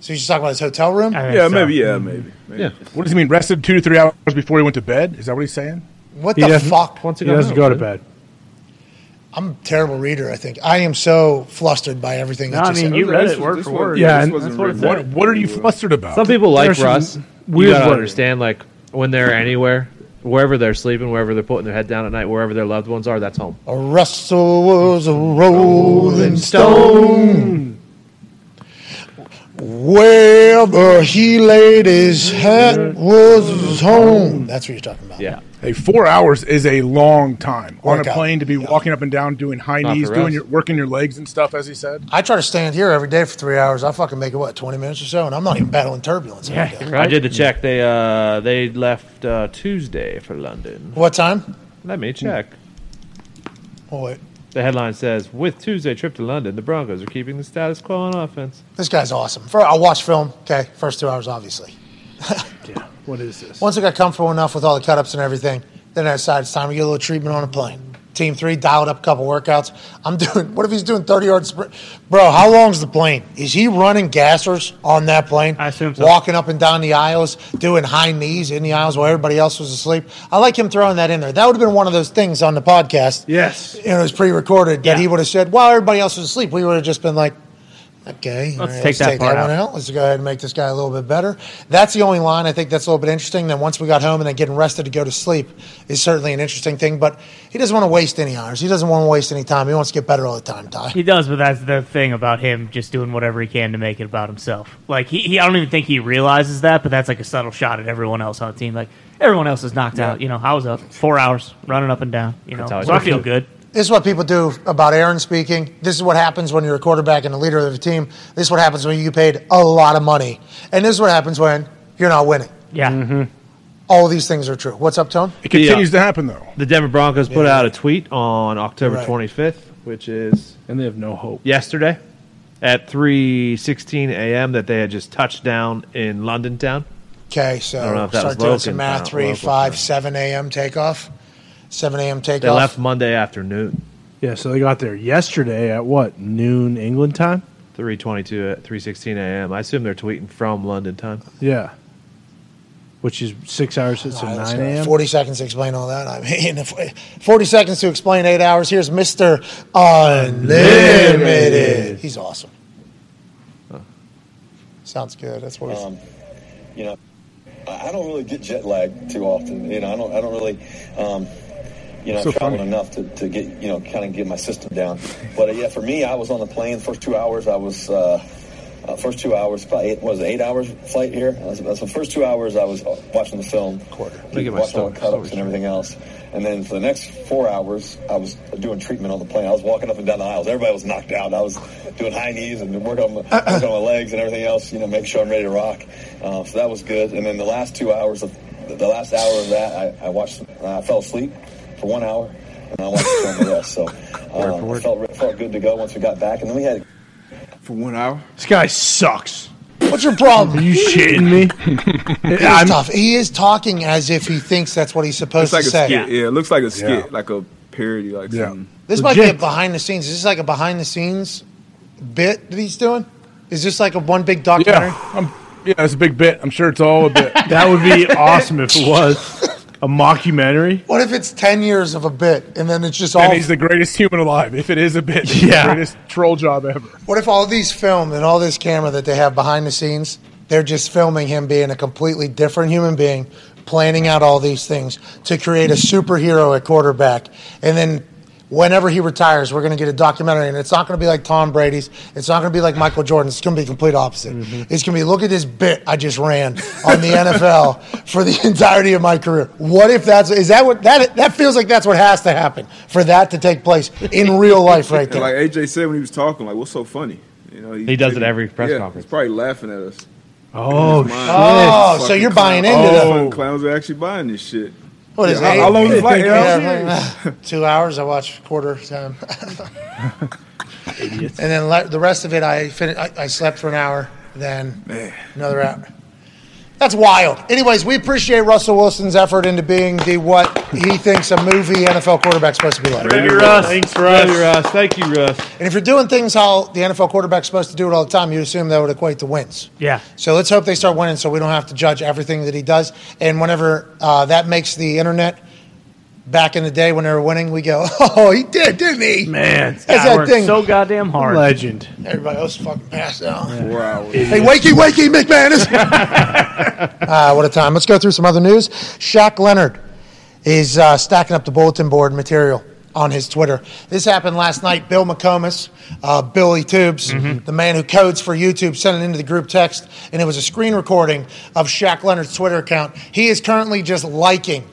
S1: So you're just talking about his hotel room?
S5: Yeah,
S4: so.
S5: maybe. Yeah, maybe. maybe.
S3: yeah.
S12: What does he mean? Rested two to three hours before he went to bed? Is that what he's saying?
S1: What
S2: He
S1: the fuck?
S3: Once
S2: He
S3: got
S2: doesn't
S3: home,
S2: go to
S3: dude.
S2: bed.
S1: I'm a terrible reader, I think. I am so flustered by everything
S4: No,
S1: that
S4: I
S1: you
S4: mean,
S1: said.
S4: you read
S5: This
S4: it word
S5: this
S4: for
S5: was-
S4: word.
S2: Yeah,
S5: this
S2: and
S4: what it
S5: written.
S4: said.
S12: What What are you flustered about?
S3: Some people like
S2: There's some
S3: Russ.
S2: weird
S3: you gotta understand, like when they're anywhere, wherever they're sleeping, wherever they're putting their head down at night, wherever their loved ones are, that's home.
S1: A Russell was a rolling stone. Wherever he laid his hat was his home. That's what you're talking about.
S3: Yeah.
S12: Hey, four hours is a long time on a plane to be
S1: Yeah.
S12: walking up and down, doing high
S3: Not
S12: knees, doing your working your legs and stuff, as he said.
S1: I try to stand here every day for three hours. I fucking make it what twenty minutes or so, and I'm not even battling turbulence.
S4: Yeah,
S1: day.
S4: right.
S3: I did the check. They uh they left uh, Tuesday for London.
S1: What time?
S3: Let me check.
S1: Oh wait,
S3: The headline says, "With Tuesday trip to London, the Broncos are keeping the status quo on offense."
S1: this guy's awesome. For I'll watch film. Okay, first two hours, obviously.
S2: Yeah. What is this?
S1: Once I got comfortable enough with all the cut ups and everything, then I decided it's time to get a little treatment on a plane. Team three dialed up a couple workouts. I'm doing. What if he's doing 30 yard sprint? Bro, how long's the plane? Is he running gassers on that plane? I
S4: assume so.
S1: Walking up and down the aisles, doing high knees in the aisles while everybody else was asleep. I like him throwing that in there. That would have been one of those things on the podcast.
S2: Yes.
S1: You know, it was pre-recorded that he would have said, "While everybody else was asleep," we would have just been like. Okay, all
S4: Let's take that part
S1: one
S4: out.
S1: out. Let's go ahead and make this guy a little bit better. That's the only line I think that's a little bit interesting. Then once we got home and then getting rested to go to sleep is certainly an interesting thing. But he doesn't want to waste any hours. He doesn't want to waste any time. He wants to get better all the time. Ty.
S4: He does, but that's the thing about him just doing whatever he can to make it about himself. Like he, he I don't even think he realizes that, but that's like a subtle shot at everyone else on the team. Like everyone else is knocked out. You know, I was up four hours running up and down. You know,
S3: I
S4: so I
S3: do.
S4: feel good.
S1: This is what people do about Aaron speaking. This is what happens when you're a quarterback and a leader of a team. This is what happens when you get paid a lot of money. And this is what happens when you're not winning.
S4: Yeah. Mm-hmm.
S1: All of these things are true. What's up, Tone?
S12: It continues to happen though.
S3: The Denver Broncos put
S1: Yeah.
S3: out a tweet on October
S1: Right.
S3: 25th, which is
S2: And they have no hope.
S3: yesterday at 3:16 a.m. that they had just touched down in London town.
S1: Okay, so
S3: I don't know if that
S1: start doing some math. Three, five, seven a.m. takeoff. 7 a.m. takeoff.
S3: They left Monday afternoon,
S2: Yeah, so they got there yesterday at what noon England time.
S3: 3:22 at 3:16 a.m. I assume they're tweeting from London time.
S2: Yeah, which is six hours. So
S1: All right, let's
S2: nine
S1: go.
S2: a.m.
S1: 40 seconds to explain all that. I mean, if- 40 seconds to explain eight hours. Here's Mr. Unlimited. He's awesome. Sounds good. That's what he's.
S13: Um, you know, I I don't really get jet lag too often. You know, I don't. I don't really. Um, you know,
S12: So
S13: traveled
S12: funny.
S13: enough to, to get you know kind of get my system down. But uh, yeah, for me, I was on the plane first two hours. I was. Uh, uh, first two hours, probably eight, was it eight hours flight here? That's, the first two hours I was uh, watching the film,
S3: me get my
S13: watching all the
S3: story-
S13: cut ups and everything else. And then for the next four hours, I was doing treatment on the plane. I was walking up and down the aisles. Everybody was knocked out. I was doing high knees and working on my, working on my legs and everything else, you know, make sure I'm ready to rock. Uh, so that was good. And then the last two hours of the last hour of that, I, I watched. Uh, I fell asleep for one hour, and I watched the film the rest. So uh, I felt felt good to go once we got back. And then we had
S5: For one hour?
S2: This guy sucks.
S1: What's your problem?
S2: Are you shitting me?
S1: It is
S2: I'm-
S1: tough. He is talking as if he thinks that's what he's supposed
S5: like
S1: to
S5: a
S1: say.
S5: skit. Yeah. it looks like a skit,
S12: Yeah.
S5: like a parody, like
S12: Yeah.
S5: something.
S1: This might be a behind the scenes. Is this like a behind the scenes bit that he's doing? Is this like a one big
S12: Yeah,
S1: documentary?
S12: I'm, yeah, it's a big bit. I'm sure it's all a bit.
S2: That would be awesome if it was a mockumentary.
S1: What if it's 10 years of a bit and then it's just all.
S12: and he's the greatest human alive. If it is a bit,
S2: Yeah.
S12: the greatest troll job ever.
S1: What if all these filmed and all this camera that they have behind the scenes, they're just filming him being a completely different human being, planning out all these things to create a superhero at quarterback. And then whenever he retires, we're going to get a documentary. And it's not going to be like Tom Brady's. It's not going to be like Michael Jordan's. It's going to be the complete opposite. Mm-hmm. It's going to be look at this bit I just ran on the NFL for the entirety of my career. What if that's, is that what, that, that feels like that's what has to happen for that to take place in real life right
S5: And
S1: there.
S5: like AJ said when he was talking, like, what's so funny? You know,
S3: He does it every press
S5: yeah,
S3: conference.
S5: He's probably laughing at us.
S2: Oh,
S5: In his.
S1: Oh, so you're buying into
S5: oh,
S1: that.
S5: fucking Clowns are actually buying this shit.
S1: What is
S5: Yeah,
S1: it?
S5: how- how long is the flight?
S1: Yeah, two hours. I watched quarter time. and then le- the rest of it, I, fin- I I slept for an hour. Then another hour. That's wild. Anyways, we appreciate Russell Wilson's effort into being the what he thinks a movie NFL quarterback's supposed to be like.
S3: Thank you, Russ. Thanks, Russ. Thank you, Russ. Thank you, Russ.
S1: And if you're doing things how the NFL quarterback's supposed to do it all the time, you assume that would equate to wins.
S4: Yeah.
S1: So let's hope they start winning so we don't have to judge everything that he does. And whenever uh, that makes the internet, back in the day when they were winning, we go, oh, he did, didn't he?
S2: man,
S1: That's
S4: Guy
S1: that
S4: worked
S1: thing.
S4: so goddamn hard.
S2: legend.
S1: Everybody else fucking passed out.
S5: Four hours.
S1: Hey, wakey, wakey, McManus. uh, what a time. Let's go through some other news. Shaq Leonard is uh, stacking up the bulletin board material on his Twitter. This happened last night. Bill McComas, uh, Billy Tubes, the man who codes for YouTube, sent it into the group text, and it was a screen recording of Shaq Leonard's Twitter account. He is currently just liking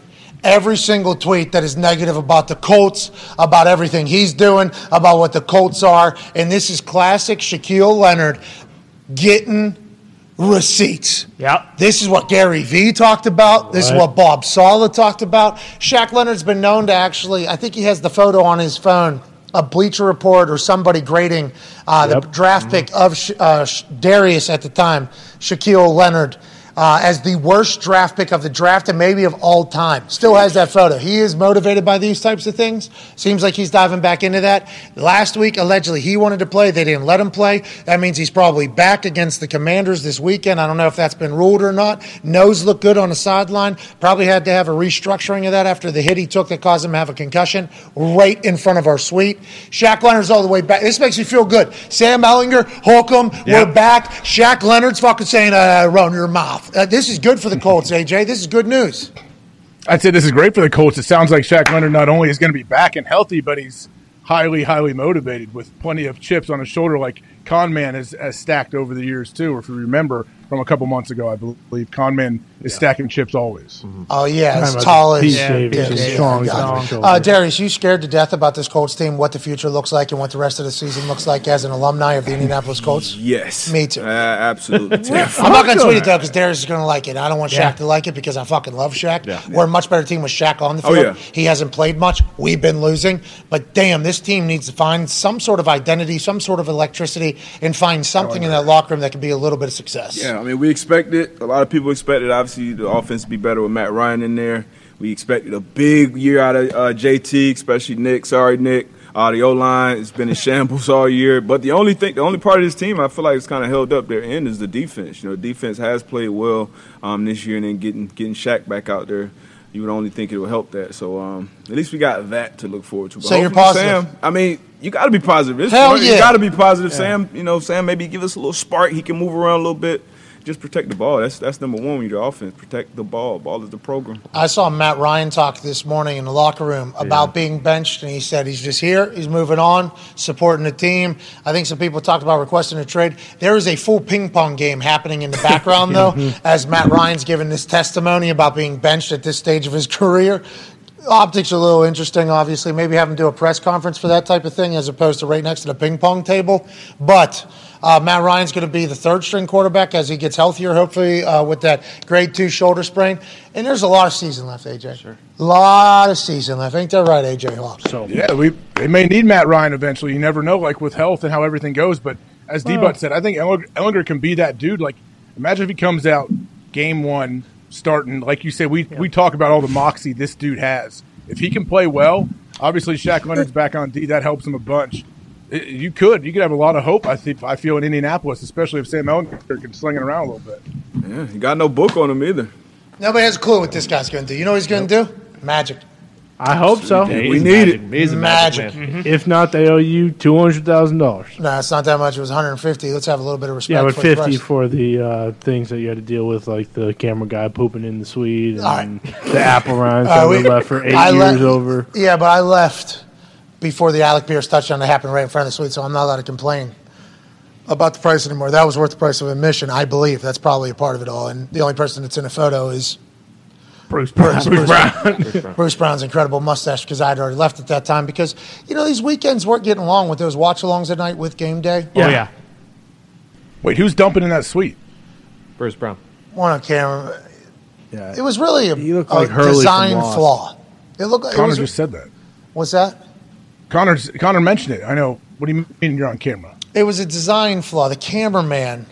S1: every single tweet that is negative about the Colts, about everything he's doing, about what the Colts are. And this is classic Shaquille Leonard getting receipts.
S4: Yep.
S1: This is what Gary Vee talked about. This is what Bob Sala talked about. Shaq Leonard's been known to actually, I think he has the photo on his phone, a Bleacher Report or somebody grading uh, the draft pick of uh, Darius at the time, Shaquille Leonard. Uh, as the worst draft pick of the draft and maybe of all time. Still has that photo. He is motivated by these types of things. Seems like he's diving back into that. Last week, allegedly, he wanted to play. They didn't let him play. That means he's probably back against the Commanders this weekend. I don't know if that's been ruled or not. Nose looked good on the sideline. Probably had to have a restructuring of that after the hit he took that caused him to have a concussion right in front of our suite. Shaq Leonard's all the way back. This makes me feel good. Sam Ehlinger, Holcomb, we're back. Shaq Leonard's fucking saying, uh, run your mouth. Uh, this is good for the Colts, AJ. This is good news.
S12: I'd say this is great for the Colts. It sounds like Shaq Leonard not only is going to be back and healthy, but he's highly, highly motivated with plenty of chips on his shoulder, like Conman has, has stacked over the years too. If you remember from a couple months ago, I believe Conman is stacking chips always.
S1: Oh yeah, as tall
S2: the
S1: as yeah, yeah,
S2: strong,
S1: yeah.
S2: strong
S1: Uh. Darius, you scared to death about this Colts team, what the future looks like, and what the rest of the season looks like as an alumni of the Indianapolis Colts.
S5: Yes.
S1: Me too.
S5: Uh, absolutely.
S1: I'm not going to tweet it though because Darius is going to like it. I don't want Shaq
S4: Yeah.
S1: to like it because I fucking love Shaq.
S5: Yeah.
S1: We're a much better team with Shaq on the
S5: Oh,
S1: field.
S5: yeah.
S1: He hasn't played much. We've been losing, but damn, this team needs to find some sort of identity, some sort of electricity, and find something in that locker room that can be a little bit of success.
S5: Yeah, I mean, we expected, a lot of people expected, obviously, the offense to be better with Matt Ryan in there. We expected a big year out of uh, JT, especially Nick. Sorry, Nick. Uh, the O line has been in shambles all year. But the only thing, the only part of this team I feel like it's kind of held up their end is the defense. You know, defense has played well um, this year, and then getting getting Shaq back out there, you would only think it would help that. So um, at least we got that to look forward to. But
S1: So you're positive?
S5: Sam, I mean, you got to be positive. This
S1: Hell yeah.
S5: You got to be positive, Sam. You know, Sam, maybe give us a little spark. He can move around a little bit. Just protect the ball. That's that's number one when you're offense. Protect the ball. Ball is the program.
S1: I saw Matt Ryan talk this morning in the locker room about being benched, and he said he's just here, he's moving on, supporting the team. I think some people talked about requesting a trade. There is a full ping pong game happening in the background, though, as Matt Ryan's giving this testimony about being benched at this stage of his career. Optics are a little interesting, obviously. Maybe have him do a press conference for that type of thing as opposed to right next to the ping pong table. But uh, Matt Ryan's going to be the third string quarterback as he gets healthier, hopefully, uh, with that grade two shoulder sprain. And there's a lot of season left, AJ. Sure. A lot of season left. Ain't that right, AJ Hawk?
S2: So
S12: Yeah, we they may need Matt Ryan eventually. You never know, like with health and how everything goes. But as D Butt said, I think Ehlinger, Ehlinger can be that dude. Like, imagine if he comes out game one starting, like you said, we we talk about all the moxie this dude has. If he can play well, obviously Shaq Leonard's back on D. That helps him a bunch. It- you could you could have a lot of hope. I think I feel in Indianapolis, especially if Sam Ehlinger can sling it around a little bit.
S5: Yeah, he got no book on him either.
S1: Nobody has a clue what this guy's going to do. You know what he's going to do? Magic.
S2: I hope so.
S3: He's
S5: We need
S3: magic-
S5: it.
S3: He's a magic,
S1: Magic.
S3: man.
S2: If not, they owe you two hundred thousand dollars.
S1: No, it's not that much. It was 150. Let's have a little bit of respect.
S2: Yeah, but
S1: for
S2: fifty
S1: price.
S2: for the uh, things that you had to deal with, like the camera guy pooping in the suite and
S1: All right.
S2: the apple rinds
S1: Uh,
S2: that
S1: we-
S2: left for eight
S1: I le-
S2: years over.
S1: Yeah, but I left before the Alec Pierce touchdown that happened right in front of the suite, so I'm not allowed to complain about the price anymore. That was worth the price of admission, I believe. That's probably a part of it all. And the only person that's in the photo is
S2: Bruce Brown.
S1: Bruce, Brown. Bruce Brown's incredible mustache because I'd already left at that time because, you know, these weekends weren't getting along with those watch alongs at night with game day.
S4: Oh yeah.
S12: Wait, who's dumping in that suite?
S3: Bruce Brown.
S1: One on camera.
S2: Yeah.
S1: It was really a,
S2: He
S1: a
S2: like
S1: design flaw. It looked like it was,
S12: just said that.
S1: What's that?
S12: Connor Connor mentioned it. I know. What do you mean you're on camera?
S1: It was a design flaw. The cameraman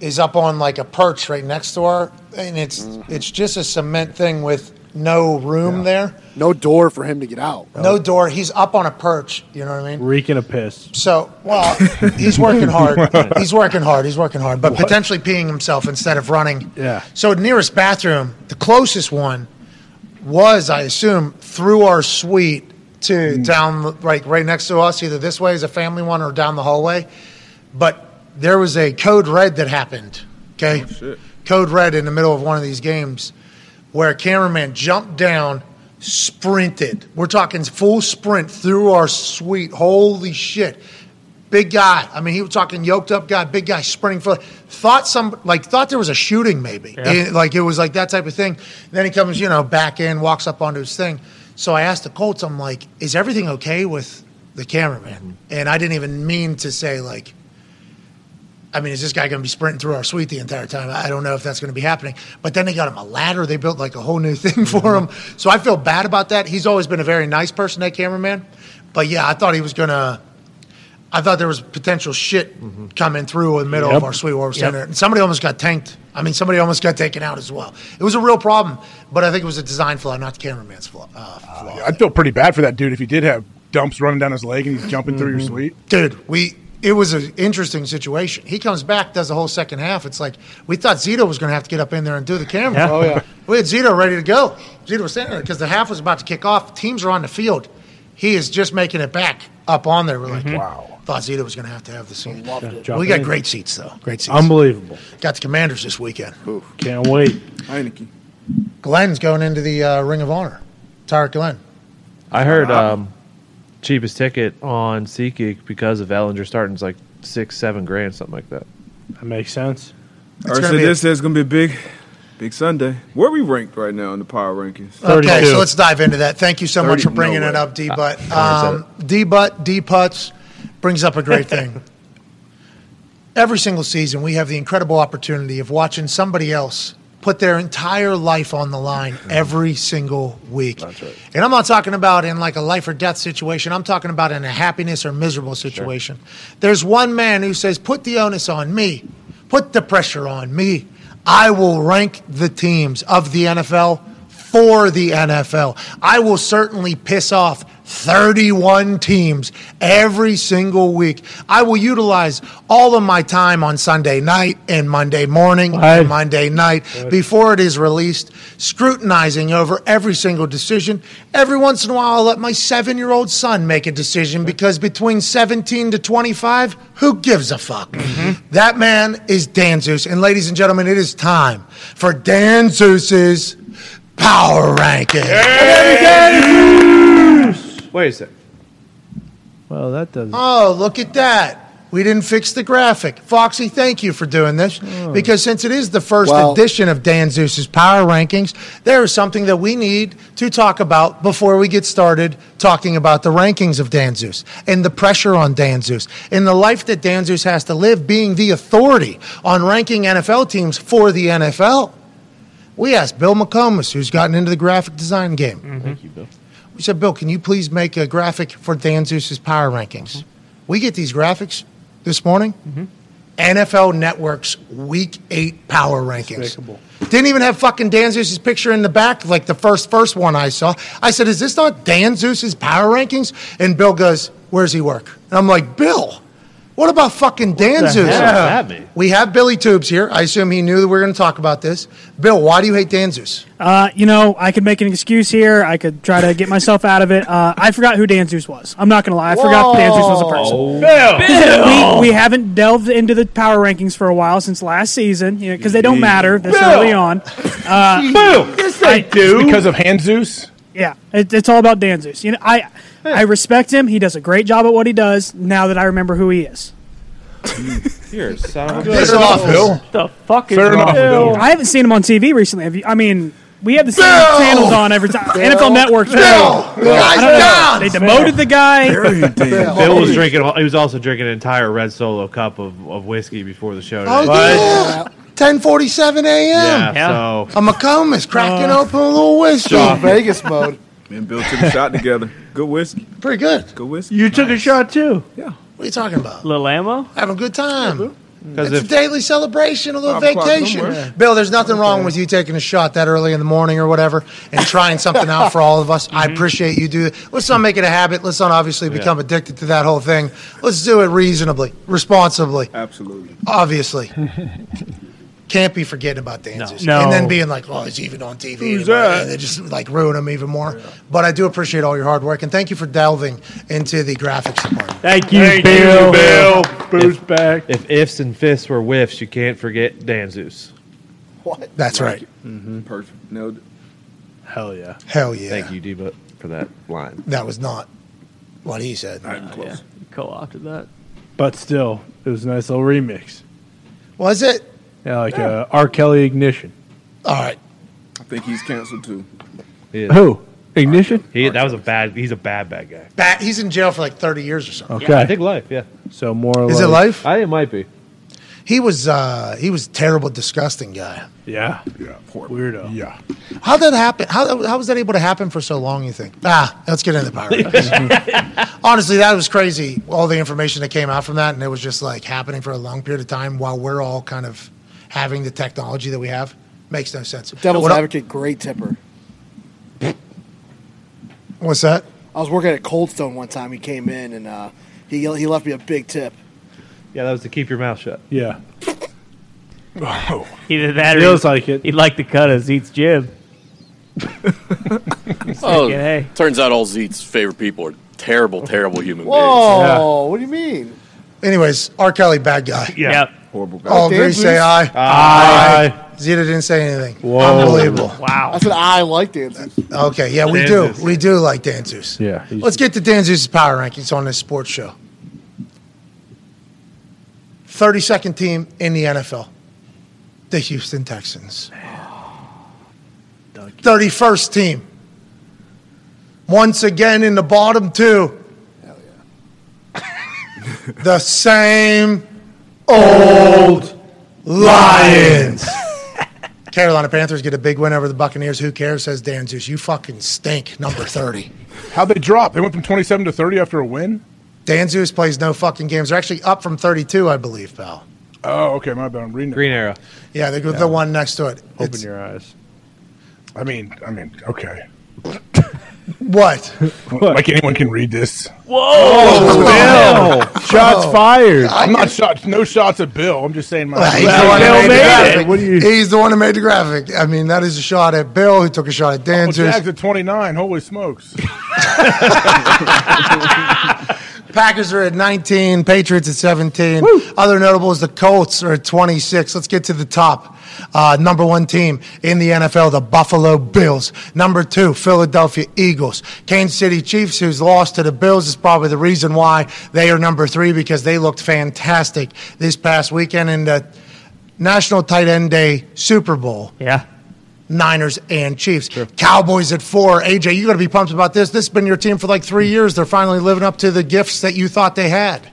S1: is up on like a perch right next to her, and it's it's just a cement thing with no room there,
S9: No door for him to get out.
S1: no door. He's up on a perch. You know what I mean?
S2: Reeking a piss.
S1: So, well, he's working hard. He's working hard. He's working hard, but potentially peeing himself instead of running.
S2: Yeah.
S1: So, nearest bathroom, the closest one was, I assume, through our suite to down the- right right next to us. Either this way is a family one or down the hallway. But there was a code red that happened. Okay, code red in the middle of one of these games where a cameraman jumped down, sprinted. We're talking full sprint through our suite. Holy shit. Big guy. I mean, he was talking yoked up guy, big guy sprinting for thought some like thought there was a shooting maybe. Eh, like it was like that type of thing. Then he comes, you know, back in, walks up onto his thing. So I asked the Colts, I'm like, is everything okay with the cameraman? Mm-hmm. And I didn't even mean to say like I mean, is this guy going to be sprinting through our suite the entire time? I don't know if that's going to be happening. But then they got him a ladder. They built like a whole new thing for mm-hmm. him. So I feel bad about that. He's always been a very nice person, that cameraman. But yeah, I thought he was going to. I thought there was potential shit coming through in the middle
S2: Yep.
S1: of our Sweetwater
S2: Yep.
S1: Center, and somebody almost got tanked. I mean, somebody almost got taken out as well. It was a real problem, but I think it was a design flaw, not the cameraman's flaw. Uh, flaw.
S12: I'd feel pretty bad for that dude if he did have dumps running down his leg and he's jumping through your
S1: Mhm.
S12: suite.
S1: Dude, we it was an interesting situation. He comes back, does the whole second half. It's like we thought Zito was going to have to get up in there and do the camera.
S12: Yeah. Oh, yeah.
S1: we had Zito ready to go. Zito was standing there because the half was about to kick off. Teams are on the field. He is just making it back up on there. We're like, wow. Thought Zito was going to have to have the seat.
S2: Jump
S1: We got
S2: in.
S1: great seats though. Great seats.
S2: Unbelievable.
S1: Got the Commanders this weekend.
S2: Can't wait.
S5: Heinicke.
S1: Glenn's going into the uh, Ring of Honor. Tarik Glenn.
S3: I heard um, cheapest ticket on SeatGeek because of Ehlinger starting is like six, seven grand, something like that.
S2: That makes sense.
S5: All right, so this is going to be a big, big Sunday. Where are we ranked right now in the power rankings?
S1: Okay, so let's dive into that. Thank you so much
S5: 30
S1: for bringing
S5: no
S1: it
S5: way.
S1: up, D Butt. Um, D Butt, D Putts brings up a great thing. Every single season, we have the incredible opportunity of watching somebody else put their entire life on the line every single week. Right. And I'm not talking about in like a life or death situation. I'm talking about in a happiness or miserable situation. There's one man who says, "Put the onus on me. Put the pressure on me. I will rank the teams of the NFL for the NFL. I will certainly piss off 31 teams every single week. I will utilize all of my time on Sunday night and Monday morning and Monday night before it is released, scrutinizing over every single decision. Every once in a while, I'll let my seven year old son make a decision because between 17 to 25, who gives a fuck? That man is Dan Hanzus. And ladies and gentlemen, it is time for Dan Hanzus's power ranking.
S3: Wait a sec.
S2: Well, that doesn't.
S1: Oh, look at that. We didn't fix the graphic. Foxy, thank you for doing this. Oh. Because since it is the first
S9: Well-
S1: edition of Dan Hanzus's Power Rankings, there is something that we need to talk about before we get started talking about the rankings of Dan Hanzus and the pressure on Dan Hanzus and the life that Dan Hanzus has to live being the authority on ranking NFL teams for the NFL. We asked Bill McComas, who's gotten into the graphic design game. Mm-hmm.
S3: Thank you, Bill.
S1: We said, Bill, can you please make a graphic for Dan Hanzus's power rankings? Mm-hmm. We get these graphics this morning. Mm-hmm. NFL Network's Week Eight power rankings.
S2: Despicable.
S1: Didn't even have fucking Dan Hanzus's picture in the back, like the first first one I saw. I said, "Is this not Dan Hanzus's power rankings?" And Bill goes, "Where's he work?" And I'm like, "Bill, what about fucking Dan
S3: the
S1: Zeus?"
S3: hell does that mean?
S1: We have Billy Tubes here. I assume he knew that we were going to talk about this. Bill, why do you hate Dan Hanzus?
S14: Uh, you know, I could make an excuse here. I could try to get myself out of it. Uh, I forgot who Dan Hanzus was. I'm not going to lie. I forgot Dan Hanzus was a person. We, we haven't delved into the power rankings for a while since last season, you know, because they don't matter this
S12: Bill!
S14: early on. Uh,
S12: Boom! Yes,
S14: they
S12: do. Because of Hanzus?
S14: Yeah, it, it's all about Dan Hanzus. You know, I I respect him. He does a great job at what he does. Now that I remember who he is.
S3: You're son of a
S1: Piss
S3: bitch.
S1: off, Bill.
S4: The fuck is
S12: Fair
S4: wrong?
S12: enough, Bill.
S14: I haven't seen him on TV recently. Have you, I mean, we have the same
S1: Bill!
S14: channels on every time. NFL Network.
S1: Bill! Guys
S14: I don't know. They demoted the guy.
S3: Bill was drinking. He was also drinking an entire red solo cup of, of whiskey before the show.
S1: Oh,
S3: today.
S1: Yeah. 10:47 a.m.
S3: yeah,
S4: Yeah.
S3: So
S1: A McComas cracking oh. open a little whiskey.
S9: Vegas mode.
S5: Me and Bill took a shot together. Good whiskey.
S1: Pretty good.
S5: Good whiskey.
S2: You took a shot too. Yeah.
S1: What are you talking about?
S4: Little ammo?
S1: Having a good time.
S3: because
S1: It's a
S3: if
S1: daily celebration, a little
S5: Five o'clock
S1: vacation.
S5: somewhere.
S1: Bill, there's nothing wrong with you taking a shot that early in the morning or whatever and trying something out for all of us. I mm-hmm. appreciate you do it. Let's not make it a habit. Let's not obviously become addicted to that whole thing. Let's do it reasonably, responsibly,
S5: Absolutely.
S1: obviously. Can't be forgetting about Dan Hanzus.
S4: No.
S1: And then being like, oh, he's even on TV.
S5: Who's
S1: anymore,"
S5: that?
S1: And they just like ruin him even more. But I do appreciate all your hard work and thank you for delving into the graphics department.
S4: Thank you,
S2: Thank
S4: Bill.
S2: you, Bill. Bruce back.
S3: if ifs and fists were whiffs, you can't forget Dan Hanzus. What?
S1: That's right.
S5: Mm-hmm. Perfect. No.
S2: Hell yeah.
S1: Hell yeah.
S3: Thank you, Diva, for that line.
S1: That was not what he said.
S5: Not even close.
S4: Co-opted that.
S2: But still, it was a nice little remix.
S1: Was it?
S2: Yeah, like uh, R. Kelly Ignition.
S1: All right.
S5: I think he's canceled too.
S3: He, is.
S2: Who? Ignition?
S3: He- that was a bad. He's a bad, bad guy.
S1: Bat, he's in jail for like 30 years or something.
S2: Okay.
S3: I think life. Yeah,
S2: so more.
S1: Is
S2: like,
S1: it life?
S3: I think it might be.
S1: He was uh, he was a terrible, disgusting guy.
S2: Yeah. Yeah. Poor Weirdo.
S12: Yeah.
S1: How did that happen? How, how was that able to happen for so long? You think? Ah, let's get into the power. Honestly, that was crazy. All the information that came out from that, and it was just like happening for a long period of time while we're all kind of having the technology that we have. Makes no sense.
S9: Devil's
S1: What-
S9: advocate, great tipper.
S1: What's that?
S9: I was working at Coldstone one time. He came in and uh, he he left me a big tip.
S3: Yeah, that was to keep your mouth shut.
S2: Yeah.
S12: Oh.
S4: Either that or
S2: Feels
S4: he-
S2: like it.
S4: He'd like to cut a Zeet's jib.
S7: Oh,
S4: thinking, hey.
S7: turns out all Zeet's favorite people are terrible, terrible human
S9: Whoa! What do you mean?
S1: Anyways, R. Kelly, bad guy.
S4: Yep.
S5: Horrible guy.
S1: Oh, All
S9: Dan
S1: three say
S9: Zeus?
S1: aye.
S2: Aye.
S1: Zeta didn't say anything.
S2: Whoa.
S1: Unbelievable.
S4: Wow.
S9: I said I like dancing.
S1: Okay, yeah, we
S2: Dan
S1: do.
S2: Zeus.
S1: We do like Dan Hanzus.
S2: Yeah. he's-
S1: Let's get to Dan Hanzus's power rankings on this sports show. 32nd team in the NFL, the Houston Texans. 31st team, once again in the bottom two. the same old Lions. Carolina Panthers get a big win over the Buccaneers. Who cares? Says Dan Hanzus. You fucking stink. Number 30.
S12: How'd they drop? They went from 27 to 30 after a win?
S1: Dan Hanzus plays no fucking games. They're actually up from 32, I believe, pal.
S12: Oh, okay. My bad. I'm reading it.
S3: Green arrow.
S1: Yeah, they got the one next to it.
S2: Open
S1: It's-
S2: your eyes.
S12: I mean, I mean, okay.
S1: What?
S12: Like anyone can read this.
S2: Whoa oh, Bill! Shots fired.
S12: I'm not shot. No shots at Bill. I'm just saying my.
S1: He's,
S2: Well,
S1: the one
S2: Bill
S1: made the
S2: made it. What do you-
S1: He's the one who made the graphic. I mean, that is a shot at Bill, who took a shot at Dan
S12: Oh,
S1: Zeus.
S12: Jags at 29. Holy smokes.
S1: Packers are at 19, Patriots at 17. Other notables, the Colts are at 26. Let's get to the top. Uh, number one team in the NFL, the Buffalo Bills. Number two, Philadelphia Eagles. Kansas City Chiefs, who's lost to the Bills, is probably the reason why they are number three because they looked fantastic this past weekend in the National Tight End Day Super Bowl.
S4: Yeah.
S1: Niners and Chiefs. Cowboys at four. AJ, you got to be pumped about this. This has been your team for like three years. They're finally living up to the gifts that you thought they had.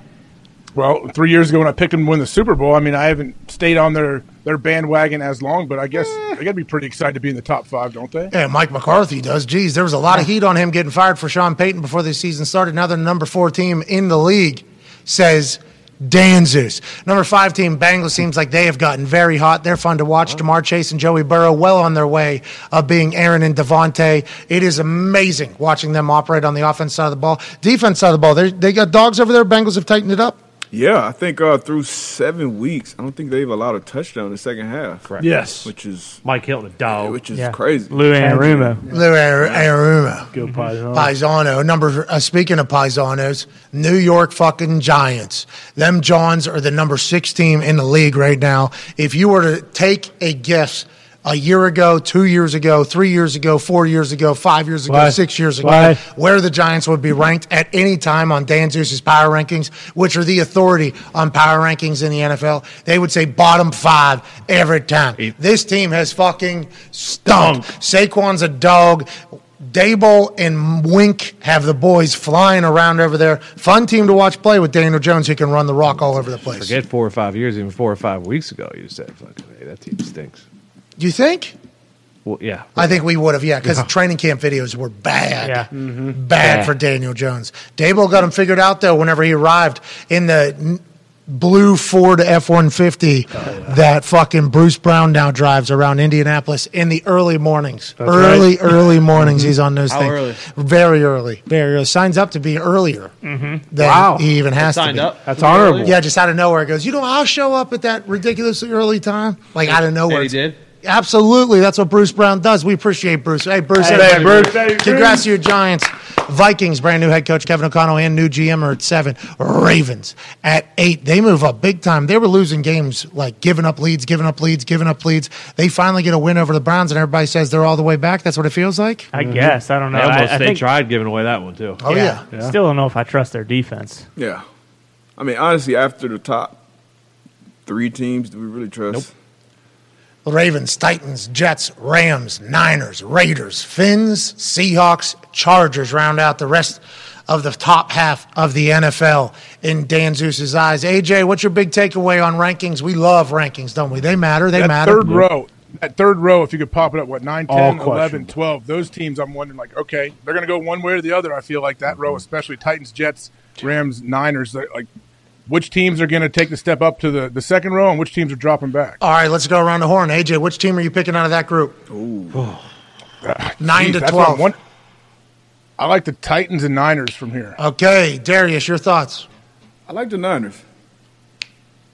S12: Well, three years ago when I picked them to win the Super Bowl, I mean, I haven't stayed on their, their bandwagon as long, but I guess eh. they got to be pretty excited to be in the top five, don't they?
S1: Yeah, Mike McCarthy does. Geez, there was a lot of heat on him getting fired for Sean Payton before the season started. Now they're the number four team in the league, says Dan Hanzus. Number five team, Bengals, seems like they have gotten very hot. They're fun to watch. Ja'Marr Chase and Joey Burrow well on their way of being Aaron and Davante. It is amazing watching them operate on the offense side of the ball. Defense side of the ball, they they got dogs over there. Bengals have tightened it up.
S5: Yeah, I think uh, through seven weeks, I don't think they've allowed a touchdown in the second half.
S3: Correct.
S2: Yes.
S5: Which is
S3: Mike Hilton, a dog.
S5: which is
S4: Yeah.
S5: crazy.
S4: Lou Anarumo.
S1: Lou Ar- Arumo.
S2: Go Paisano.
S1: Paisano. Number uh, speaking of Paisanos, New York fucking Giants. Them Johns are the number six team in the league right now. If you were to take a guess a year ago, two years ago, three years ago, four years ago, five years ago,
S2: Why?
S1: six years ago,
S2: Why?
S1: where the Giants would be ranked at any time on Dan Hanzus's power rankings, which are the authority on power rankings in the NFL, they would say bottom five every time. This team has fucking stunk. Saquon's a dog. Daboll and Wink have the boys flying around over there. Fun team to watch play with Daniel Jones, who can run the rock all over the place.
S3: Forget four or five years, even four or five weeks ago, you said, fucking, hey, that team stinks.
S1: Do you think?
S3: Well, yeah.
S1: I think we would have, yeah, because the training camp videos were bad.
S4: Yeah. Mm-hmm.
S1: Bad
S4: Yeah.
S1: for Daniel Jones. Daboll got him figured out, though, whenever he arrived in the blue Ford F 150 that fucking Bruce Brown now drives around Indianapolis in the early mornings. early, early mornings. He's on those
S15: How
S1: things.
S15: early?
S1: Very early. Very early. Signs up to be earlier mm-hmm. than
S2: Wow.
S1: he even has to
S15: Signed
S1: be.
S15: up.
S2: That's honorable.
S1: Yeah, just out of nowhere. It goes, you know, I'll show up at that ridiculously early time. Like out of nowhere.
S15: And he did.
S1: Absolutely. That's what Bruce Brown does. We appreciate Bruce. Hey, Bruce.
S2: Hey,
S1: everybody.
S2: Bruce. Hey, Bruce.
S1: Congrats to your Giants. Vikings, brand new head coach Kevin O'Connell and new GM are at seven. Ravens at eight. They move up big time. They were losing games, like giving up leads, giving up leads, giving up leads. They finally get a win over the Browns, and everybody says they're all the way back. That's what it feels like.
S4: I guess. I don't know.
S3: They almost
S4: I, I
S3: they
S4: think,
S3: tried giving away that one too.
S1: Oh, yeah.
S4: Still don't know if I trust their defense.
S5: Yeah. I mean, honestly, after the top three teams, do we really trust?
S1: Ravens, Titans, Jets, Rams, Niners, Raiders, Fins, Seahawks, Chargers round out the rest of the top half of the NFL in Dan Hanzus's eyes. AJ, what's your big takeaway on rankings? We love rankings, don't we? They matter. They
S12: that
S1: matter.
S12: third row, that third row, if you could pop it up, what, 9,
S1: All
S12: 10, 11, 12, those teams, I'm wondering, like, okay, they're going to go one way or the other. I feel like that row, especially Titans, Jets, Rams, Niners, like, which teams are going to take the step up to the, the second row and which teams are dropping back?
S1: All right, let's go around the horn. AJ, which team are you picking out of that group? Nine
S12: Jeez,
S1: to
S12: I'm
S1: 12.
S12: won- I like the Titans and Niners from here.
S1: Okay, Darius, your thoughts?
S5: I like the Niners.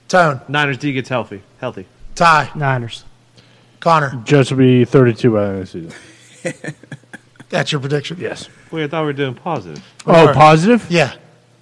S1: Tone.
S3: Niners D gets healthy. Healthy.
S1: Ty.
S4: Niners.
S1: Connor.
S2: Jets will be 32 by the end of the season.
S1: That's your prediction?
S2: Yes.
S3: Wait, I thought we were doing positive.
S2: Oh, positive?
S1: Yeah.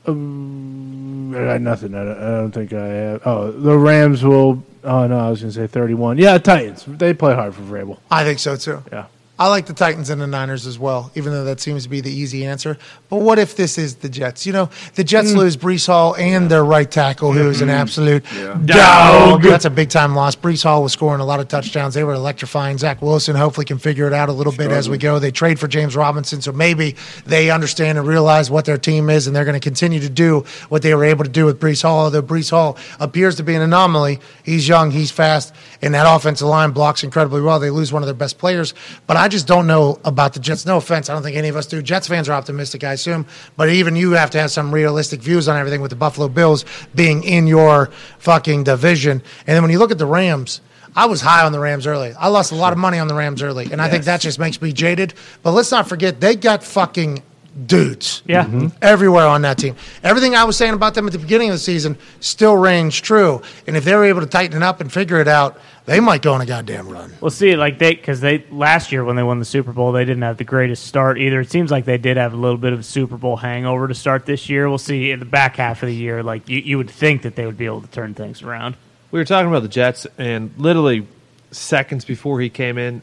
S2: Um, I got nothing. I don't, I don't think I have. Oh, the Rams will. Oh no, I was going to say 31. Yeah, Titans. They play hard for Vrabel.
S1: I think so too.
S2: Yeah.
S1: I like the Titans and the Niners as well, even though that seems to be the easy answer. But what if this is the Jets? You know, the Jets
S2: Mm.
S1: lose Breece Hall and their right tackle, who's an
S2: Mhm.
S1: absolute
S2: Yeah.
S1: dog. That's a big time loss. Breece Hall was scoring a lot of touchdowns. They were electrifying. Zach Wilson hopefully can figure it out a little bit as we go. They trade for James Robinson, so maybe they understand and realize what their team is, and they're going to continue to do what they were able to do with Breece Hall. Although Breece Hall appears to be an anomaly, he's young, he's fast, and that offensive line blocks incredibly well. They lose one of their best players, but I just don't know about the Jets. No offense, I don't think any of us do. Jets fans are optimistic, I assume, but even you have to have some realistic views on everything with the Buffalo Bills being in your fucking division. And then when you look at the Rams, I was high on the Rams early. I lost a lot of money on the Rams early, and I think that just makes me jaded. But let's not forget they got fucking dudes.
S4: Yeah.
S1: Mm-hmm. Everywhere on that team. Everything I was saying about them at the beginning of the season still rings true. And if they were able to tighten it up and figure it out, they might go on a goddamn run.
S4: We'll see. Like they, because they last year when they won the Super Bowl, they didn't have the greatest start either. It seems like they did have a little bit of a Super Bowl hangover to start this year. We'll see in the back half of the year. Like you, you would think that they would be able to turn things around.
S3: We were talking about the Jets, and literally seconds before he came in,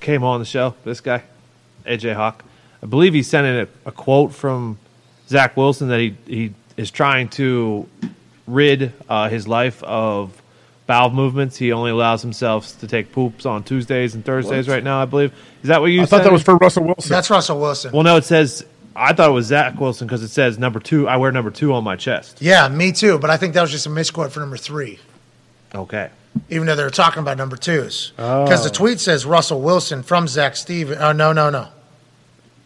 S3: came on the show. This guy, AJ Hawk, I believe he sent in a, a quote from Zach Wilson that he he is trying to rid uh, his life of bowel movements. He only allows himself to take poops on Tuesdays and Thursdays
S1: What?
S3: right now. I believe. Is that what you?
S12: I thought that was for Russell Wilson.
S1: That's Russell Wilson.
S3: Well, no, it says. I thought it was Zach Wilson because it says number two. I wear number two on my chest.
S1: Yeah, me too. But I think that was just a misquote for number three,
S3: Okay.
S1: even though they were talking about number twos. Because the
S3: Oh.
S1: tweet says Russell Wilson from Zac Stevens. Oh, no, no, no.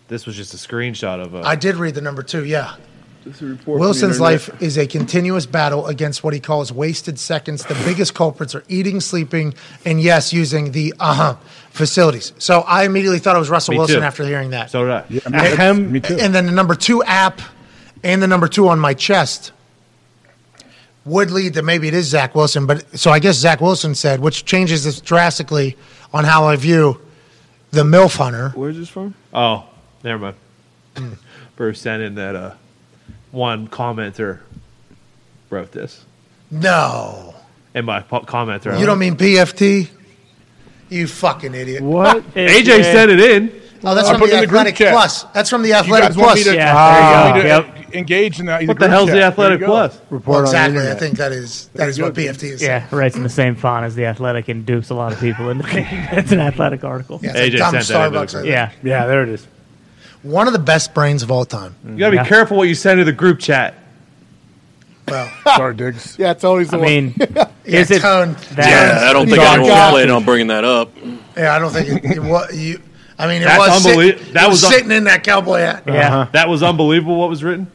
S3: This was just a screenshot of a.
S1: I did read the number two, yeah.
S5: This is a report from the
S1: Wilson's life is a continuous battle against what he calls wasted seconds. The biggest culprits are eating, sleeping, and yes, using the uh huh facilities. So I immediately thought it was Russell
S3: Me
S1: Wilson
S3: too.
S1: after hearing that.
S3: So did I.
S12: Yeah,
S1: and,
S12: me too.
S1: and then the number two app and the number two on my chest would lead to maybe it is Zach Wilson. But so I guess Zach Wilson said, which changes this drastically on how I view the MILF hunter.
S5: Where's this from?
S3: Oh, never mind. Bruce sent in that uh, one commenter wrote this,
S1: No.
S3: and my po- commenter.
S1: You don't mean PFT? You fucking idiot.
S2: What?
S3: AJ sent it in.
S1: Oh, that's
S12: I
S1: from
S12: put
S1: the
S12: it in the group
S1: Athletic
S12: chat.
S1: Plus. That's from the
S12: You
S1: Athletic
S12: guys want me
S1: Plus.
S12: to,
S4: Yeah,
S12: uh,
S4: there you go.
S12: me to engage in that?
S3: What the hell's the Athletic Plus?
S1: Well,
S2: Report on the
S1: exactly. I
S2: internet.
S1: think that is that is what PFT is.
S4: Yeah, writes in the same font as the Athletic and dupes a lot of people into thinking it's an Athletic article.
S1: Yeah, it's
S3: AJ
S1: like dumb
S3: sent that into the
S1: Starbucks.
S3: group.
S4: Yeah.
S2: Yeah, there it is.
S1: One of the best brains of all time.
S3: You gotta be
S4: Yeah.
S3: careful what you send to the group chat.
S1: Well,
S12: Sorry, Diggs.
S9: Yeah, it's always the
S4: I
S9: one.
S4: mean,
S1: yeah,
S4: is it
S1: tone.
S4: that?
S7: Yeah, I don't think
S1: God,
S7: anyone
S1: God.
S7: planned on bringing that up.
S1: Yeah, I don't think it, it was you. I mean, it
S3: That's
S1: was, sit-
S3: that
S1: it was
S3: was un-
S1: sitting in that cowboy hat
S4: Yeah. Uh-huh.
S3: That was unbelievable. What was written?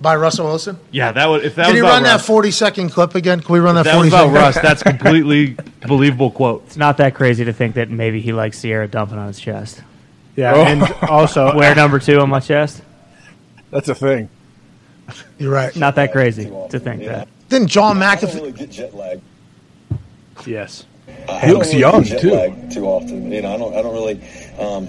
S1: by Russell Wilson.
S3: Yeah, that was. If that
S1: Can
S3: was
S1: you
S3: about
S1: run that forty second clip again? Can we run that
S3: that
S1: forty
S3: was about? Russ. That's completely believable quote.
S4: It's not that crazy to think that maybe he likes Ciara dumping on his chest.
S2: Yeah,
S12: Oh.
S2: and also
S4: Wear number two on my chest.
S12: That's a thing.
S1: You're right.
S4: Not that crazy to think that.
S1: Then John
S13: I don't
S1: McAfee.
S13: really get jet lag.
S2: yes.
S13: I
S12: He looks
S13: really
S12: young,
S13: get jet
S12: too.
S13: lag Too often, you know. I don't. I don't really. Um,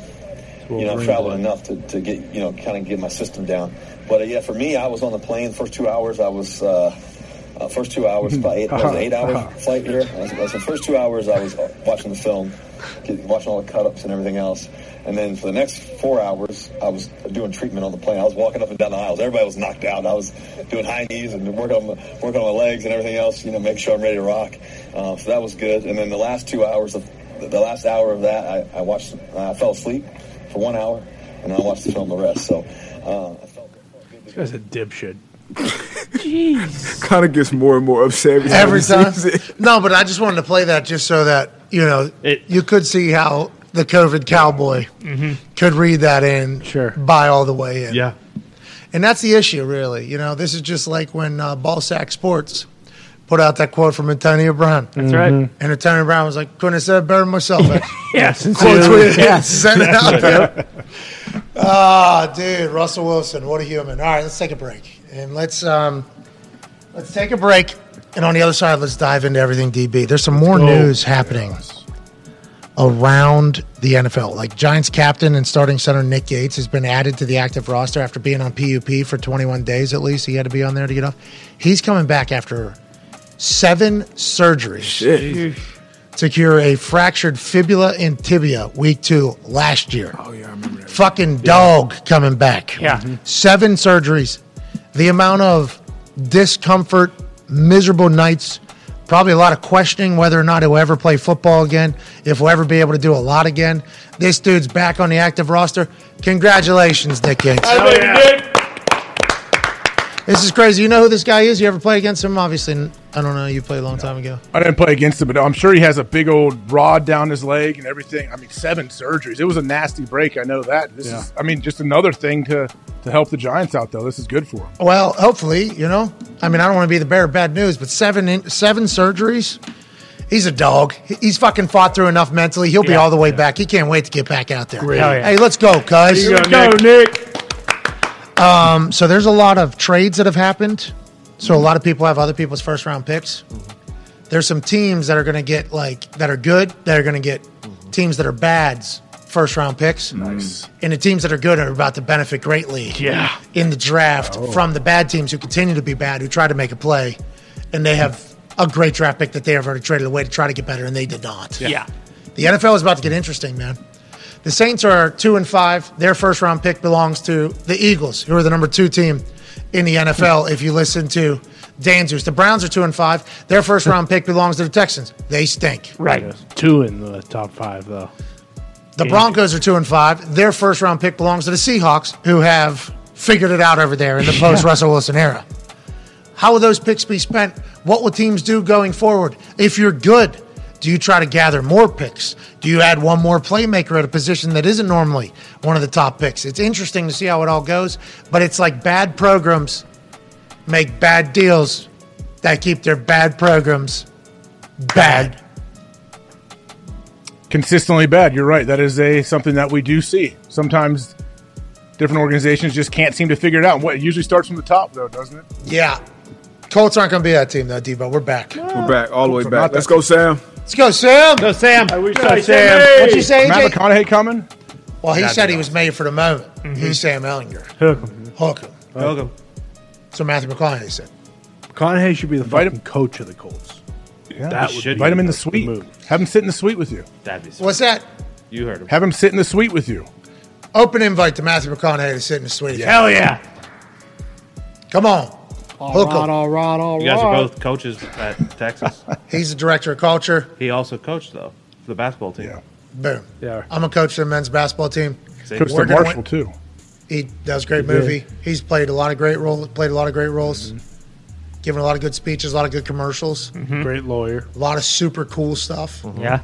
S13: you know, travel enough to, to get you know kind of get my system down. But uh, yeah, for me, I was on the plane the first two hours. I was uh, uh, first two hours, about eight, was it eight hour flight here. I was, I was- the first two hours, I was uh, watching the film, get- watching all the cut ups and everything else. And then for the next four hours, I was doing treatment on the plane. I was walking up and down the aisles. Everybody was knocked out. I was doing high knees and working on, my- working on my legs and everything else, you know, make sure I'm ready to rock. Uh, so that was good. And then the last two hours of the last hour of that, I, I watched. I fell asleep for one hour, and I watched the film the rest. So. Uh,
S2: This guy's a dipshit.
S4: Jeez.
S5: kind of gets more and more upset
S1: Every time. No, but I just wanted to play that just so that, you know, you could see how the COVID cowboy could read that in, sure. buy all the way in.
S3: Yeah.
S1: And that's the issue, really. You know, this is just like when uh, Ballsack Sports put out that quote from Antonio Brown.
S4: That's right. Mhm.
S1: And Antonio Brown was like, couldn't have said it better myself.
S4: yes.
S1: Quote
S4: sincerely.
S1: tweeted,
S4: Yeah.
S1: sent it out there. Ah, dude, Russell Wilson, what a human. All right, let's take a break. And let's um, let's take a break. And on the other side, let's dive into everything DB. There's some more
S2: go.
S1: news happening around the NFL. Like Giants captain and starting center Nick Gates has been added to the active roster after being on PUP for 21 days at least. He had to be on there to get off. He's coming back after seven surgeries to cure a fractured fibula and tibia week two last year. Oh yeah, I remember that. Fucking dog coming back.
S4: Yeah.
S1: Seven surgeries. The amount of discomfort, miserable nights, probably a lot of questioning whether or not he'll ever play football again, if he'll ever be able to do a lot again. This dude's back on the active roster. Congratulations, Nick Gates. This is crazy. You know who this guy is? You ever play against him? Obviously, I don't know. You played a long time ago.
S12: I didn't play against him, but I'm sure he has a big old rod down his leg and everything. I mean, seven surgeries. It was a nasty break. I know that. This
S1: Yeah.
S12: is, I mean, just another thing to to help the Giants out, though. This is good for him.
S1: Well, hopefully, you know. I mean, I don't want to be the bearer of bad news, but seven in, seven surgeries. He's a dog. He- He's fucking fought through enough mentally. He'll be all the way back. He can't wait to get back out there.
S2: Hell yeah.
S1: Hey, let's go, guys.
S2: Here we go, Nick.
S1: Um, so there's a lot of trades that have happened. So a lot of people have other people's first round picks. There's some teams that are going to get like that are good that are going to get teams that are bads first round picks.
S12: Nice.
S1: And the teams that are good are about to benefit greatly.
S2: Yeah.
S1: In the draft from the bad teams who continue to be bad, who try to make a play, and they have a great draft pick that they have already traded away to try to get better, and they did not.
S4: Yeah.
S1: The NFL is about to get interesting, man. The Saints are two and five. Their first round pick belongs to the Eagles, who are the number two team in the NFL. If you listen to Danzers, the Browns are two and five. Their first round pick belongs to the Texans. They stink.
S4: Right.
S2: Two in the top five, though.
S1: The Broncos are two and five. Their first round pick belongs to the Seahawks, who have figured it out over there in the post Russell Wilson era. How will those picks be spent? What will teams do going forward? If you're good, do you try to gather more picks? Do you add one more playmaker at a position that isn't normally one of the top picks? It's interesting to see how it all goes, but it's like bad programs make bad deals that keep their bad programs bad.
S12: Consistently bad. You're right. That is a something that we do see. Sometimes different organizations just can't seem to figure it out. And what it usually starts from the top, though, doesn't it?
S1: Yeah. Colts aren't going to be that team, though, Debo. We're back.
S5: We're back all the way back. Let's go, Sam.
S1: Let's go, Sam.
S3: Go, Sam.
S2: I wish
S1: Good
S2: I
S1: night,
S2: Sam.
S1: What'd you say,
S12: Matt
S1: AJ?
S12: McConaughey coming.
S1: Well, he
S12: That'd
S1: said he was made for the moment. Mm-hmm. He's Sam Ehlinger.
S2: Hook 'em.
S1: Hook him.
S3: Welcome.
S1: So Matthew McConaughey said.
S2: McConaughey should be the
S12: Invite
S2: fucking coach of the Colts.
S12: Yeah,
S2: That
S12: we
S2: would
S12: should
S2: be
S12: invite him in
S2: the
S12: the suite.
S2: move.
S12: Have him sit in the suite with you.
S3: That'd be
S1: What's that?
S3: You heard him.
S12: Have him sit in the suite with you.
S1: Open invite to Matthew McConaughey to sit in the suite.
S4: Hell yeah.
S1: Come on.
S9: All
S1: Hook
S9: right,
S1: 'em.
S9: all right, all right.
S3: You guys are both coaches at Texas.
S1: He's the director of culture.
S3: he also coached though for the basketball team.
S12: Yeah.
S1: Boom.
S2: Yeah.
S1: I'm a coach of the men's basketball team.
S3: Same
S12: Coach
S1: We're gonna
S12: Marshall
S1: win-
S12: too.
S1: He does a great movie. He's played a lot of great roles. Played a lot of great roles. Mm-hmm. Given a lot of good speeches, a lot of good commercials, mm-hmm.
S2: Great lawyer.
S1: a lot of super cool stuff. Mm-hmm.
S4: Yeah.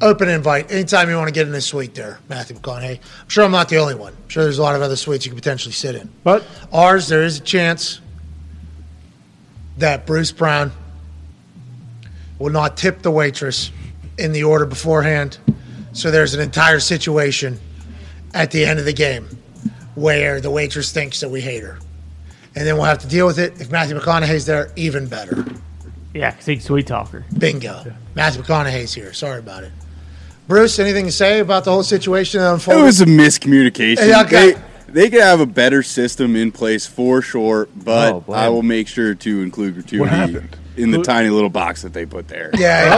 S1: Open invite anytime you want to get in this suite there, Matthew McConaughey. I'm sure I'm not the only one. I'm sure there's a lot of other suites you could potentially sit in.
S2: But
S1: Ours, there is a chance that Bruce Brown will not tip the waitress in the order beforehand. So there's an entire situation at the end of the game where the waitress thinks that we hate her. And then we'll have to deal with it. If Matthew McConaughey's there, even better.
S4: Yeah, because he's a sweet talker.
S1: Bingo. Matthew McConaughey's here. Sorry about it. Bruce, anything to say about the whole situation that unfolded?
S15: It was a miscommunication.
S1: Yeah, okay.
S15: They they could have a better system in place for sure, but
S3: Oh,
S15: I will make sure to include gratuity
S12: happened?
S15: in the
S1: Who-
S15: tiny little box that they put there.
S1: Yeah.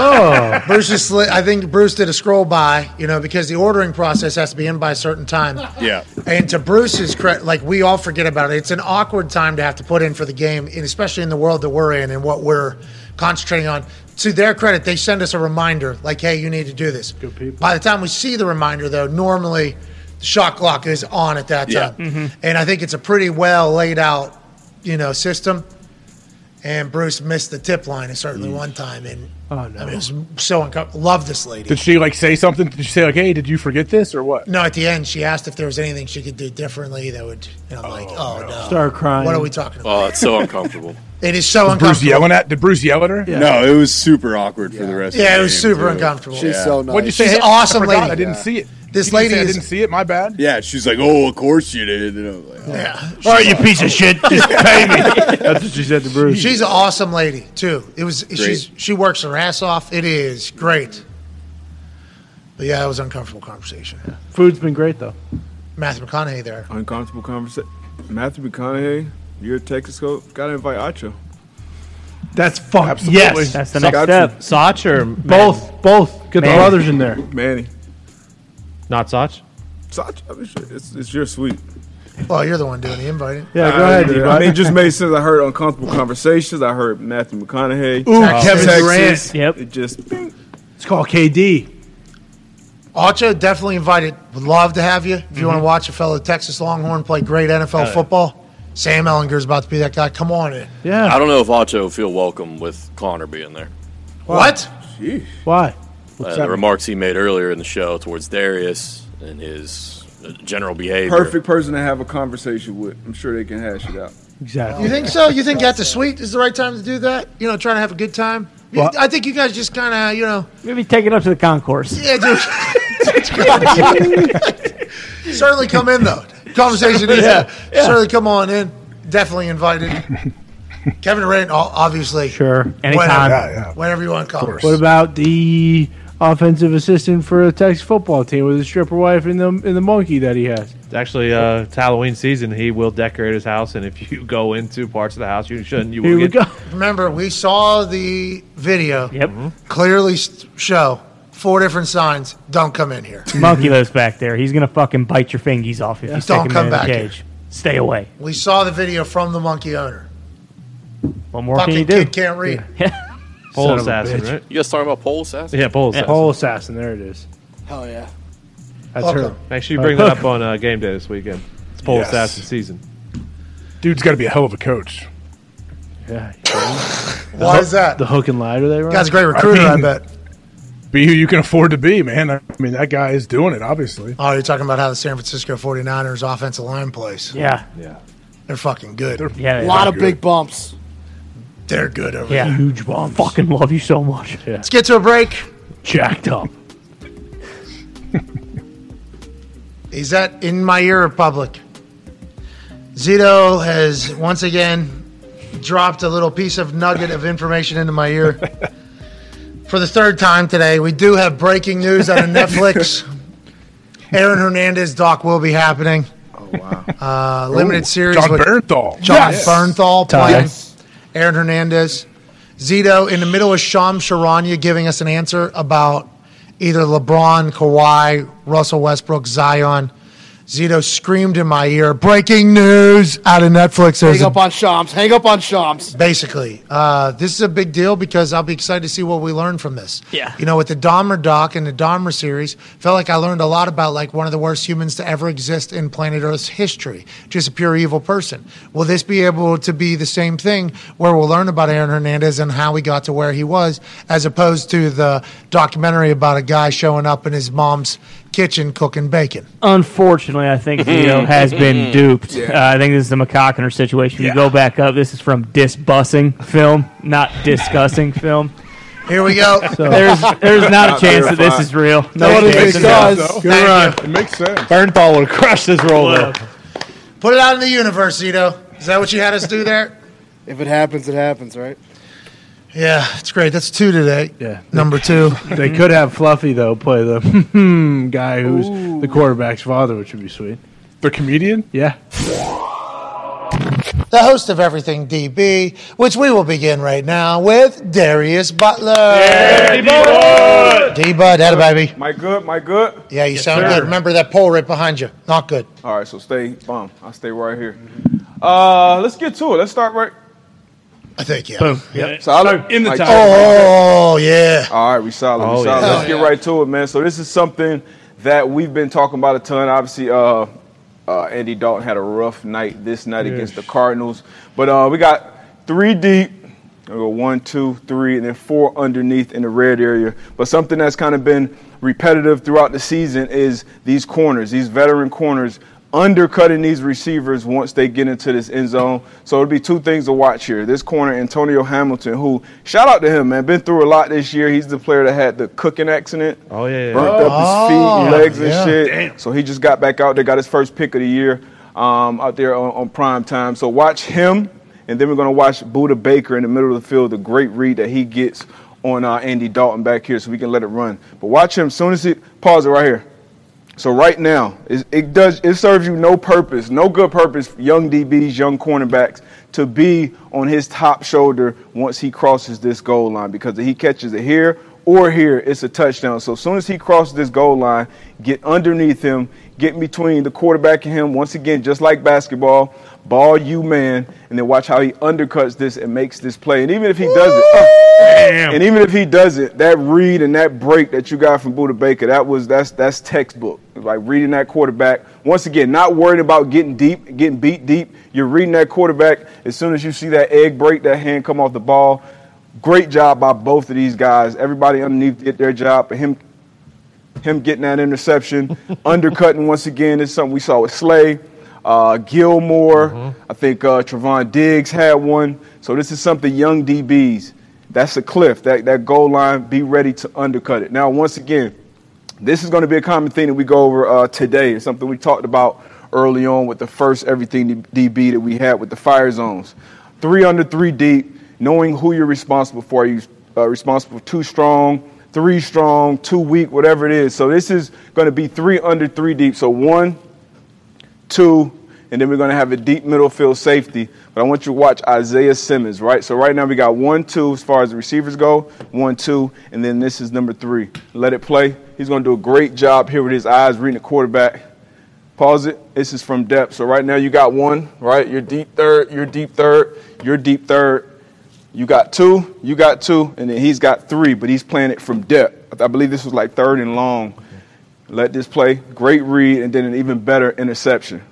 S1: oh. Bruce just, li- I think Bruce did a scroll by, you know, because the ordering process has to be in by a certain time.
S15: Yeah.
S1: And to Bruce's credit, like we all forget about it. It's an awkward time to have to put in for the game, and especially in the world that we're in and what we're concentrating on. To their credit, they send us a reminder, like, "Hey, you need to do this." Good people. By the time we see the reminder, though, normally the shot clock is on at that
S15: Yeah.
S1: time,
S15: Mhm.
S1: and I think it's a pretty well laid out, you know, system. And Bruce missed the tip line certainly one time, and
S2: Oh,
S1: I mean, it was so uncomfortable. Love this lady.
S12: Did she like say something? Did she say like, "Hey, did you forget this or what?"
S1: No, at the end, she asked if there was anything she could do differently that would. And I'm like, oh no.
S2: Start crying.
S1: What are we talking about?
S7: Oh, it's so uncomfortable.
S1: It is so
S12: uncomfortable. Bruce
S1: uncomfortable.
S12: yelling at? Did Bruce yell at her?
S15: No, it was super awkward for the rest. of the year.
S1: Yeah, it was
S15: game,
S1: super
S15: too.
S1: uncomfortable.
S9: She's so nice.
S12: What'd you say?
S1: She's
S12: Hey, I
S1: awesome
S12: forgot.
S1: lady.
S12: I didn't see it.
S1: This
S12: didn't
S1: lady
S12: say I
S1: is-
S12: didn't see it. My bad.
S15: Yeah, she's like, "Oh, of course you did." And I was like, oh.
S1: Yeah.
S2: All right, you piece of oh. shit. Just pay me. That's what she said to Bruce.
S1: She's an awesome lady too. It was she's she works her ass off. It is great. But yeah, it was an uncomfortable conversation.
S2: Food's been great though.
S1: Matthew McConaughey there.
S5: Uncomfortable conversation. Matthew McConaughey, you're a Texas coach. Gotta invite Acho.
S2: That's fuck.
S12: Absolutely.
S2: Yes.
S4: That's the next
S5: you.
S4: step.
S3: Soch or
S2: Both. Both. Get the
S4: Man.
S2: brothers in there.
S5: Manny.
S3: Not Soch?
S5: Sach, I mean, it's, it's your suite.
S1: Well, you're the one doing the inviting.
S2: Yeah, go
S5: I,
S2: ahead.
S5: I
S2: Devo.
S5: mean, it just made sense. I heard uncomfortable conversations. I heard Matthew McConaughey.
S2: Ooh,
S1: Texas.
S2: Kevin
S5: Texas.
S2: Durant.
S4: Yep.
S5: It just bing.
S2: It's called KD.
S1: Acho definitely invited. Would love to have you if you mm-hmm. want to watch a fellow Texas Longhorn play great NFL football. Sam Ehlinger's about to be that guy. Come on in.
S2: Yeah.
S7: I don't know if Acho will feel welcome with Connor being there.
S1: What?
S2: Why?
S7: Uh, the remarks he made earlier in the show towards Darius and his uh, general behavior.
S5: Perfect person to have a conversation with. I'm sure they can hash it out.
S2: Exactly.
S1: You think so? You think at the suite is the right time to do that? You know, trying to have a good time. You-
S2: Well-
S1: I think you guys just kind of, you know,
S4: Maybe take it up to the concourse.
S1: yeah, just certainly come in though. Conversation is certainly come on in. Definitely invited. Kevin Durant, obviously.
S2: Sure.
S4: Anytime.
S12: Yeah, yeah.
S1: Whenever you want to come.
S2: What about the offensive assistant for the Texas football team with his stripper wife and the and the monkey that he has?
S3: It's actually uh, it's Halloween season. He will decorate his house, and if you go into parts of the house you shouldn't, you
S2: Here
S3: will
S2: we
S3: get
S2: go.
S1: Remember, we saw the video.
S4: Yep.
S1: Clearly show four different signs. Don't come in here.
S4: Monkey lives back there. He's gonna fucking bite your fingies off if you stick
S1: Don't
S4: him
S1: come
S4: in the
S1: back here.
S4: cage. Stay away.
S1: We saw the video from the monkey owner.
S4: What more can you
S1: Fucking
S4: do?
S1: kid can't read.
S3: pole
S2: Son
S3: assassin, right?
S7: You guys talking about pole assassin?
S3: Yeah, pole assassin.
S2: Pole assassin. There it is.
S9: Hell yeah.
S2: That's
S1: Okay.
S2: her.
S3: Make sure you bring that up on uh, game day this weekend. It's pole
S12: Yes.
S3: assassin season.
S12: Dude's got to be a hell of a coach.
S2: Yeah.
S1: Why is that?
S2: The hook and ladder they run.
S1: Guy's a great recruiter, I,
S12: mean-
S1: bet.
S12: Be who you can afford to be, man. I mean, that guy is doing it, obviously.
S1: Oh, you're talking about how the San Francisco 49ers offensive line plays.
S4: Yeah. Yeah.
S1: They're fucking good. They're,
S4: Yeah.
S9: A lot of
S12: good.
S9: big bumps.
S1: They're good over
S4: Yeah.
S1: there.
S4: Huge bomb. Fucking love you so much.
S1: Let's get to a break.
S2: Jacked up.
S1: Is that In My Ear Republic. Zito has once again dropped a little piece of nugget of information into my ear. For the third time today, we do have breaking news out of Netflix. Aaron Hernandez doc will be happening.
S5: Oh wow.
S1: Uh, limited
S12: Ooh,
S1: series
S12: John
S1: with
S12: Bernthal.
S1: John
S12: Yes.
S1: Bernthal playing
S2: Yes.
S1: Aaron Hernandez. Zito in the middle of Sham Charania giving us an answer about either LeBron, Kawhi, Russell Westbrook, Zion. Zito screamed in my ear, breaking news out of Netflix. There's
S9: Hang
S1: a-
S9: up on Shams. Hang up on Shams.
S1: Basically, uh, this is a big deal because I'll be excited to see what we learn from this.
S4: Yeah.
S1: you know, with the Dahmer doc and the Dahmer series, felt like I learned a lot about like one of the worst humans to ever exist in planet Earth's history, just a pure evil person. Will this be able to be the same thing where we'll learn about Aaron Hernandez and how he got to where he was, as opposed to the documentary about a guy showing up in his mom's kitchen cooking bacon?
S4: Unfortunately, I think Zito has been duped. Uh, I think this is the McCockner situation. You go back up. This is from Disbussing film, not discussing film.
S1: Here we go.
S4: There's there's not a chance that this is real. No
S9: What it
S4: chance.
S9: does.
S12: Good run. It makes sense.
S3: Bernthal would crush this role though.
S1: Put it out in the universe, Zito. Is that what you had us do there?
S9: If it happens, it happens, right?
S1: Yeah, it's great. That's two today.
S2: Yeah.
S1: Number two.
S2: They could have Fluffy though play the guy who's the quarterback's father, which would be sweet.
S12: The comedian?
S2: Yeah.
S1: The host of Everything DB, which we will begin right now with Darius Butler. D Bud, that baby.
S6: My good, my good.
S1: Yeah, you sound
S6: sir.
S1: good. Remember that pole right behind you. Not good.
S6: All right, so stay bum. I'll stay right here. Uh, let's get to it. Let's start right.
S1: I think yeah.
S2: Boom.
S6: Yep. Solid.
S2: In the
S6: Like-
S2: time.
S1: Oh yeah.
S6: All right, we solid.
S3: Oh,
S6: we solid.
S3: yeah.
S6: Let's get right to it, man. So this is something that we've been talking about a ton. Obviously, uh, uh, Andy Dalton had a rough night this night against the Cardinals, but uh, we got three deep. We go one, two, three, and then four underneath in the red area. But something that's kind of been repetitive throughout the season is these corners, these veteran corners undercutting these receivers once they get into this end zone. So it'll be two things to watch here. This corner, Antonio Hamilton, who shout out to him, man, been through a lot this year. He's the player that had the cooking accident.
S3: Oh yeah, yeah.
S6: Burnt up his feet,
S1: Oh,
S6: legs, and
S1: yeah.
S6: shit. So he just got back out there, got his first pick of the year um, out there on, on prime time. So watch him, and then we're going to watch Budda Baker in the middle of the field, the great read that he gets on uh, Andy Dalton back here so we can let it run. But watch him, soon as he, pause it right here. So right now, it, it does it serves you no purpose, no good purpose, young DBs, young cornerbacks, to be on his top shoulder once he crosses this goal line because if he catches it here or here, it's a touchdown. So as soon as he crosses this goal line, get underneath him, get between the quarterback and him. Once again, just like basketball, ball you man, and then watch how he undercuts this and makes this play. And even if he does it, oh, and even if he does it, that read and that break that you got from Budda Baker, that was that's that's textbook. Like reading that quarterback. Once again, not worried about getting deep, getting beat deep. You're reading that quarterback. As soon as you see that egg break, that hand come off the ball. Great job by both of these guys. Everybody underneath did their job, but him him getting that interception, undercutting once again is something we saw with Slay, uh, Gilmore. I think uh, Trevon Diggs had one. So this is something young DBs. That's a cliff. That that goal line. Be ready to undercut it. Now, once again, this is going to be a common thing that we go over uh, today. It's something we talked about early on with the first everything DB that we had with the fire zones. Three under, three deep. Knowing who you're responsible for. Are you uh, responsible for two strong, three strong, two weak, whatever it is. So this is going to be three under, three deep. So one, two, and then we're going to have a deep middle field safety. But I want you to watch Isaiah Simmons, right? So right now we got one, two as far as the receivers go, one, two, and then this is number three. Let it play. He's going to do a great job here with his eyes reading the quarterback. Pause it. This is from depth. So right now you got one, right? You're deep third, you're deep third, you're deep third. You got two, you got two, and then he's got three, but he's playing it from depth. I believe this was like third and long. Let this play. Great read, and then an even better interception.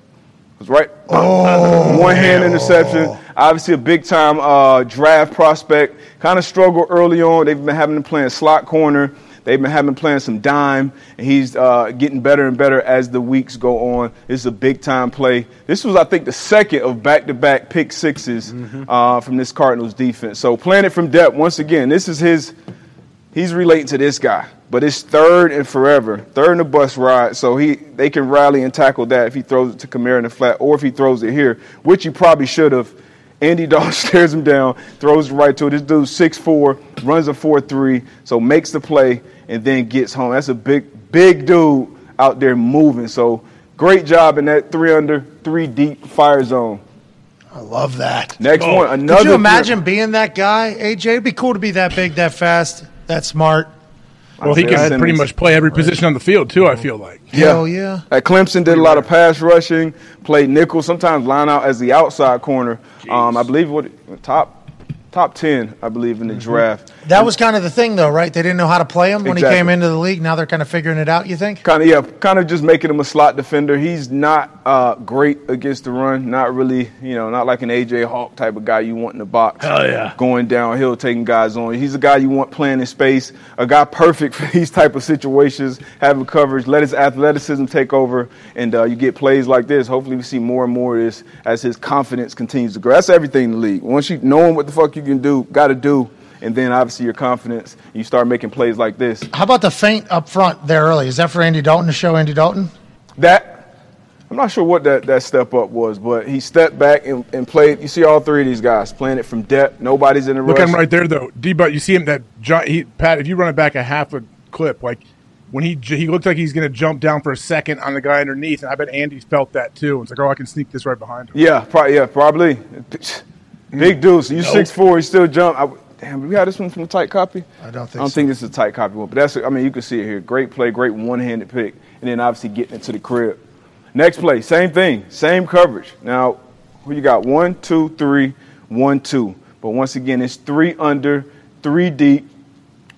S6: Was right. One hand interception. Obviously, a big time uh, draft prospect. Kind of struggled early on. They've been having him playing slot corner. They've been having him playing some dime, and he's uh, getting better and better as the weeks go on. This is a big time play. This was, I think, the second of back to back pick 6s uh, from this Cardinals defense. So playing it from depth. Once again, this is his. He's relating to this guy, but it's third and forever, third in the bus ride. So he they can rally and tackle that if he throws it to Kamara in the flat, or if he throws it here, which he probably should have. Andy Dalton stares him down, throws right to it. This dude's 6'4", runs a 4-3, so makes the play and then gets home. That's a big, big dude out there moving. So great job in that three under, three deep fire zone.
S1: I love that.
S6: Next
S1: Oh,
S6: one, another.
S1: Could you imagine being that guy, AJ? It'd be cool to be that big, that fast, that smart.
S12: Well, he can pretty much play every position on the field too. I feel like.
S1: Yeah, Hell yeah.
S6: At Clemson, did a lot of pass rushing, played nickel, sometimes line out as the outside corner. Um, I believe what top top ten, I believe, in the draft.
S1: That was kind of the thing, though, right? They didn't know how to play him when he came into the league. Now they're kind of figuring it out. You think?
S6: Kind of, yeah, kind of just making him a slot defender. He's not uh, great against the run. Not really, you know, not like an AJ Hawk type of guy you want in the box.
S2: Hell yeah.
S6: Going downhill, taking guys on. He's a guy you want playing in space. A guy perfect for these type of situations. Having coverage, let his athleticism take over, and uh, you get plays like this. Hopefully, we see more and more of this as his confidence continues to grow. That's everything in the league. Once you knowing what the fuck you can do, got to do, and then obviously your confidence, you start making plays like this.
S1: How about the feint up front there early? Is that for Andy Dalton to show Andy Dalton?
S6: That I'm not sure what that, that step up was, but he stepped back and, and played. You see all three of these guys playing it from depth. Nobody's in a
S12: Look
S6: rush.
S12: at him right there, though. D, but you see him that John, he, Pat. If you run it back a half a clip, like when he j- he looked like he's going to jump down for a second on the guy underneath, and I bet Andy felt that too. It's like, oh, I can sneak this right behind him.
S6: Yeah, probably. Yeah, probably. Big deuce. You
S12: Nope.
S6: six four. You still jump. I, damn, we got this one from the tight copy.
S1: I don't think
S6: I don't
S1: so.
S6: think this is a tight copy one, but that's. I mean, you can see it here. Great play, great one-handed pick, and then obviously getting it to the crib. Next play, same thing, same coverage. Now, who you got? One, two, three, one, two. But once again, it's three under, three deep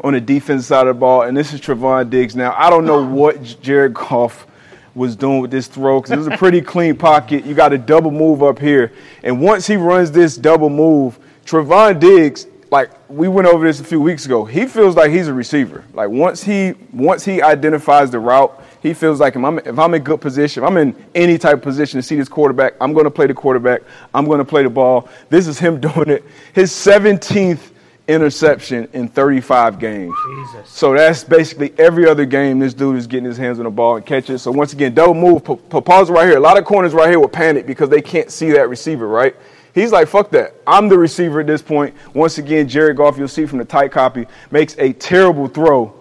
S6: on the defensive side of the ball, and this is Trevon Diggs. Now, I don't know what Jared Goff was doing with this throw because it was a pretty clean pocket. You got a double move up here, and once he runs this double move, Trevon Diggs, like we went over this a few weeks ago, he feels like he's a receiver. Like once he once he identifies the route, he feels like if I'm, if I'm in good position, if I'm in any type of position to see this quarterback, I'm going to play the quarterback. I'm going to play the ball. This is him doing it. His 17th interception in 35 games. Jesus. So that's basically every other game this dude is getting his hands on the ball and catches. So once again, double move. Pa- pa- Pause right here. A lot of corners right here will panic because they can't see that receiver, right? He's like, fuck that. I'm the receiver at this point. Once again, Jared Goff, you'll see from the tight copy, makes a terrible throw,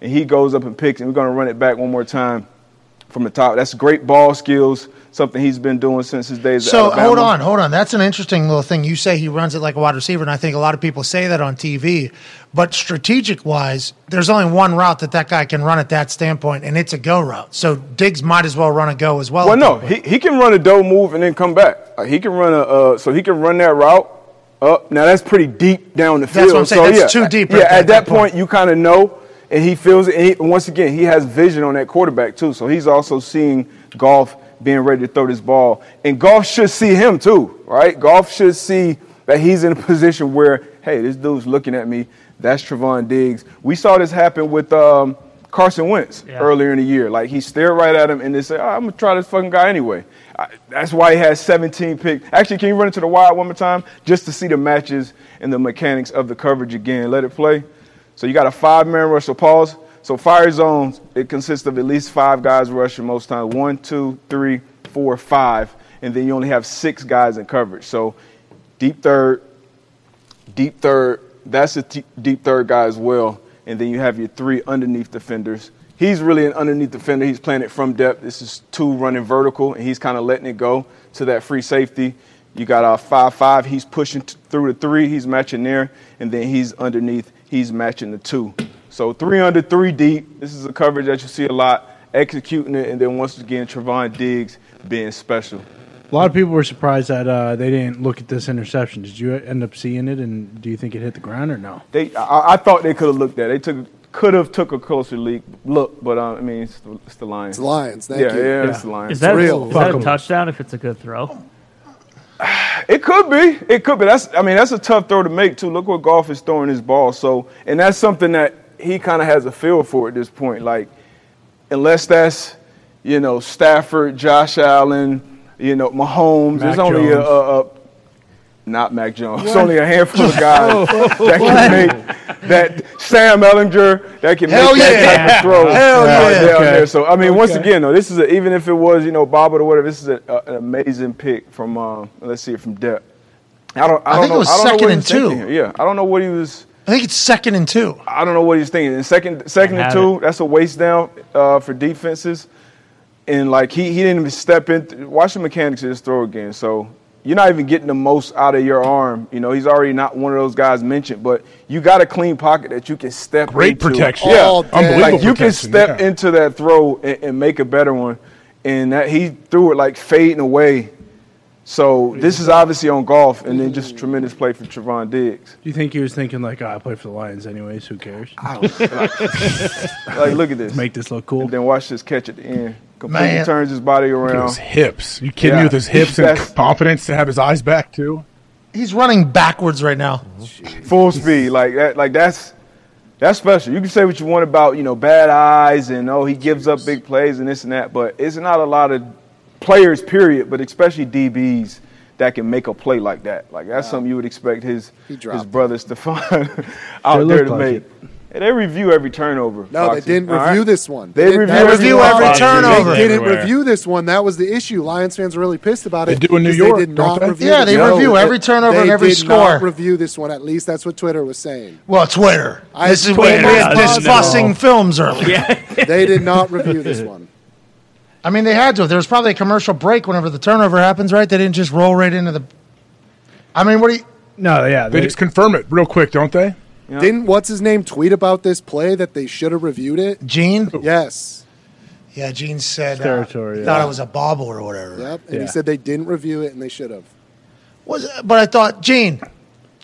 S6: and he goes up and picks, and we're going to run it back one more time from the top. That's great ball skills, something he's been doing since his days
S1: So hold on, hold on. That's an interesting little thing. You say he runs it like a wide receiver, and I think a lot of people say that on TV. But strategic wise, there's only one route that that guy can run at that standpoint, and it's a go route. So Diggs might as well run a go as well.
S6: Well, no, he, he can run a double move and then come back. Like, he can run a uh, so he can run that route up. Now that's pretty deep down the
S1: That's
S6: field.
S1: what I'm saying.
S6: So,
S1: That's
S6: yeah,
S1: too deep
S6: Yeah,
S1: right
S6: at,
S1: at
S6: that,
S1: that
S6: point, you kind of know, and he feels it. And he, once again, he has vision on that quarterback too. So he's also seeing Goff being ready to throw this ball, and Goff should see him too, right? Goff should see that he's in a position where, hey, this dude's looking at me. That's Trevon Diggs. We saw this happen with. Um, Carson Wentz earlier in the year. Like he stared right at him and they said, "Oh, I'm gonna try this fucking guy anyway. I, that's why he has 17 picks. Actually, can you run into the wide one more time just to see the matches and the mechanics of the coverage again? Let it play. So you got a five man rush. So pause. So fire zones, it consists of at least five guys rushing most times. One, two, three, four, five. And then you only have six guys in coverage. So deep third, deep third, that's a t- deep third guy as well. And then you have your three underneath defenders. He's really an underneath defender. He's playing it from depth. This is two running vertical, and he's kind of letting it go to that free safety. You got a five five. He's pushing t- through the three. He's matching there, and then he's underneath. He's matching the two. So three under, three deep. This is a coverage that you see a lot. Executing it, and then once again, Trevon Diggs being special.
S2: A lot of people were surprised that uh, they didn't look at this interception. Did you end up seeing it, and do you think it hit the ground or no?
S6: They, I, I thought they could have looked at. it. They took, could have took a closer leak, look, but uh, I mean, it's the, it's the Lions.
S9: It's the Lions. Thank
S6: yeah,
S9: you.
S6: yeah, yeah, it's the Lions.
S4: Is that,
S9: real.
S4: is that
S2: Fuck
S4: a
S2: 'em.
S4: touchdown if it's a good throw?
S6: It could be. It could be. That's. I mean, that's a tough throw to make too. Look where Goff is throwing his ball. So, and that's something that he kind of has a feel for at this point. Like, unless that's, you know, Stafford, Josh Allen, you know, Mahomes.
S2: Mac
S6: there's only a, a, a not Mac Jones. It's only a handful of guys that can make that. Sam Ehlinger that can
S1: Hell
S6: make that type of throw.
S1: Hell yeah.
S6: down
S2: Okay.
S6: there. So I mean, once again, though, this is a, even if it was you know Bobbert or whatever, this is a, a, an amazing pick from uh, let's see it from depth. I don't. I,
S1: I
S6: don't
S1: think it
S6: know.
S1: was
S6: I don't know
S1: second
S6: what
S1: and
S6: he's thinking
S1: two.
S6: Yeah, I don't know what he was.
S1: I think it's second and two.
S6: I don't know what he's thinking. And second, second and
S4: have
S6: two, that's a waste down uh, for defenses. And like he, he didn't even step in. Watch the mechanics of this throw again. So you're not even getting the most out of your arm. You know, he's already not one of those guys mentioned. But you got a clean pocket that you can step.
S12: Great
S6: into.
S12: protection.
S6: Yeah,
S9: All.
S12: Unbelievable
S6: like you can step
S12: yeah.
S6: into that throw and, and make a better one. And that he threw it like fading away. So this is obviously on Goff, and then just tremendous play for Trevon Diggs.
S2: Do you think he was thinking like, oh, I play for the Lions anyways? Who cares?
S6: Like, look at this.
S2: Make this look cool.
S6: And then watch this catch at the end. Completely
S1: Man.
S6: turns his body
S12: Look at
S6: around.
S12: his hips. You kidding
S6: Yeah.
S12: me with his hips and confidence to have his eyes back too?
S1: He's running backwards right now.
S6: Full speed. Like that like that's that's special. You can say what you want about, you know, bad eyes and oh he gives up big plays and this and that, but it's not a lot of players, period, but especially DBs that can make a play like that. Like that's something you would expect his his
S9: it.
S6: brothers to find out there to
S2: like
S6: make.
S2: it.
S6: Hey, they review every turnover.
S16: No,
S6: Foxy.
S16: they didn't
S6: All
S16: review
S6: right?
S16: this one.
S6: They,
S16: didn't-
S6: review,
S16: that was
S6: every,
S16: the
S1: every turnover.
S16: They didn't
S3: Everywhere.
S16: review this one. That was the issue. Lions fans are really pissed about it.
S12: They do in New York,
S16: They did
S12: don't they?
S16: review
S1: Yeah, they
S16: No,
S1: review every turnover and every
S16: did
S1: score.
S16: Not review this one. At least that's what Twitter was saying.
S1: Well, Twitter.
S16: I-
S1: this is we,
S16: Twitter
S1: we had
S16: does
S1: discussing
S16: know.
S1: films earlier.
S16: they did not review this one.
S1: I mean, they had to. There was probably a commercial break whenever the turnover happens, right? They didn't just roll right into the. I mean, what do you?
S2: No, yeah,
S12: They just confirm it real quick, don't they?
S16: Didn't what's his name tweet about this play that they should have reviewed it?
S1: Gene?
S16: Yes.
S1: Yeah, Gene said uh,
S2: Steratore,
S1: thought
S2: yeah.
S1: it was a bobble or whatever.
S16: Yep. And
S2: Yeah.
S16: he said they didn't review it and they should have.
S1: Was but I thought Gene,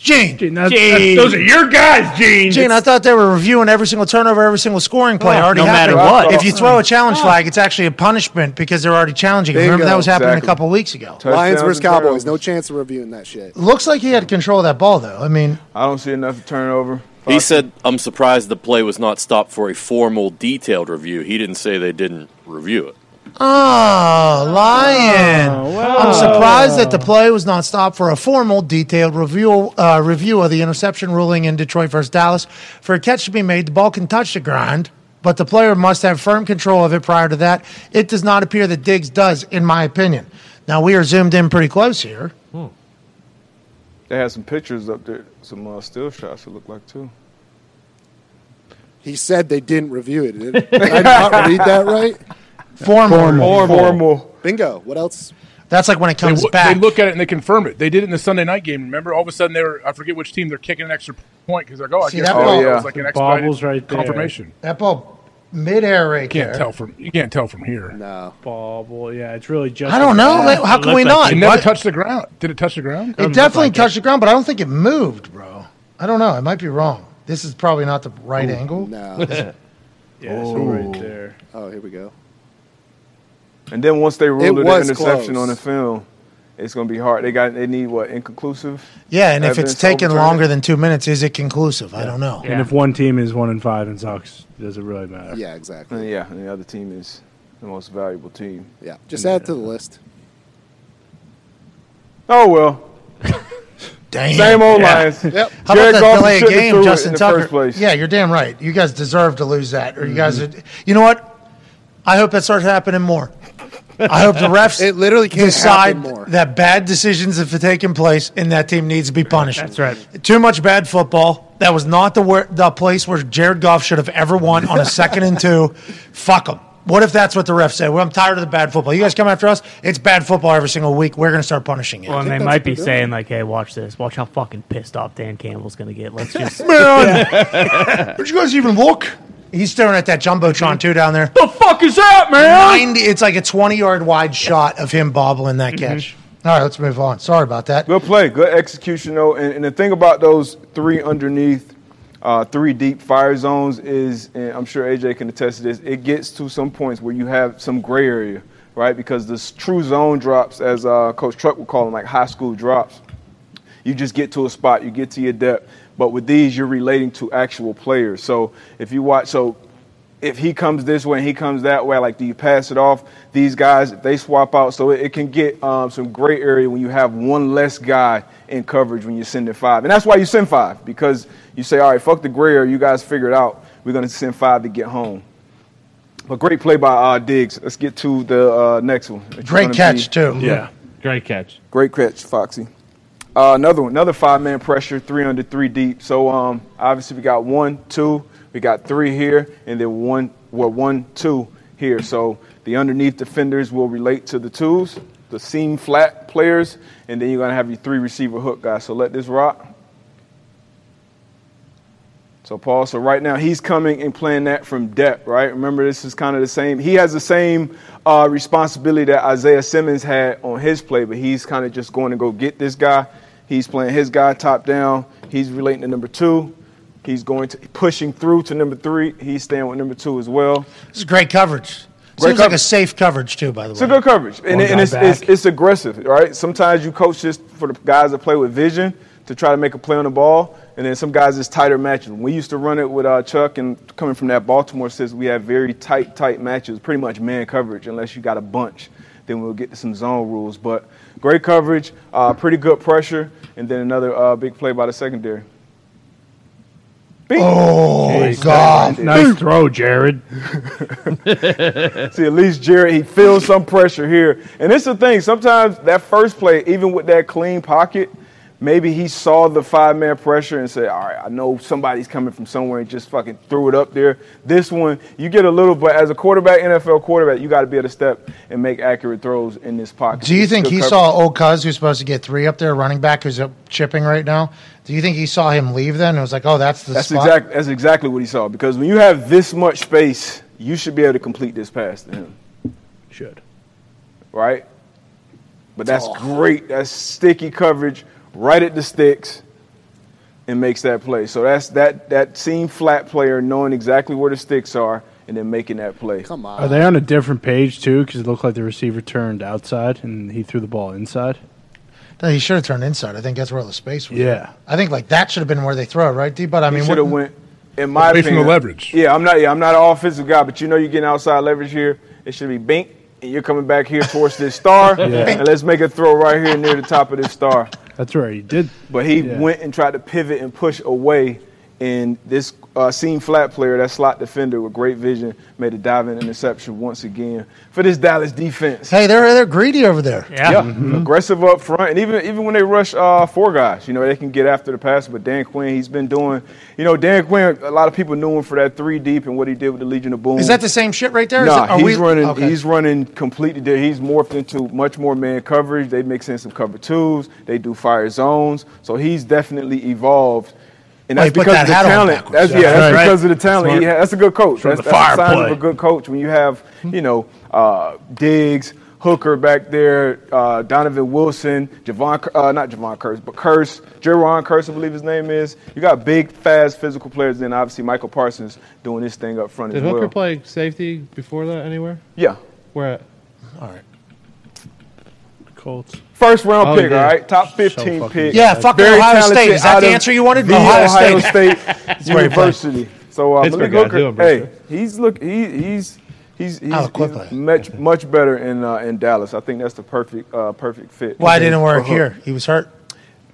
S1: Gene,
S2: Gene, that's- that's- those are your guys, Gene.
S1: Gene, I thought they were reviewing every single turnover, every single scoring play.
S4: Oh,
S1: already
S4: no matter
S1: happened.
S4: what.
S1: If you throw a challenge oh. flag, it's actually a punishment because they're already challenging. Remember that was happening
S6: Exactly.
S1: a couple weeks ago.
S6: Touchdowns
S16: Lions versus
S6: and
S16: Cowboys. No chance of reviewing that shit.
S1: Looks like he had control of that ball, though. I mean,
S6: I don't see enough turnover.
S7: He said, I'm surprised the play was not stopped for a formal, detailed review. He didn't say they didn't review it.
S1: Oh, lion! I'm surprised that the play was not stopped for a formal, detailed review uh, review of the interception ruling in Detroit versus Dallas. For a catch to be made, the ball can touch the ground, but the player must have firm control of it prior to that. It does not appear that Diggs does, in my opinion. Now we are zoomed in pretty close here.
S6: They had some pictures up there, some uh, still shots. It looked like too.
S16: He said they didn't review it. Did, did I not read that right?
S1: Formal.
S6: Formal.
S16: Bingo. What else?
S1: That's like when it
S12: They,
S1: comes
S12: w-
S1: back.
S12: they look at it and they confirm it. They did it in the Sunday night game. Remember, all of a sudden they were—I forget which team—they're kicking an extra point because they're like, "Oh, I
S1: See,
S12: guess
S1: that
S12: that
S1: ball-
S12: was like an
S2: The
S12: expedited
S2: bobble's right there.
S12: confirmation."
S1: that ball midair right
S12: You can't
S1: there.
S12: tell from you can't tell from here.
S16: No.
S2: Bobble, yeah, it's really just.
S1: I don't know.
S2: Yeah.
S1: How can we
S4: looked
S1: not?
S12: It never
S1: What?
S12: touched the ground. Did it touch the ground?
S1: It definitely touched the ground, but I don't think it moved, bro. I don't know. I might be wrong. This is probably not the right angle.
S16: No.
S2: Yeah, so right there.
S16: oh, here we go.
S6: And then once they ruled
S16: It
S6: it, an
S16: was
S6: interception
S16: close.
S6: on the film, it's going to be hard. They got they need what inconclusive.
S1: Yeah, and if it's
S6: evidence to
S1: taken longer than two minutes, is it conclusive? I don't know.
S2: And if one team is one and five and sucks, does it really matter?
S16: Yeah, exactly.
S6: And yeah, and the other team is the most valuable team.
S16: Yeah. Just add to the list.
S6: Oh well,
S1: Damn.
S6: same old
S1: Yeah.
S6: Lions.
S16: Yep.
S1: How
S6: Jared
S1: about that
S6: Goff
S1: delay a game, Justin
S6: in the
S1: Tucker?
S6: first place.
S1: Yeah, you're damn right. You guys deserve to lose that, or you guys. Mm-hmm. Would, you know what? I hope that starts happening more. I hope the refs
S16: It literally can't
S1: decide
S16: more.
S1: that bad decisions have taken place and that team needs to be punished.
S4: That's right.
S1: Too much bad football. That was not the where, the place where Jared Goff should have ever won on a second and two. Fuck them. What if that's what the refs say? Well, I'm tired of the bad football. You guys come after us. It's bad football every single week. We're going to start punishing it.
S4: Well, and they might be
S16: they're
S4: saying like, "Hey, watch this. Watch how fucking pissed off Dan Campbell's going to get. Let's just
S1: Man, did you guys even look? He's staring at that jumbotron too down there.
S4: the fuck is that, man?"
S1: 90, it's like a 20 yard wide shot of him bobbling that catch. All right, let's move on. Sorry about that.
S6: Good play, good execution though. And, and the thing about those three underneath, uh, three deep fire zones is, and I'm sure AJ can attest to this. It gets to some points where you have some gray area, right? Because the true zone drops, as uh, Coach Truck would call them, like high school drops. You just get to a spot, you get to your depth. But with these, you're relating to actual players. So if you watch, so if he comes this way and he comes that way, like do you pass it off? These guys, they swap out, so it, it can get um, some gray area when you have one less guy in coverage when you're sending five, and that's why you send five because you say, all right, fuck the gray area, you guys figure it out. We're gonna send five to get home. But great play by uh, Diggs. Let's get to the uh, next one. It's
S1: Great catch,
S6: be-
S1: too.
S3: Yeah, great catch.
S6: Great catch, Foxy. Uh, another one, another five man pressure, three under, three deep. So um, obviously we got one, two, we got three here, and then one, well, one, two here. So the underneath defenders will relate to the twos, the seam flat players, and then you're gonna have your three receiver hook guys. So let this rock. So Paul, so right now he's coming and playing that from depth, right? Remember, this is kind of the same. He has the same uh, responsibility that Isaiah Simmons had on his play, but he's kind of just going to go get this guy. He's playing his guy top down. He's relating to number two. He's going to pushing through to number three. He's staying with number two as well.
S1: This is great coverage.
S6: Great
S1: Seems like a safe coverage, too, by the way.
S6: It's a good coverage, and, and it's, it's, it's aggressive, right? Sometimes you coach just for the guys that play with vision to try to make a play on the ball, and then some guys it's tighter matches. We used to run it with uh, Chuck, and coming from that Baltimore system, we have very tight, tight matches, pretty much man coverage, unless you got a bunch. Then we'll get to some zone rules, but great coverage, uh, pretty good pressure, and then another uh, big play by the secondary.
S1: Oh,
S2: Nice
S1: God.
S2: Nice throw, Jared.
S6: See, at least Jared, he feels some pressure here. And it's the thing, sometimes that first play, even with that clean pocket, maybe he saw the five man pressure and said, All right, I know somebody's coming from somewhere and just fucking threw it up there. This one, you get a little, but as a quarterback, NFL quarterback, you got to be able to step and make accurate throws in this pocket.
S1: Do you
S6: It's
S1: think he
S6: coverage.
S1: saw old Cuz, who's supposed to get three up there, running back who's up chipping right now? Do you think he saw him leave then? and was like, oh, that's the
S6: That's
S1: spot.
S6: exactly that's exactly what he saw. Because when you have this much space, you should be able to complete this pass to him.
S2: Should.
S6: Right? But that's great. That's sticky coverage right at the sticks and makes that play. So that's that that seam flat player knowing exactly where the sticks are and then making that play.
S16: Come on.
S2: Are they on a different page too? Because it looked like the receiver turned outside and he threw the ball inside.
S1: No, he should have turned inside. I think that's where all the space was.
S2: Yeah.
S1: I think like that should have been where they throw it, right, D? But I
S6: He
S1: mean,
S6: should have went in my
S12: Away from the
S6: opinion.
S12: leverage.
S6: Yeah, I'm not. Yeah, I'm not an offensive guy, but you know, you're getting outside leverage here. It should be bink, and you're coming back here towards this star,
S2: Yeah.
S6: and let's make a throw right here near the top of this star.
S2: That's where he did.
S6: But he
S2: Yeah.
S6: went and tried to pivot and push away, and this uh, seam flat player, that slot defender with great vision, made a diving interception once again for this Dallas defense.
S1: hey, they're they're greedy over there.
S6: Yeah, aggressive up front, and even even when they rush uh, four guys, you know they can get after the pass. But Dan Quinn, he's been doing, you know, Dan Quinn. A lot of people knew him for that three deep and what he did with the Legion of Boom.
S1: Is that the same shit right there? Is
S6: Nah,
S1: it-
S6: he's
S1: we-
S6: running.
S1: okay.
S6: He's running completely. di- He's morphed into much more man coverage. They mix in some cover twos. They do fire zones. So he's definitely evolved. And that's
S1: he
S6: because
S1: that
S6: of the talent. That's, yeah,
S2: Yeah,
S6: that's
S2: right.
S6: because of the talent.
S2: Smart.
S6: That's a good coach. That's,
S2: the
S6: that's a sign
S2: play.
S6: of a good coach when you have, you know, uh, Diggs, Hooker back there, uh, Donovan Wilson, Javon, uh, not Javon Kearse, but Kearse, Jayron Kearse, I believe his name is. You got big, fast, physical players. Then obviously Michael Parsons doing this thing up front
S3: Did
S6: as
S3: Hooker
S6: well.
S3: play safety before that anywhere?
S6: Yeah.
S3: Where at?
S1: All right.
S2: Colts.
S6: First round
S3: Oh,
S6: pick, all right? Top 15
S2: fucking
S6: pick.
S1: Yeah, fucking
S6: Very
S1: Ohio State. Is that the answer you wanted?
S6: The
S1: Ohio
S6: Ohio
S1: State.
S6: State,
S1: where he played.
S6: University. So uh,
S3: Pittsburgh
S6: Malik
S3: guy,
S6: Hooker,
S3: I'm
S6: hey, he's look, he, he's he's he's,
S1: Out
S6: he's much much better in uh, in Dallas. I think that's the perfect uh, perfect fit.
S1: Why didn't it
S6: for
S1: work here? He was hurt.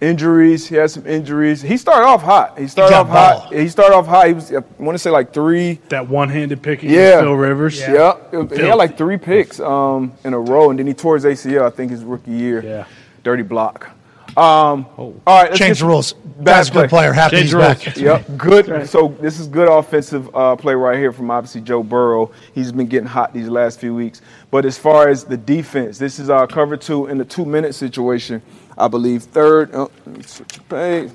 S6: Injuries. He had some injuries. He started off hot. He started
S1: got
S6: off hot. He started off hot. He was I want to say like three.
S2: That one-handed pick against
S6: Yeah,
S2: Phil Rivers.
S6: Yeah, he had like three picks um, in a row, and then he tore his ACL. I think his rookie year.
S2: Yeah.
S6: dirty block. Um, All right, let's
S1: Change the rules. Basketball
S6: play.
S1: player, happy
S2: Change
S1: he's
S2: rules.
S1: back.
S6: Yep, good. So this is good offensive uh, play right here from obviously Joe Burrow. He's been getting hot these last few weeks. But as far as the defense, this is our cover two in the two minute situation. I believe third. Oh, let me switch the page.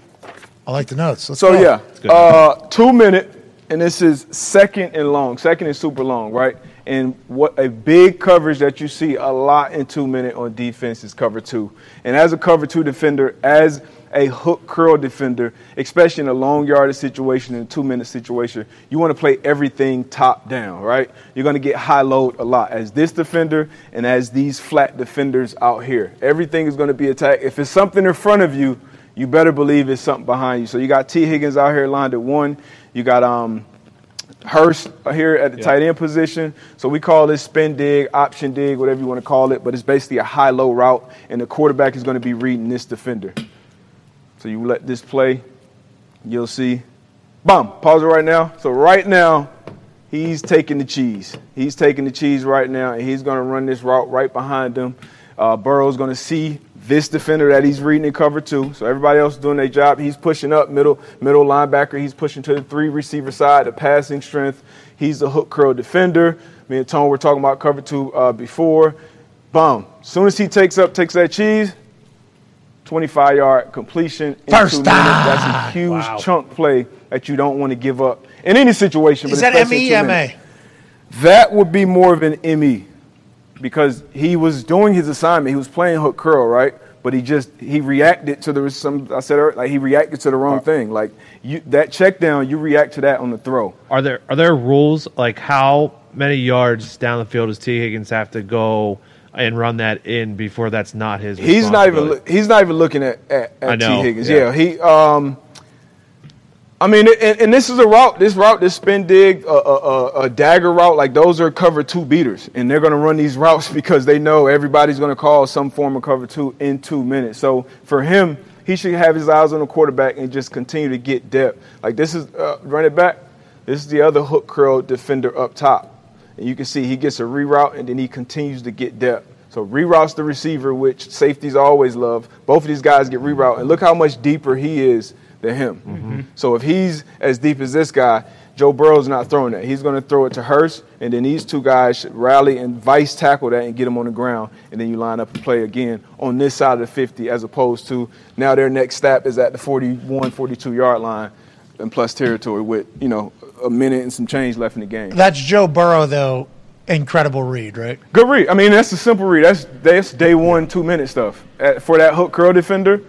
S1: I like the notes. Let's
S6: So
S1: go.
S6: yeah, uh, two minute, and this is second and long. Second is super long, right? And what a big coverage that you see a lot in two minute on defense is cover two. And as a cover two defender, as a hook curl defender, especially in a long yardage situation, in a two minute situation, you want to play everything top down, right? You're going to get high load a lot as this defender and as these flat defenders out here. Everything is going to be attacked. If it's something in front of you, you better believe it's something behind you. So you got T. Higgins out here lined at one. You got um, Hurst here at the tight end position. So we call this spin dig, option dig, whatever you want to call it. But it's basically a high low route, and the quarterback is going to be reading this defender. So you let this play, you'll see. Boom. Pause it right now. So right now, he's taking the cheese. He's taking the cheese right now, and he's going to run this route right behind him. Uh, Burrow's going to see this defender that he's reading in cover two. So everybody else doing their job. He's pushing up middle, middle linebacker. He's pushing to the three receiver side, the passing strength. He's the hook curl defender. Me and Tone were talking about cover two uh, before. Boom. As soon as he takes up, takes that cheese, 25 yard completion in
S1: First
S6: two minutes. That's a huge
S2: Wow.
S6: chunk play that you don't want to give up in any situation.
S1: Is
S6: but
S1: that
S6: especially in
S1: M
S6: two
S1: E M
S6: minutes.
S1: A?
S6: That would be more of an ME because he was doing his assignment. He was playing hook curl, right? But he just he reacted to the some I said earlier, like he reacted to the wrong uh, thing. Like you that check down, you react to that on the throw.
S3: Are there are there rules like how many yards down the field does T Higgins have to go and run that in before that's not his?
S6: He's not even he's not even looking at at, at T Higgins.
S3: yeah.
S6: Yeah. he um. I mean, and, and this is a route. This route, this spin dig, a, a, a, dagger route, like those are cover two beaters, and they're going to run these routes because they know everybody's going to call some form of cover two in two minutes. So for him, he should have his eyes on the quarterback and just continue to get depth. Like this is uh, run it back. This is the other hook curl defender up top. And you can see he gets a reroute and then he continues to get depth. So reroutes the receiver, which safeties always love. Both of these guys get reroute, and look how much deeper he is than him. Mm-hmm. So if he's as deep as this guy, Joe Burrow's not throwing that. He's going to throw it to Hurst, and then these two guys should rally and vice tackle that and get him on the ground, and then you line up and play again on this side of the 50 as opposed to now their next step is at the 41, 42 yard line and plus territory with, you know, a minute and some change left in the game.
S1: That's Joe Burrow, though. Incredible read, right?
S6: Good read. I mean, that's a simple read. That's that's day one, two minute stuff At- for that hook curl defender,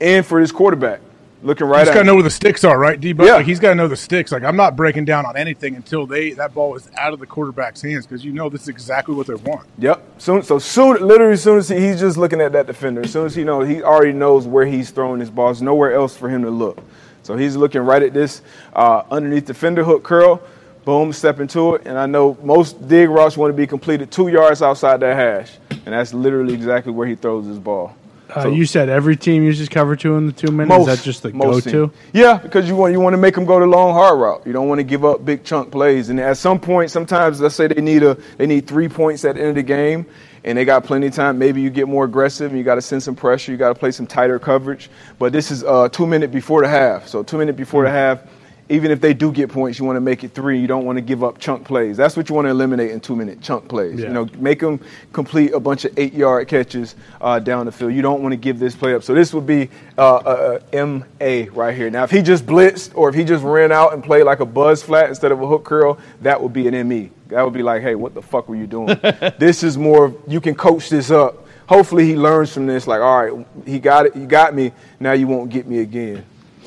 S6: and for this quarterback looking right
S12: He's
S6: at
S12: got to know where the sticks are, right, D? But
S6: Yeah.
S12: like, he's got to know the sticks. Like I'm not breaking down on anything until they that ball is out of the quarterback's hands because you know this is exactly what they want.
S6: Yep. Soon, so soon, literally, as soon as he, he's just looking at that defender, as soon as he knows, he already knows where he's throwing his balls. Nowhere else for him to look. So he's looking right at this uh, underneath fender hook curl. Boom, step into it. And I know most dig routes want to be completed two yards outside that hash, and that's literally exactly where he throws his ball.
S2: Uh,
S6: So-
S2: you said every team uses cover two in the two minutes. Is that just the
S6: most
S2: go-to?
S6: Yeah, because you want you want to make them go the long hard route. You don't want to give up big chunk plays. And at some point, sometimes let's say they need a they need three points at the end of the game, and they got plenty of time. Maybe you get more aggressive. and You got to send some pressure. You got to play some tighter coverage. But this is uh, two minute before the half. So two minute before the half. Even if they do get points, you want to make it three. You don't want to give up chunk plays. That's what you want to eliminate in two minute chunk plays.
S2: Yeah.
S6: You know, make them complete a bunch of eight yard catches uh, down the field. You don't want to give this play up. So this would be uh, a, a MA right here. Now, if he just blitzed or if he just ran out and played like a buzz flat instead of a hook curl, that would be an ME. That would be like, hey, what the fuck were you doing? this is more, you can coach this up. Hopefully he learns from this. Like, all right, he got it. You got me. Now you won't get me again.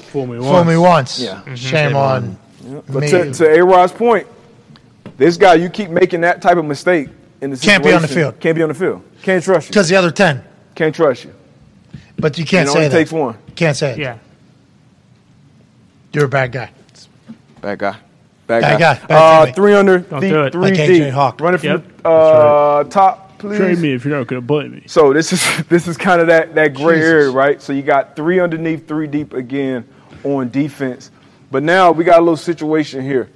S2: Fool me
S1: Fool me once.
S6: Yeah.
S1: Shame, Shame on,
S6: on. But
S1: me.
S6: to, to A Rod's point, this guy, you keep making that type of mistake in the
S1: Can't be on the field.
S6: Can't be on the field. Can't trust you.
S1: Because the other 10.
S6: Can't trust you.
S1: But you can't say
S6: It
S1: say
S6: only
S1: that.
S6: takes one.
S1: Can't say it.
S14: Yeah.
S1: You're a bad guy.
S6: Bad guy. Bad,
S1: Bad
S6: guy.
S1: guy. Bad
S6: Uh,
S1: guy.
S6: three under,
S2: Don't
S6: deep,
S2: do it.
S6: three
S1: Like
S6: deep.
S1: AJ Hawk.
S6: Run it from
S2: Yep.
S6: the uh, top, please.
S2: Trade me if you're not going to blame me.
S6: So this is this is kind of that that gray
S2: Jesus.
S6: area, right? So you got three underneath, three deep again on defense. But now we got a little situation here.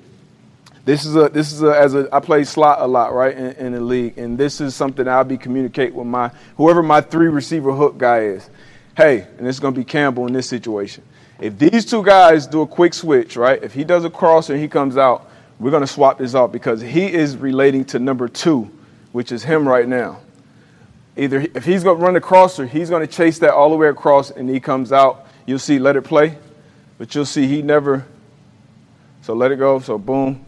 S6: This is a this is a as a I play slot a lot, right, in, in the league, and this is something I'll be communicate with my whoever my three receiver hook guy is. Hey, and it's going to be Campbell in this situation. If these two guys do a quick switch, right? If he does a crosser and he comes out, we're going to swap this out because he is relating to number two, which is him right now. Either if he's going to run the crosser, he's going to chase that all the way across, and he comes out. You'll see, let it play, but you'll see he never. So let it go. So boom,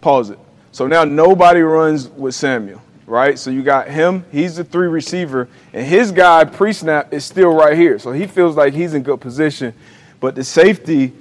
S6: pause it. So now nobody runs with Samuel, right? So you got him. He's the three receiver, and his guy pre-snap is still right here. So he feels like he's in good position, but the safety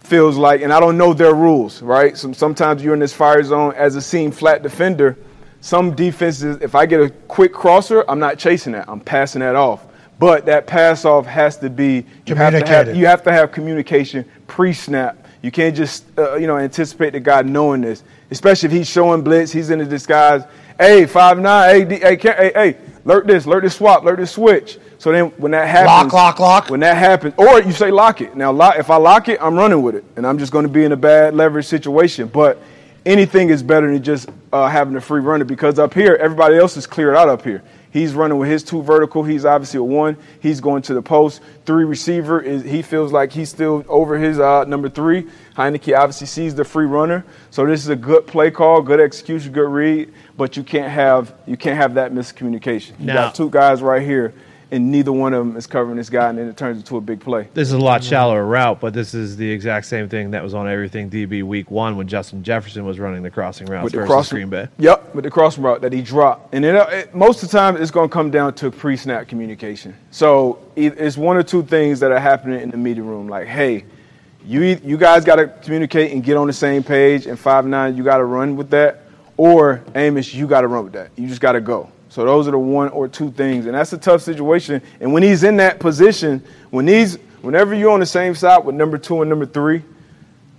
S6: feels like, and I don't know their rules, right? So sometimes you're in this fire zone as a seam flat defender. Some defenses, if I get a quick crosser, I'm not chasing that. I'm passing that off. But that pass off has to be you have to have
S1: Communicated.
S6: you have to have communication pre-snap. You can't just uh, you know anticipate the guy knowing this, especially if he's showing blitz. He's in a disguise. Hey, five nine. Hey, D, hey, hey, hey, lurk this, lurk this swap, lurk this switch. So then when that happens,
S1: lock, lock.
S6: When that happens, or you say lock it. Now, lock, if I lock it, I'm running with it, and I'm just going to be in a bad leverage situation. But anything is better than just uh, having a free runner because up here, everybody else is cleared out up here. He's running with his two vertical. He's obviously a one. He's going to the post. Three receiver is he feels like he's still over his uh, number three. Heinicke obviously sees the free runner. So this is a good play call, good execution, good read. But you can't have you can't have that miscommunication. You
S3: Now-
S6: got two guys right here, and neither one of them is covering this guy, and then it turns into a big play.
S3: This is a lot shallower route, but this is the exact same thing that was on everything DB week one when Justin Jefferson was running the crossing routes
S6: with the
S3: versus
S6: crossing,
S3: Green Bay.
S6: Yep, with the crossing route that he dropped, and it, it, most of the time it's going to come down to pre-snap communication. So it- it's one or two things that are happening in the meeting room, like, hey, you you guys got to communicate and get on the same page, and five nine, you got to run with that, or Amos, you got to run with that. You just got to go. So those are the one or two things, and that's a tough situation. And when he's in that position, when he's whenever you're on the same side with number two and number three,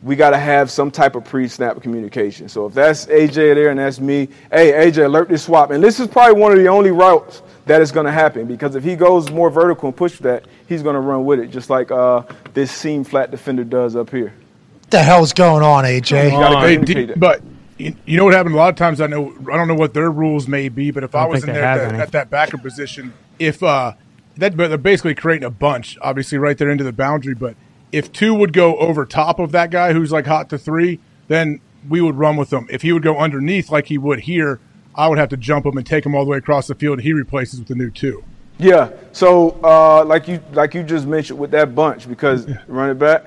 S6: we got to have some type of pre-snap communication. So if that's AJ there and that's me, hey AJ, alert this swap. And this is probably one of the only routes that is going to happen because if he goes more vertical and push that, he's going to run with it, just like uh, this seam flat defender does up here.
S1: What the hell's going on, AJ?
S12: Hey, D- but you, you know what happened? A lot of times, I know I don't know what their rules may be, but if
S4: I
S12: I, was in there at that, at that backer position, if uh, that but they're basically creating a bunch, obviously right there into the boundary. But if two would go over top of that guy who's like hot to three, then we would run with them. If he would go underneath like he would here, I would have to jump him and take him all the way across the field. and He replaces with the new two.
S6: Yeah. So uh, like you like you just mentioned with that bunch because run it back.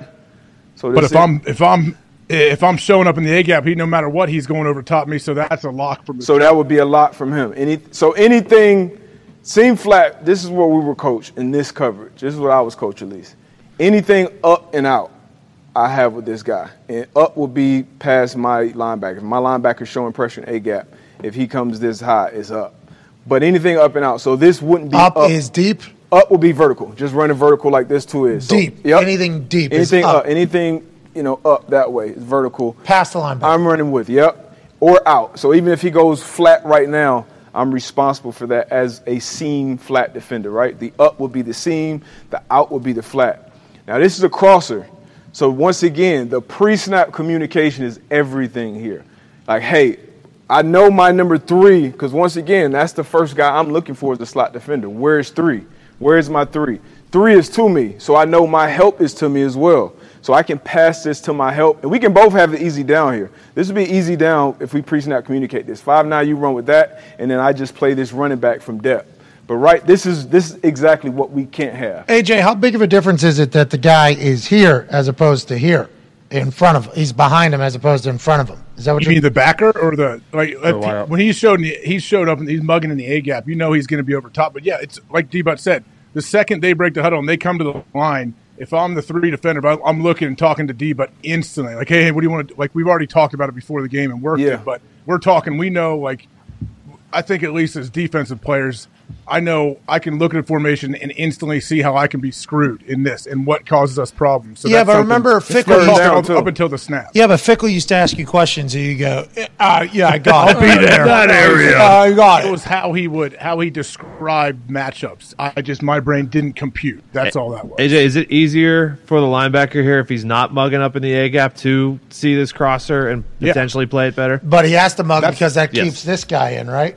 S6: So
S12: But if
S6: is-
S12: I'm if I'm if I'm showing up in the A gap, he no matter what, he's going over top me. So that's a lock from the
S6: So that would be a lot from him. Any so anything seam flat. This is where we were coached in this coverage. This is what I was coached at least. Anything up and out, I have with this guy, and up will be past my linebacker. If my linebacker showing pressure in a gap, if he comes this high, it's up. But anything up and out. So this wouldn't be
S1: Up is deep.
S6: Up will be vertical. Just running vertical like this too is. So,
S1: Deep.
S6: yep.
S1: Anything deep is
S6: Anything
S1: up.
S6: Anything you know up that way is vertical.
S1: Past the linebacker.
S6: I'm running with, yep, or out. So even if he goes flat right now, I'm responsible for that as a seam flat defender, right? The up will be the seam, the out will be the flat. Now this is a crosser. So once again, the pre-snap communication is everything here. Like, hey, I know my number three, because once again, that's the first guy I'm looking for as the slot defender. Where's three? Where's my three? Three is to me, so I know my help is to me as well. So I can pass this to my help, and we can both have it easy down here. This would be easy down if we pre-snap communicate this. Five nine, you run with that, and then I just play this running back from depth. But right, this is this is exactly what we can't have.
S1: AJ, how big of a difference is it that the guy is here as opposed to here, in front of? He's behind him as opposed to in front of him. Is that what
S12: You
S1: you
S12: mean the backer or the like? if
S1: wide
S12: when he showed he showed up and he's mugging in the A gap, you know he's going to be over top. But yeah, it's like D Butt said. The second they break the huddle and they come to the line, if I'm the three defender, I'm looking and talking to D, but instantly, like, hey, what do you want to? Like, we've already talked about it before the game and worked
S6: Yeah.
S12: it, but we're talking. We know, like, I think at least as defensive players, I know I can look at a formation and instantly see how I can be screwed in this and what causes us problems. So
S1: Yeah,
S12: that's
S1: but
S12: something-
S1: remember Fickle
S12: first
S1: used to-
S12: up until the snap.
S1: Yeah, but Fickle used to ask you questions, and you go, uh, "Yeah, I got
S12: I'll
S1: it.
S12: be there.
S1: That area. I got
S12: It
S1: it."
S12: was how he would how he described matchups. I just my brain didn't compute. That's all that was.
S3: AJ, is it easier for the linebacker here if he's not mugging up in the A gap to see this crosser and
S12: Yeah.
S3: potentially play it better?
S1: But he has to mug
S3: That's-
S1: because that
S3: yes.
S1: keeps this guy in, right?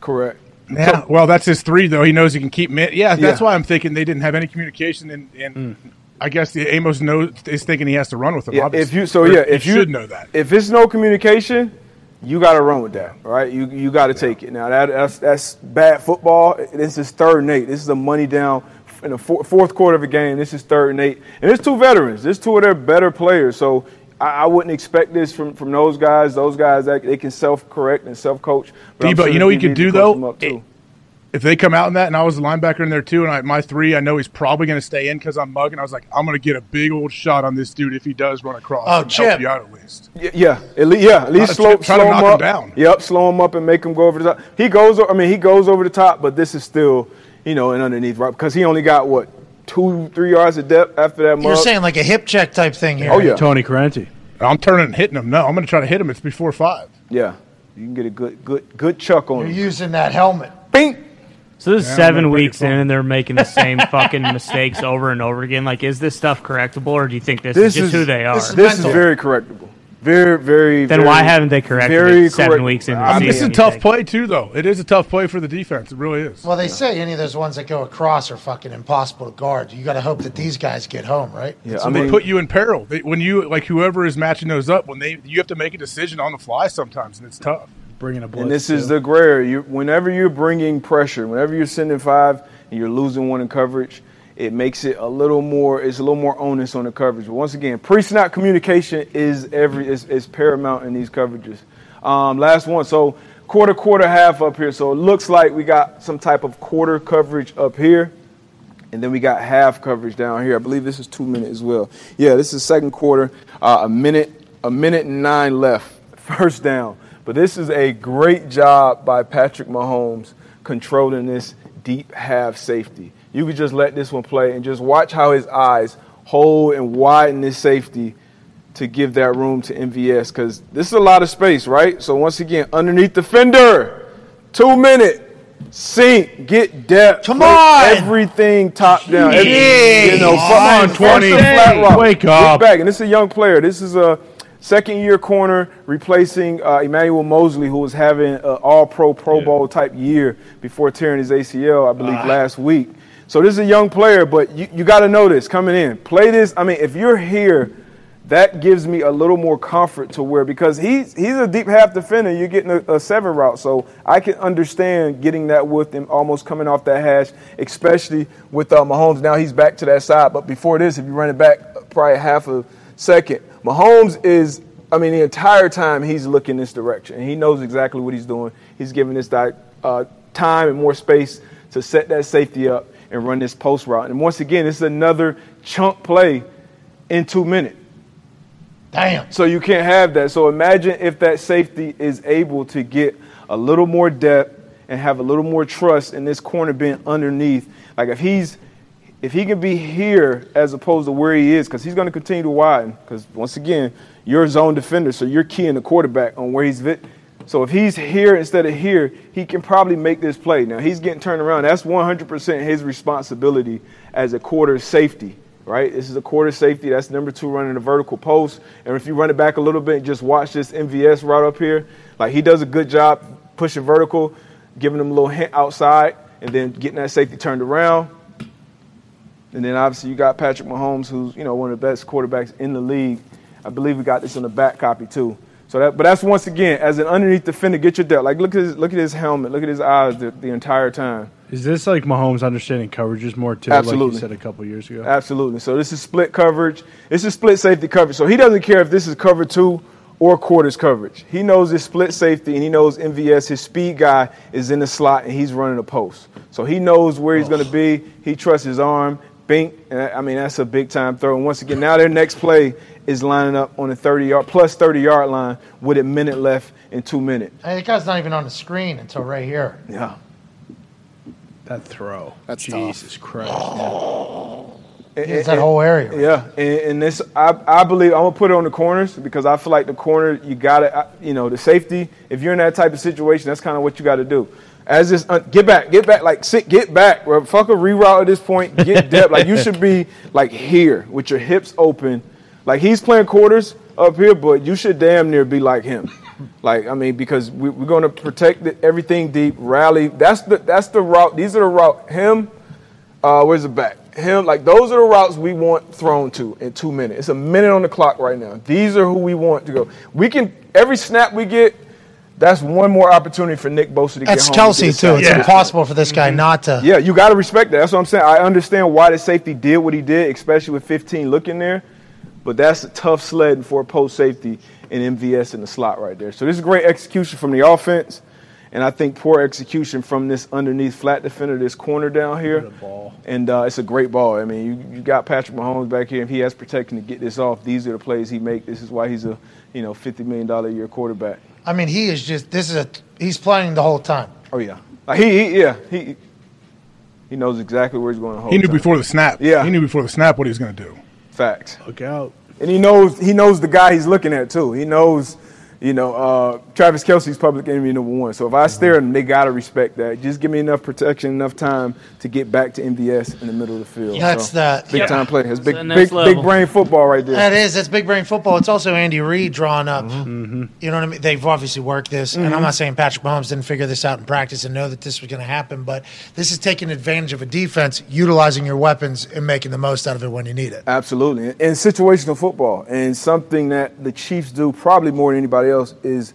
S6: Correct.
S12: Yeah. well, that's his three though. He knows he can keep. Min- yeah, that's
S6: Yeah.
S12: why I'm thinking they didn't have any communication, and, and hmm. I guess the Amos knows is thinking he has to run with them.
S6: Yeah, if you so
S12: Or
S6: yeah, if you
S12: should know that.
S6: If it's no communication, you got to run with that, right? You you got to take it. Now that that's that's bad football. This is third and eight. This is a money down in the four, fourth quarter of a game. This is third and eight, and there's two veterans. There's two of their better players. So I, I wouldn't expect this from from those guys. Those guys that they can self correct and self coach.
S12: D, but you know what you could do though. If they come out in that, and I was the linebacker in there too, and I, my three, I know he's probably going to stay in because I'm mugging. I was like, I'm going to get a big old shot on this dude if he does run across.
S1: Oh, Chip.
S12: you out at least.
S6: Yeah, yeah, at least, yeah, at least slow,
S12: to- try to
S6: slow
S12: knock
S6: him
S12: him down.
S6: Yep, slow him up and make him go over the top. He goes. I mean, he goes over the top, but this is still, you know, and underneath, right? Because he only got what two, three yards of depth after that.
S1: You're saying like a hip check type thing here.
S6: Oh yeah,
S2: Tony Carenti.
S12: I'm turning and hitting him. No, I'm going to try to hit him. It's before five.
S6: yeah. You can get a good, good, good chuck on
S1: You're
S6: him.
S1: using that helmet.
S6: Bing.
S4: So this is
S12: Yeah,
S4: seven weeks in, and they're making the same fucking mistakes over and over again. Like, is this stuff correctable, or do you think this,
S6: This
S4: is just
S6: is
S4: who they are?
S1: this
S6: This is very correctable. Very, very.
S4: then
S6: very-
S4: why haven't they corrected
S6: very
S4: it seven
S6: correct-
S4: weeks into the
S12: I mean,
S4: season?
S12: it's a tough
S4: think?
S12: play too, though. It is a tough play for the defense. It really is.
S1: Well, they say any of those ones that go across are fucking impossible to guard. You got to hope that these guys get home, right?
S6: Yeah,
S12: So
S6: I
S12: they
S6: mean,
S12: put you in peril. They, when you like whoever is matching those up, when they you have to make a decision on the fly sometimes, and it's tough.
S2: Bringing a blitz.
S6: And this is the gray. You, whenever you're bringing pressure, whenever you're sending five and you're losing one in coverage, it makes it a little more. It's a little more onus on the coverage. But once again, pre-snap communication is every is, is paramount in these coverages. Um, last one. So quarter, quarter, half up here. So it looks like we got some type of quarter coverage up here. And then we got half coverage down here. I believe this is two minutes as well. Yeah, this is second quarter. Uh, a minute, a minute and nine left. First down. But this is a great job by Patrick Mahomes controlling this deep half safety. You could just let this one play and just watch how his eyes hold and widen this safety to give that room to MVS because this is a lot of space, right? So once again, underneath the fender, two minute. Sink, get depth.
S1: Come on!
S6: everything top down. Every- you know,
S1: Come
S6: find-
S1: on, 20.
S6: some flat route.
S2: Wake
S6: Get back, and this is a young player. This is a second year corner replacing uh, Emmanuel Moseley, who was having an All Pro, Pro Bowl type year before tearing his ACL, I believe, last week. So this is a young player, but you, you got to know this coming in. Play this. I mean, if you're here, that gives me a little more comfort to where because he's he's a deep half defender. You're getting a, a seven route, so I can understand getting that with him almost coming off that hash, especially with uh, Mahomes. Now he's back to that side, but before this, if you run it back probably half a second, Mahomes is. I mean, the entire time he's looking this direction, and he knows exactly what he's doing. He's giving this guy uh, time and more space to set that safety up and run this post route. And once again, this is another chunk play in two minutes.
S1: Damn.
S6: So you can't have that. So imagine if that safety is able to get a little more depth and have a little more trust in this corner being underneath. Like if he's if he can be here as opposed to where he is, because he's going to continue to widen. Because once again, you're a zone defender, so you're keying the quarterback on where he's. Vi- so if he's here instead of here, he can probably make this play. Now he's getting turned around. That's 100% his responsibility as a quarter safety right? This is a quarter safety. That's number two running the vertical post. And if you run it back a little bit just watch this MVS right up here, like he does a good job pushing vertical, giving them a little hint outside, and then getting that safety turned around. And then obviously you got Patrick Mahomes, who's you know one of the best quarterbacks in the league. I believe we got this on the back copy too. So that, but that's once again as an underneath defender, get your depth. Like look at his, look at his helmet, look at his eyes the, the entire time.
S2: Is this like Mahomes understanding coverages more too? Like
S6: Absolutely.
S2: you said a couple years ago.
S6: Absolutely. So this is split coverage. This is split safety coverage. So he doesn't care if this is cover two or quarters coverage. He knows it's split safety, and he knows MVS, his speed guy, is in the slot, and he's running a post. So he knows where he's going to oh. be. He trusts his arm. Bink. And I mean, that's a big time throw. And once again, now their next play is lining up on the 30 yard plus 30 yard line with a minute left in two minutes.
S1: Hey, that guy's not even on the screen until right here.
S6: Yeah.
S2: That throw.
S1: That's
S2: Jesus Christ.
S1: It's that whole area.
S6: Yeah, and, and this, I, I believe, I'm gonna put it on the corners because I feel like the corner, you gotta, you know, the safety. If you're in that type of situation, that's kind of what you got to do. As this, uh, get back, get back, like sit, get back. Bro. Fuck a reroute at this point. Get depth. like you should be like here with your hips open. Like he's playing quarters up here, but you should damn near be like him. Like I mean, because we, we're gonna protect the, everything deep, rally. That's the that's the route. These are the route. Him, uh, where's the back? Him, like those are the routes we want thrown to in two minutes. It's a minute on the clock right now. These are who we want to go. We can every snap we get. That's one more opportunity for Nick Bosa to get
S1: That's.
S6: Kelce
S1: too. It's
S6: sack.
S1: impossible for this guy not to.
S6: Yeah, you got to respect that. That's what I'm saying. I understand why the safety did what he did, especially with 15 looking there. But that's a tough sledding for a post safety and MVS in the slot right there. So this is great execution from the offense, and I think poor execution from this underneath flat defender, this corner down here. And uh, it's a great ball. I mean, you, you got Patrick Mahomes back here. If he has protection to get this off, these are the plays he make. This is why he's a you know 50 million dollar a year quarterback.
S1: I mean, he is just. This is a. He's playing the whole time.
S6: Oh yeah, like he, he yeah he he knows exactly where he's going to hold.
S12: He knew before the snap.
S6: Yeah.
S12: He knew before the snap what he was going to do.
S6: Facts.
S2: Look out.
S6: And he knows he knows the guy he's looking at too. He knows, you know, uh, Travis Kelce's public enemy number one. So if I stare at him, they gotta respect that. Just give me enough protection, enough time to get back to MVS in the middle of the field.
S1: That's
S6: so,
S1: that-
S6: big
S1: Yeah.
S6: time play. It's big,
S1: the
S6: big,
S1: next
S6: big brain football right there.
S1: That is. That's big brain football. It's also Andy Reid drawn up.
S6: Mm-hmm.
S1: You know what I mean? They've obviously worked this, and I'm
S6: Mhm.
S1: not saying Patrick Mahomes didn't figure this out in practice and know that this was going to happen, but this is taking advantage of a defense, utilizing your weapons, and making the most out of it when you need it.
S6: Absolutely. And situational football. And something that the Chiefs do probably more than anybody else is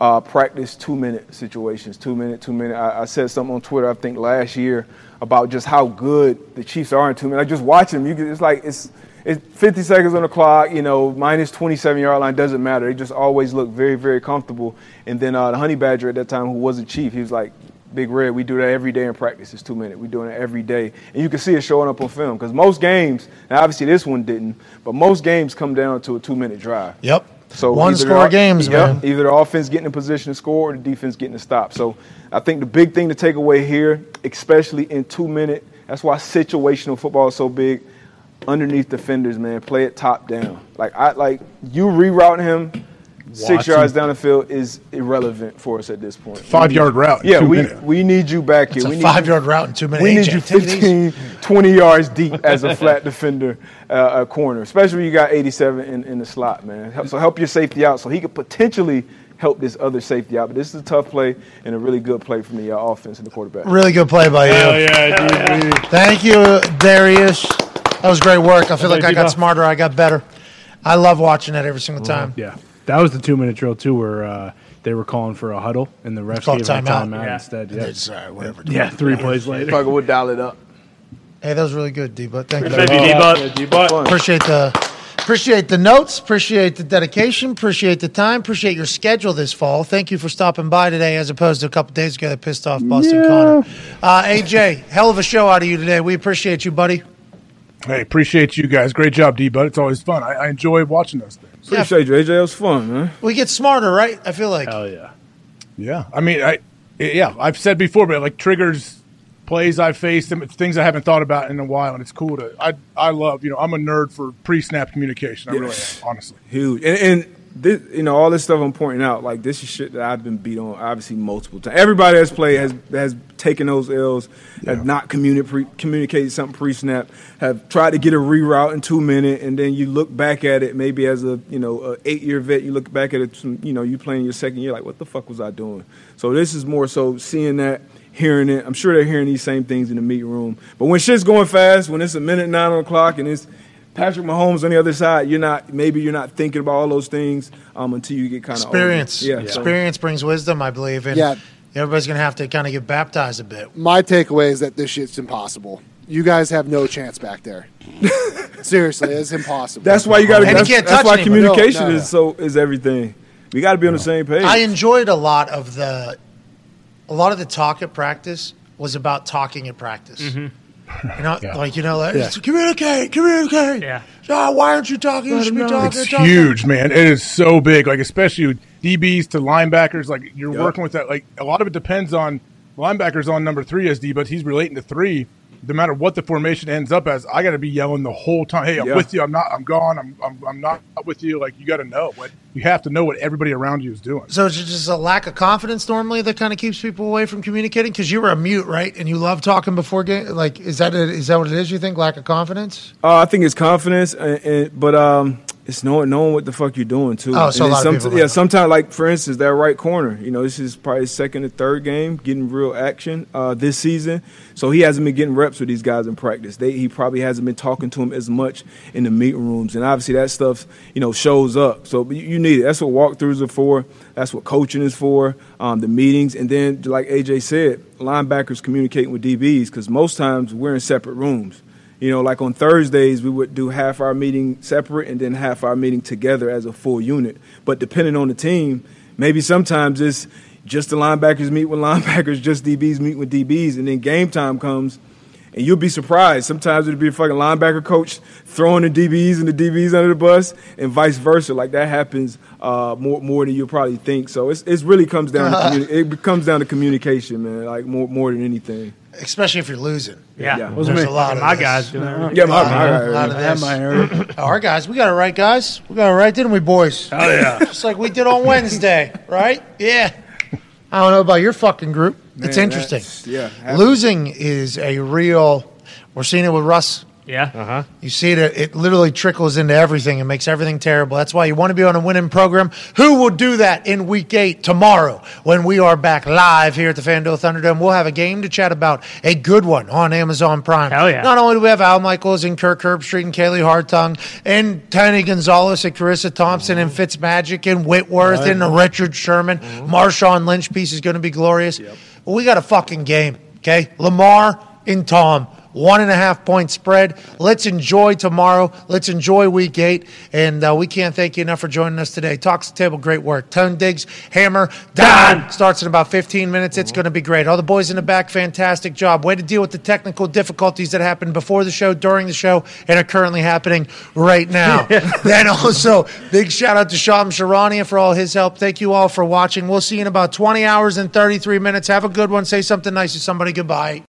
S6: uh, practice two minute situations. Two minute, two minute. I, I said something on Twitter, I think last year, about just how good the Chiefs are in two minutes. Like just watching them, you can, it's like it's. It's 50 seconds on the clock, you know, minus 27 yard line doesn't matter. They just always look very, very comfortable. And then uh, the Honey Badger at that time, who was a chief, he was like, Big Red, we do that every day in practice. It's two minutes. We're doing it every day. And you can see it showing up on film because most games, now obviously this one didn't, but most games come down to a two minute drive.
S1: Yep.
S6: So
S1: One
S6: either
S1: score games,
S6: yep,
S1: man.
S6: Either the offense getting in position to score or the defense getting a stop. So I think the big thing to take away here, especially in two minute, that's why situational football is so big. underneath defenders, man. Play it top down. Like I like you rerouting him six yards down the field is irrelevant for us at this point.
S12: Five yard route in
S6: Yeah,
S12: two
S6: we
S12: minutes.
S6: we need you back here.
S1: It's a
S6: we need
S1: five-yard
S6: you-
S1: route in two minutes.
S6: We need you
S1: take
S6: 15, 20 yards deep as a flat defender, uh, a corner, especially when you got 87 in, in the slot, man. So help your safety out so he could potentially help this other safety out. But this is a tough play and a really good play from the uh, offense and the quarterback.
S1: Really good play by you.
S6: Hell yeah, dude.
S1: Thank you, Darius. That was great work. I feel like I got smarter. I got better. I love watching that every single time.
S2: Yeah, that was the two minute drill too, where uh, they were calling for a huddle and the refs
S1: called
S2: gave them a
S1: timeout.
S2: timeout
S1: Yeah.
S2: instead. Yeah,
S1: it's, uh, whatever.
S2: Yeah, three plays later.
S6: Fucker would dial it up.
S1: Hey, that was really good, D-Bud. Thank you.
S2: Thank you, D-Bud. Yeah, D-Bud.
S1: Appreciate the appreciate the notes. Appreciate the dedication. Appreciate the time. Appreciate your schedule this fall. Thank you for stopping by today, as opposed to a couple days ago that pissed off Boston Connor. Uh, AJ, hell of a show out of you today. We appreciate you, buddy.
S12: Hey, appreciate you guys. Great job, D. Bud. It's always fun. I, I enjoy watching those things.
S6: Appreciate you, AJ. It was fun, man.
S1: We get smarter, right? I feel like.
S2: Hell yeah.
S12: Yeah, I mean, I yeah, I've said before, but like triggers plays I've faced and things I haven't thought about in a while, and it's cool to. I I love you know I'm a nerd for pre-snap communication. I really am, honestly.
S6: Huge. And, and this, you know, all this stuff I'm pointing out, like this is shit that I've been beat on obviously multiple times. Everybody that's played has has taken those L's, have not communi- pre- communicated something pre-snap, have tried to get a reroute in two minutes, and then you look back at it maybe as a you know a eight year vet, you look back at it, you know, you playing your second year, like what the fuck was I doing? So this is more so seeing that. Hearing it, I'm sure they're hearing these same things in the meeting room. But when shit's going fast, when it's a minute nine on the clock, and it's Patrick Mahomes on the other side, you're not maybe you're not thinking about all those things um, until you get kind of
S1: Experience.
S6: Yeah, so-
S1: Experience brings wisdom, I believe. And
S16: Yeah.
S1: everybody's going to have to kind of get baptized a bit.
S16: My takeaway is that this shit's impossible. You guys have no chance back there. Seriously, it's impossible.
S6: That's why you got to.
S1: And
S6: That's,
S1: can't
S6: that's
S1: touch
S6: why
S1: anybody.
S6: communication
S16: No, no.
S6: is so is everything. We got to be on the same page.
S1: I enjoyed a lot of the, a lot of the talk at practice was about talking at practice. You know, like you know, like,
S12: Yeah.
S1: communicate, communicate. Yeah. Uh, why aren't you talking? You should be talking.
S12: It's
S1: talking.
S12: huge, man. It is so big. Like especially with DBs to linebackers. Like you're
S6: Yep.
S12: working with that. Like a lot of it depends on linebackers on number three SD, but he's relating to three. No matter what the formation ends up as, I got to be yelling the whole time. Hey, I'm
S6: Yeah.
S12: with you. I'm not. I'm gone. I'm. I'm, I'm not with you. Like you got to know what you have to know what everybody around you is doing.
S1: So it's just a lack of confidence normally that kind of keeps people away from communicating because you were a mute, right? And you love talking before game. Like, is that it, is that what it is? You think lack of confidence?
S6: Uh, I think it's confidence, and, and, but um, it's knowing knowing what the fuck you're doing too.
S1: Oh, so
S6: And
S1: a lot of people
S6: yeah,
S1: don't.
S6: sometimes like for instance that right corner. You know, this is probably second or third game getting real action uh, this season. So he hasn't been getting reps with these guys in practice. They, he probably hasn't been talking to them as much in the meeting rooms, and obviously that stuff you know shows up. So you, you That's what walkthroughs are for. That's what coaching is for. Um, the meetings, and then like AJ said, linebackers communicating with DBs because most times we're in separate rooms. You know, like on Thursdays, we would do half our meeting separate and then half our meeting together as a full unit. But depending on the team, maybe sometimes it's just the linebackers meet with linebackers, just DBs meet with DBs, and then game time comes, and you'll be surprised. Sometimes it'll be a fucking linebacker coach throwing the DBs and the DBs under the bus, and vice versa. Like that happens uh, more more than you probably think. So it's it really comes down to communi- it comes down to communication, man. Like more more than anything.
S1: Especially if you're losing.
S6: Yeah.
S1: There's
S6: Wasn't
S1: a lot of
S4: My
S1: this.
S4: guys doing it.
S6: Yeah, my-
S1: A lot-
S6: my-
S1: a lot of
S6: I my.
S1: Our guys, we got it right, guys. We got it right, didn't we, boys?
S2: Oh yeah.
S1: Just like we did on Wednesday, right? Yeah. I don't know about your fucking group. it's interesting.
S6: yeah.
S1: Losing is a real. We're seeing it with Russ.
S4: Yeah.
S3: Uh huh.
S1: You see it, it literally trickles into everything and makes everything terrible. That's why you want to be on a winning program. Who will do that in week eight tomorrow when we are back live here at the FanDuel Thunderdome? We'll have a game to chat about, a good one on Amazon Prime.
S4: Hell yeah.
S1: Not only do we have Al Michaels and Kirk Herbstreit and Kaylee Hartung and Tony Gonzalez and Charissa Thompson and Fitzmagic and Whitworth and Richard Sherman, Marshawn Lynch piece is going to be glorious. Well, we got a fucking game, okay? Lamar and Tom. One and a half point spread. Let's enjoy tomorrow. Let's enjoy week eight. And uh, we can't thank you enough for joining us today. Talks the table, great work. Tone digs, Hammer, Don. Starts in about 15 minutes. It's going to be great. All the boys in the back, fantastic job. Way to deal with the technical difficulties that happened before the show, during the show, and are currently happening right now. then also, big shout out to Shams Charania for all his help. Thank you all for watching. We'll see you in about 20 hours and 33 minutes. Have a good one. Say something nice to somebody. Goodbye.